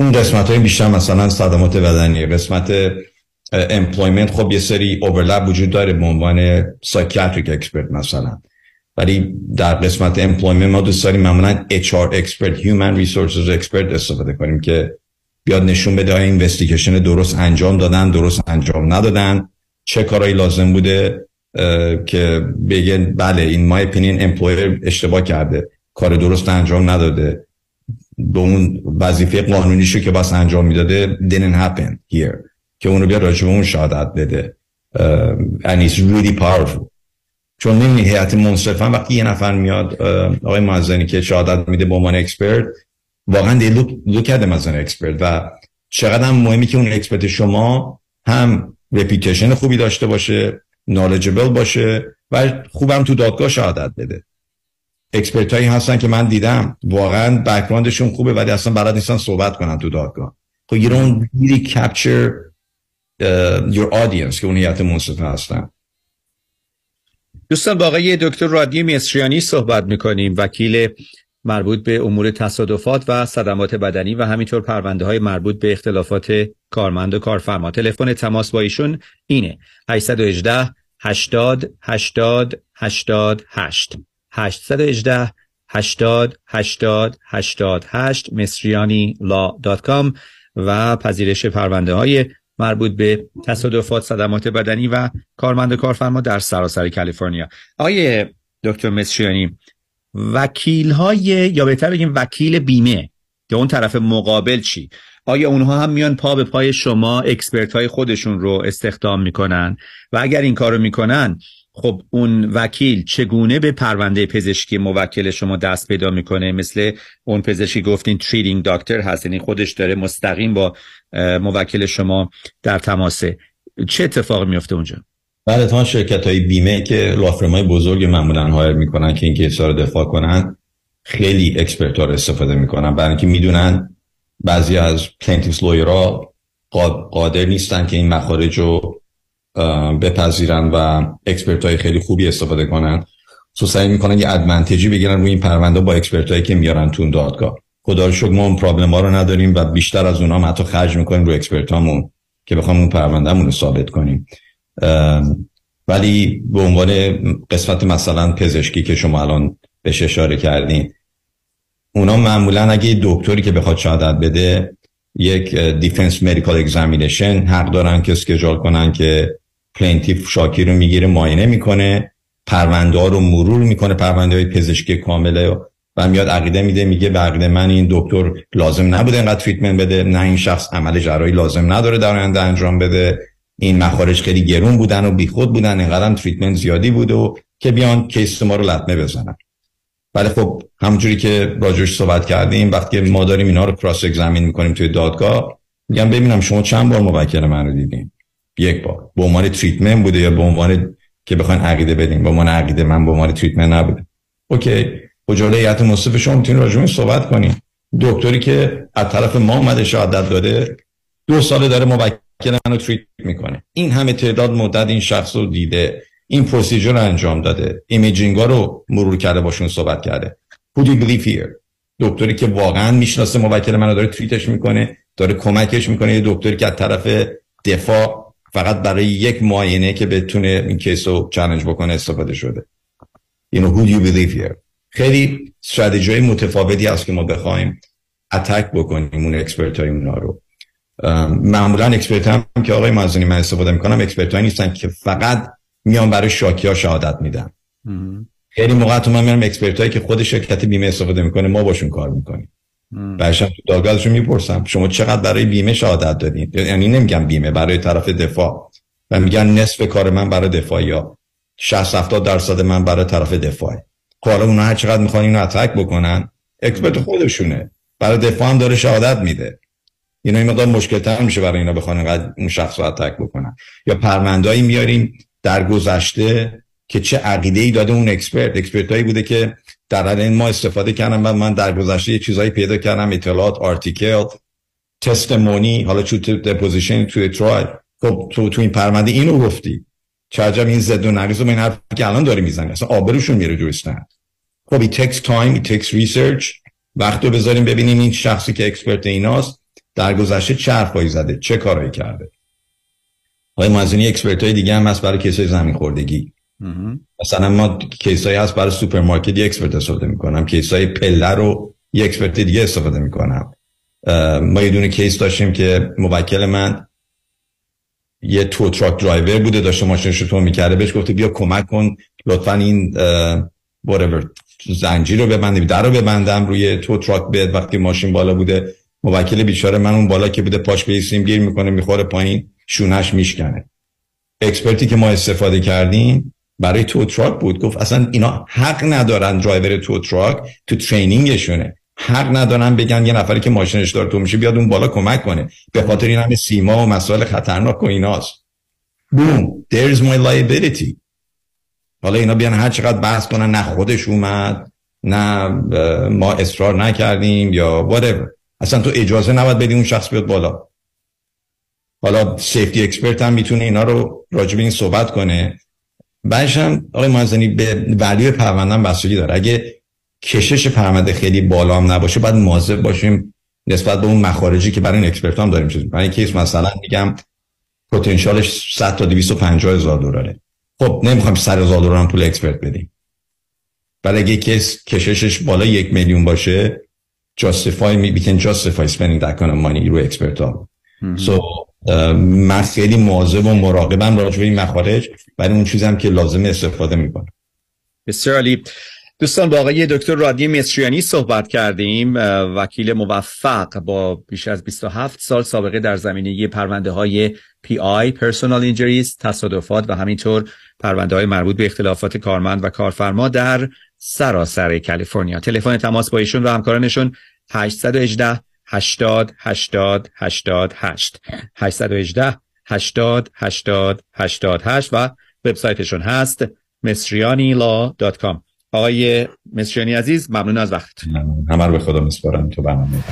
اون قسمت های بیشتر مثلا صدمات بدنی قسمت employment خب یه سری overlap وجود داره به عنوان psychiatric expert مثلا. ولی در قسمت employment ما دوست داریم معمولا HR expert human resources expert استفاده کنیم که بیاد نشون بده آیا investigation درست انجام دادن درست انجام ندادن چه کارهایی لازم بوده که بگن بله این my opinion employer اشتباه کرده کار درست انجام نداده. به اون وظیفه قانونیشو که بایست انجام می‌داده didn't happen here. که اونو بیاد راجع به اون شهادت بده. and it's really powerful. چون نمی هیئت منصفه وقتی یه نفر میاد آقای مازنی که شهادت میده به عنوان expert واقعا they look, look as expert و چقدر هم مهمی که اون expert شما هم reputation خوبی داشته باشه knowledgeable باشه و خوبم تو دادگاه شهادت بده. expert هایی هستن که من دیدم واقعا background شون خوبه ولی اصلا بلد نیستن صحبت کنن تو دادگاه. خب you don't really capture uh, your audience که اون هیئت منصفه هستن. دوستان با آقای دکتر رادی مصریانی صحبت می‌کنیم. وکیل مربوط به امور تصادفات و صدمات بدنی و همینطور پرونده های مربوط به اختلافات کارمند و کارفرما. تلفن تماس با ایشون اینه 818 80 80 88 818 80 80 88 مصریانی لا دات کام. و پذیرش پرونده های مربوط به تصادفات صدمات بدنی و کارمند و کارفرما در سراسر کالیفرنیا. آقای دکتر مصریانی وکیل های یا بهتر بگیم وکیل بیمه که اون طرف مقابل چی؟ آیا اونها هم میان پا به پای شما اکسپرت های خودشون رو استخدام می‌کنن؟ و اگر این کارو می‌کنن خب اون وکیل چگونه به پرونده پزشکی موکل شما دست پیدا می‌کنه؟ مثل اون پزشکی گفتین treating doctor هست یعنی خودش داره مستقیم با موکل شما در تماسه چه اتفاق میفته اونجا؟ بله تا شرکت های بیمه که law firm های بزرگ معمولا hire می‌کنن که این case رو دفاع کنن خیلی expert رو استفاده می‌کنن. برای اینکه می‌دونن بعضی از plaintiff's lawyer ها قادر نیستن که این مخارج رو بپذیرن و expert های خیلی خوبی استفاده کنن. so سعی می‌کنن یه advantage ی بگیرن روی این پرونده با expert هایی که میارن تو دادگاه. خدا رو شکر ما اون problem ها رو نداریم و بیشتر از اونها حتی خرج می‌کنیم روی expert هامون که بخوام اون پرونده رو ثابت کنیم. ولی به عنوان قسمت مثلا پزشکی که شما الان بهش اشاره کردین اونا معمولا اگه دکتری که بخواد شهادت بده یک defense medical examination حق دارن که schedule کنن که plaintiff شاکی رو می‌گیره معاینه می‌کنه پرونده ها رو مرور می‌کنه پرونده های پزشکی کامله و میاد عقیده میده میگه به عقیده من این دکتر لازم نبوده اینقدر treatment بده نه این شخص عمل جراحی لازم نداره در آینده انجام بده. این مخارج خیلی گرون بودن و بیخود بودن اینقدر treatment زیادی بود و که بیان case ما رو لطمه بزنن. ولی خب همونجوری که راجبش صحبت کردیم وقتی ما داریم اینا رو cross examine می‌کنیم توی دادگاه میگم ببینم شما چند بار موکل من رو دیدین؟ یک بار. به عنوان treatment بوده یا به عنوان که بخواین عقیده بدین؟ به عنوان عقیده من به عنوان treatment نبوده. okay. جلوی هیئت منصفه شما می‌تونید صحبت کنین دکتری که از طرف ما اومده شهادت داده دو ساله داره موکل منو treat می‌کنه. این همه تعداد مدت این شخص رو دیده این procedure رو انجام داده imaging رو مرور کرده باشون صحبت کرده. Who do you believe here? دکتری که واقعا می‌شناسه موکل منو داره treat ش می‌کنه داره کمکش می‌کنه. یه دکتری که از طرف دفاع فقط برای یک معاینه که بتونه این case رو چالش بکنه استفاده شده. You know who do you believe here? خیلی استراتژی متفاوتی هست که ما بخوایم attack بکنیم اون expert های اونا رو. معمولا expert هم که آقای مازنی من استفاده می‌کنم expert های نیستن که فقط میان برای شاکی ها شهادت میدن. خیلی موقع تو من میرم expert هایی که خود شرکت بیمه استفاده می‌کنه ما باشون کار می‌کنیم. برشم تو دادگاهشون می‌پرسم شما چقدر برای بیمه شهادت دادین؟ یعنی نمیگم بیمه برای طرف دفاع. و میگن نصف کار من برای دفاع یا 60 70 درصد من برای طرف دفاع خب حالا اونا هر چقدر می‌خوان اینو attack بکنن expert خودشونه. برای دفاع هم داره شهادت میده. اینا این مقدار مشکل تر میشه برای اینا بخوان اینقدر اون شخص رو attack بکنن. یا پروندهایی میاریم در گذشته که چه عقیده ای داده اون expert. expert هایی بوده که در این ما استفاده کردم و من در گذشته یه چیزایی پیدا کردم اطلاعات article testimony حالا چون deposition توی trial خب تو تو این پرونده اینو گفتی. چه این ضد و نقیض این حرف که الان داری می‌زنی اصلا آبروشون میره جلوشون خب it takes time it takes research. وقت رو بذاریم ببینیم این شخصی که expert ایناست در گذشته چه حرفایی زده چه کارایی کرده. آقای مازنی expert های دیگه هم هست برای case های زمین خوردگی. مثلا ما case هایی هست برای سوپرمارکت یه expert استفاده می‌کنم. case های پله رو یه expert دیگه استفاده می‌کنم. ما یه دونه case داشتیم که موکل من یه tow truck driver بوده داشته ماشینش رو tow می‌کرده. بهش گفته بیا کمک کن لطفا این whatever زنجیر رو ببندیم در رو ببندم روی tow truck بعد وقتی ماشین بالا بوده. موکل بیچاره من اون بالا که بوده پاش به سیم گیر می‌کنه می‌خوره پایین شونش میشکنه. expert ی که ما استفاده کردیم برای tow truck بود. گفت اصلا اینا حق ندارن driver tow truck تو training شونه حق ندارن بگن یه نفری که ماشینش داره tow میشه بیاد اون بالا کمک کنه. به خاطر این همه سیما و مسائل خطرناک و ایناست. boom there's my liability. حالا اینا بیان هر چقدر بحث کنن نه خودش اومد نه ما اصرار نکردیم یا whatever. اصلا تو اجازه نباید بدی اون شخص بیاد بالا. حالا safety expert هم می‌تونه اینا رو راجب این صحبت کنه. بعدش هم آقای مازنی به value پرونده بستگی داره. اگه کشش پرونده خیلی بالا هم نباشه باید مواظب باشیم نسبت به اون مخارجی که برای این expert هم داریم چیزی برای case مثلا میگم پتانسیلش 100 تا 250 هزار دلاره. خب نمی‌خوایم 100 هزار دلار هم پول expert بدیم. ولی اگه case کششش بالا یک میلیون باشه justify we can justify spending that kind of money رو expert ها. so من خیلی مواظب و مراقبم راجع به این مخارج برای اون چیزم که لازم استفاده می‌کنم. بسیار عالی دوستان با آقای دکتر رادی مصریانی صحبت کردیم وکیل موفق با بیش از 27 سال سابقه در زمینه پرونده های پی آی پرسونال اینجریز تصادفات و همینطور پرونده های مربوط به اختلافات کارمند و کارفرما در سراسر کالیفرنیا تلفن تماس با ایشون و همکارانشون 818 80 80 88 818 80 80 88 و وبسایتشون هست مصریانی.com آقای مصریانی عزیز ممنون از وقت. همه رو به خدا میسپارم. تو برنامه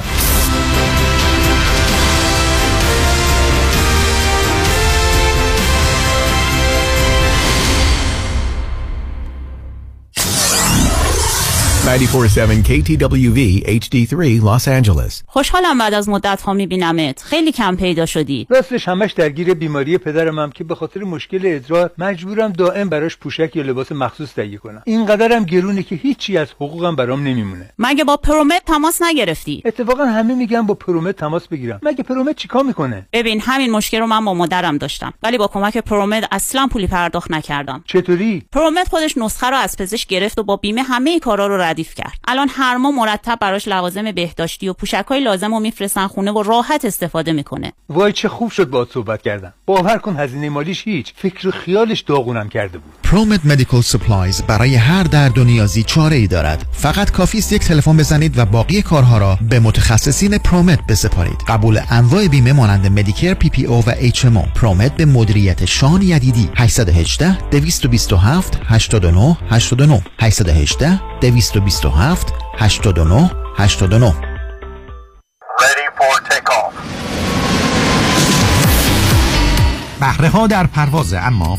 KTWV HD3 Los Angeles. خوشحالم بعد از مدت ها میبینمت. خیلی کم پیدا شدی. راستش همش درگیر بیماری پدرمم که به خاطر مشکل ادرار مجبورم دائم براش پوشک یا لباس مخصوص تهیه کنم. اینقدرم گرونه که هیچی از حقوقم برام نمیمونه. مگه با پرومت تماس نگرفتی؟ اتفاقا همه میگن با پرومت تماس بگیرم. مگه پرومت چیکار می‌کنه؟ ببین همین مشکل رو من با مادرم داشتم. ولی با کمک پرومت اصلا پولی پرداخت نکردم. چطوری؟ پرومت خودش نسخه رو از پزشک گرفت و با بیمه همه کارا رو ردیف کرد. الان هر ماه مرتب براش لوازم بهداشتی و پوشکای لازم رو میفرستن خونه و راحت استفاده می‌کنه. وای چه خوب شد باهات صحبت کردم باور کن هزینه مالیش هیچ. فکر خیالش داغونم کرده بود. پرومت Medical Supplies برای هر درد و نیازی چاره ای دارد. فقط کافی است یک تلفن بزنید و باقی کارها را به متخصصین پرومت بسپارید. قبول انواع بیمه مانند Medicare PPO و HMO پرومت به مدیریت شان یدیدی. 818 227 89 89 818 227 89 89 بهره ها در پرواز اما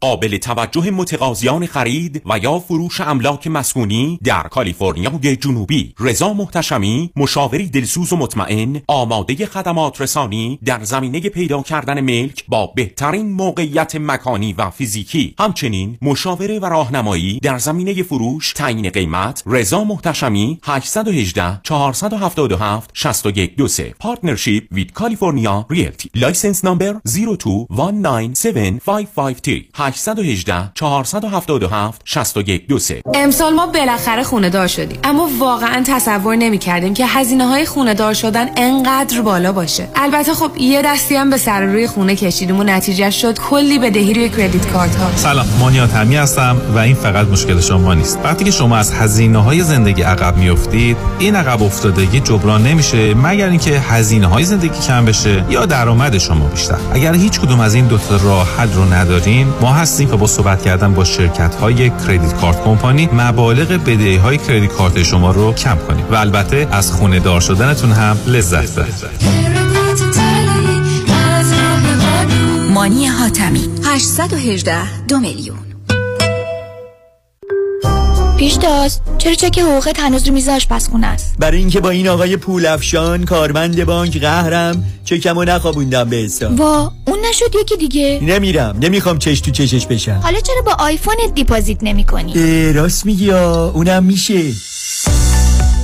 قابل توجه متقاضیان خرید و یا فروش املاک مسکونی در کالیفرنیای جنوبی. رضا محتشمی مشاوری دلسوز و مطمئن آماده خدمات رسانی در زمینه پیدا کردن ملک با بهترین موقعیت مکانی و فیزیکی. همچنین مشاوره و راهنمایی در زمینه فروش تعیین قیمت. رضا محتشمی 818 477 6123 partnership with California Realty. license نمبر 021975553 818 477 6123 امسال ما بالاخره خونه دار شدیم. اما واقعا تصور نمی کردیم که هزینه های خونه دار شدن انقدر بالا باشه. البته خب یه دستی هم به سر روی خونه کشیدیم و نتیجه شد کلی بدهی روی کردیت کارت ها سلام مانیات همی هستم و این فقط مشکل شما نیست. وقتی که شما از هزینه های زندگی عقب میافتید این عقب افتادگی جبران نمیشه مگر اینکه هزینه های زندگی کم بشه یا درآمد شما بیشتر. اگر هیچ کدوم از این دو تا راه حل رو ندارین ما هستیم که با صحبت کردن با شرکت های کردیت کارت کمپانی مبالغ بدهی های کردیت کارت شما رو کم کنیم. و البته از خونه دار شدنتون هم لذت ببرید. مانی حاتمی. 818 دو میلیون. پیشتاز چرا چک حقوقت هنوز رو میز آشپزخونه است. برای اینکه با این آقای پول افشان کارمند بانک قهرم چکمو نخوابوندم به حساب. وا اون نشد یکی دیگه. نمیرم. نمی‌خوام چش تو چشش بشم. حالا چرا با آیفونت دیپازیت نمی‌کنی؟ راست میگی یا اونم میشه.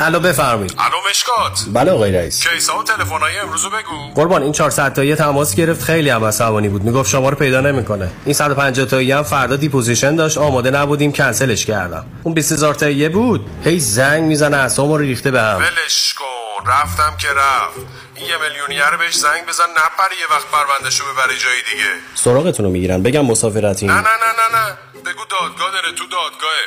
الو بفرمایید. الو مشکات. بله آقای رئیس. case ا و تلفن‌های امروزو بگو. قربان این 400 تایی تماس گرفت. خیلی هم عصبانی بود. می‌گفت شما رو پیدا نمی‌کنه. این 150 تایی هم فردا deposition داشت. آماده نبودیم کنسلش کردم. اون 20000 تایی بود. هی زنگ می‌زنه اعصابمو رو ریخته به هم. ولش کن. رفتم که رفت. این یه میلیونی رو بهش زنگ بزن نپره یه وقت پروندهشو ببره جای دیگه. سراغتون رو می‌گیرن. بگم مسافرتین نه نه نه نه نه. بگو دادگاه داره تو دادگاهه.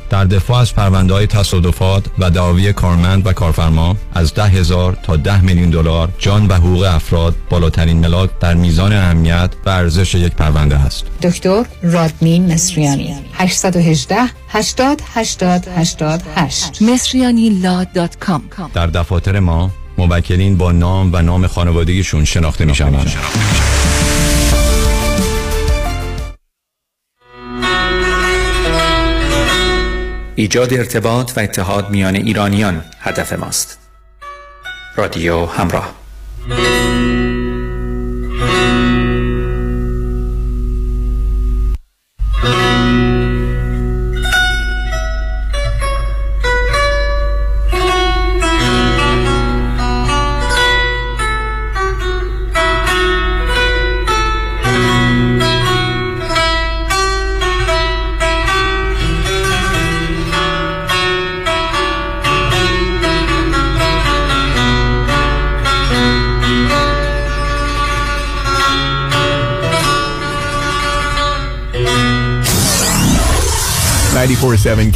در دفاع از پرونده های تصادفات و دعاوی کارمند و کارفرما از ده هزار تا ده میلیون دلار جان و حقوق افراد بالاترین ملاک در میزان اهمیت و ارزش یک پرونده است. دکتر رادمین مصریانی 818 80 80 88 مصریانی لا دات کام. در دفاتر ما موکلین با نام و نام خانوادگیشون شناخته می شوند. ایجاد ارتباط و اتحاد میان ایرانیان هدف ماست. رادیو همراه.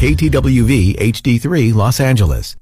KTWV HD3 Los Angeles.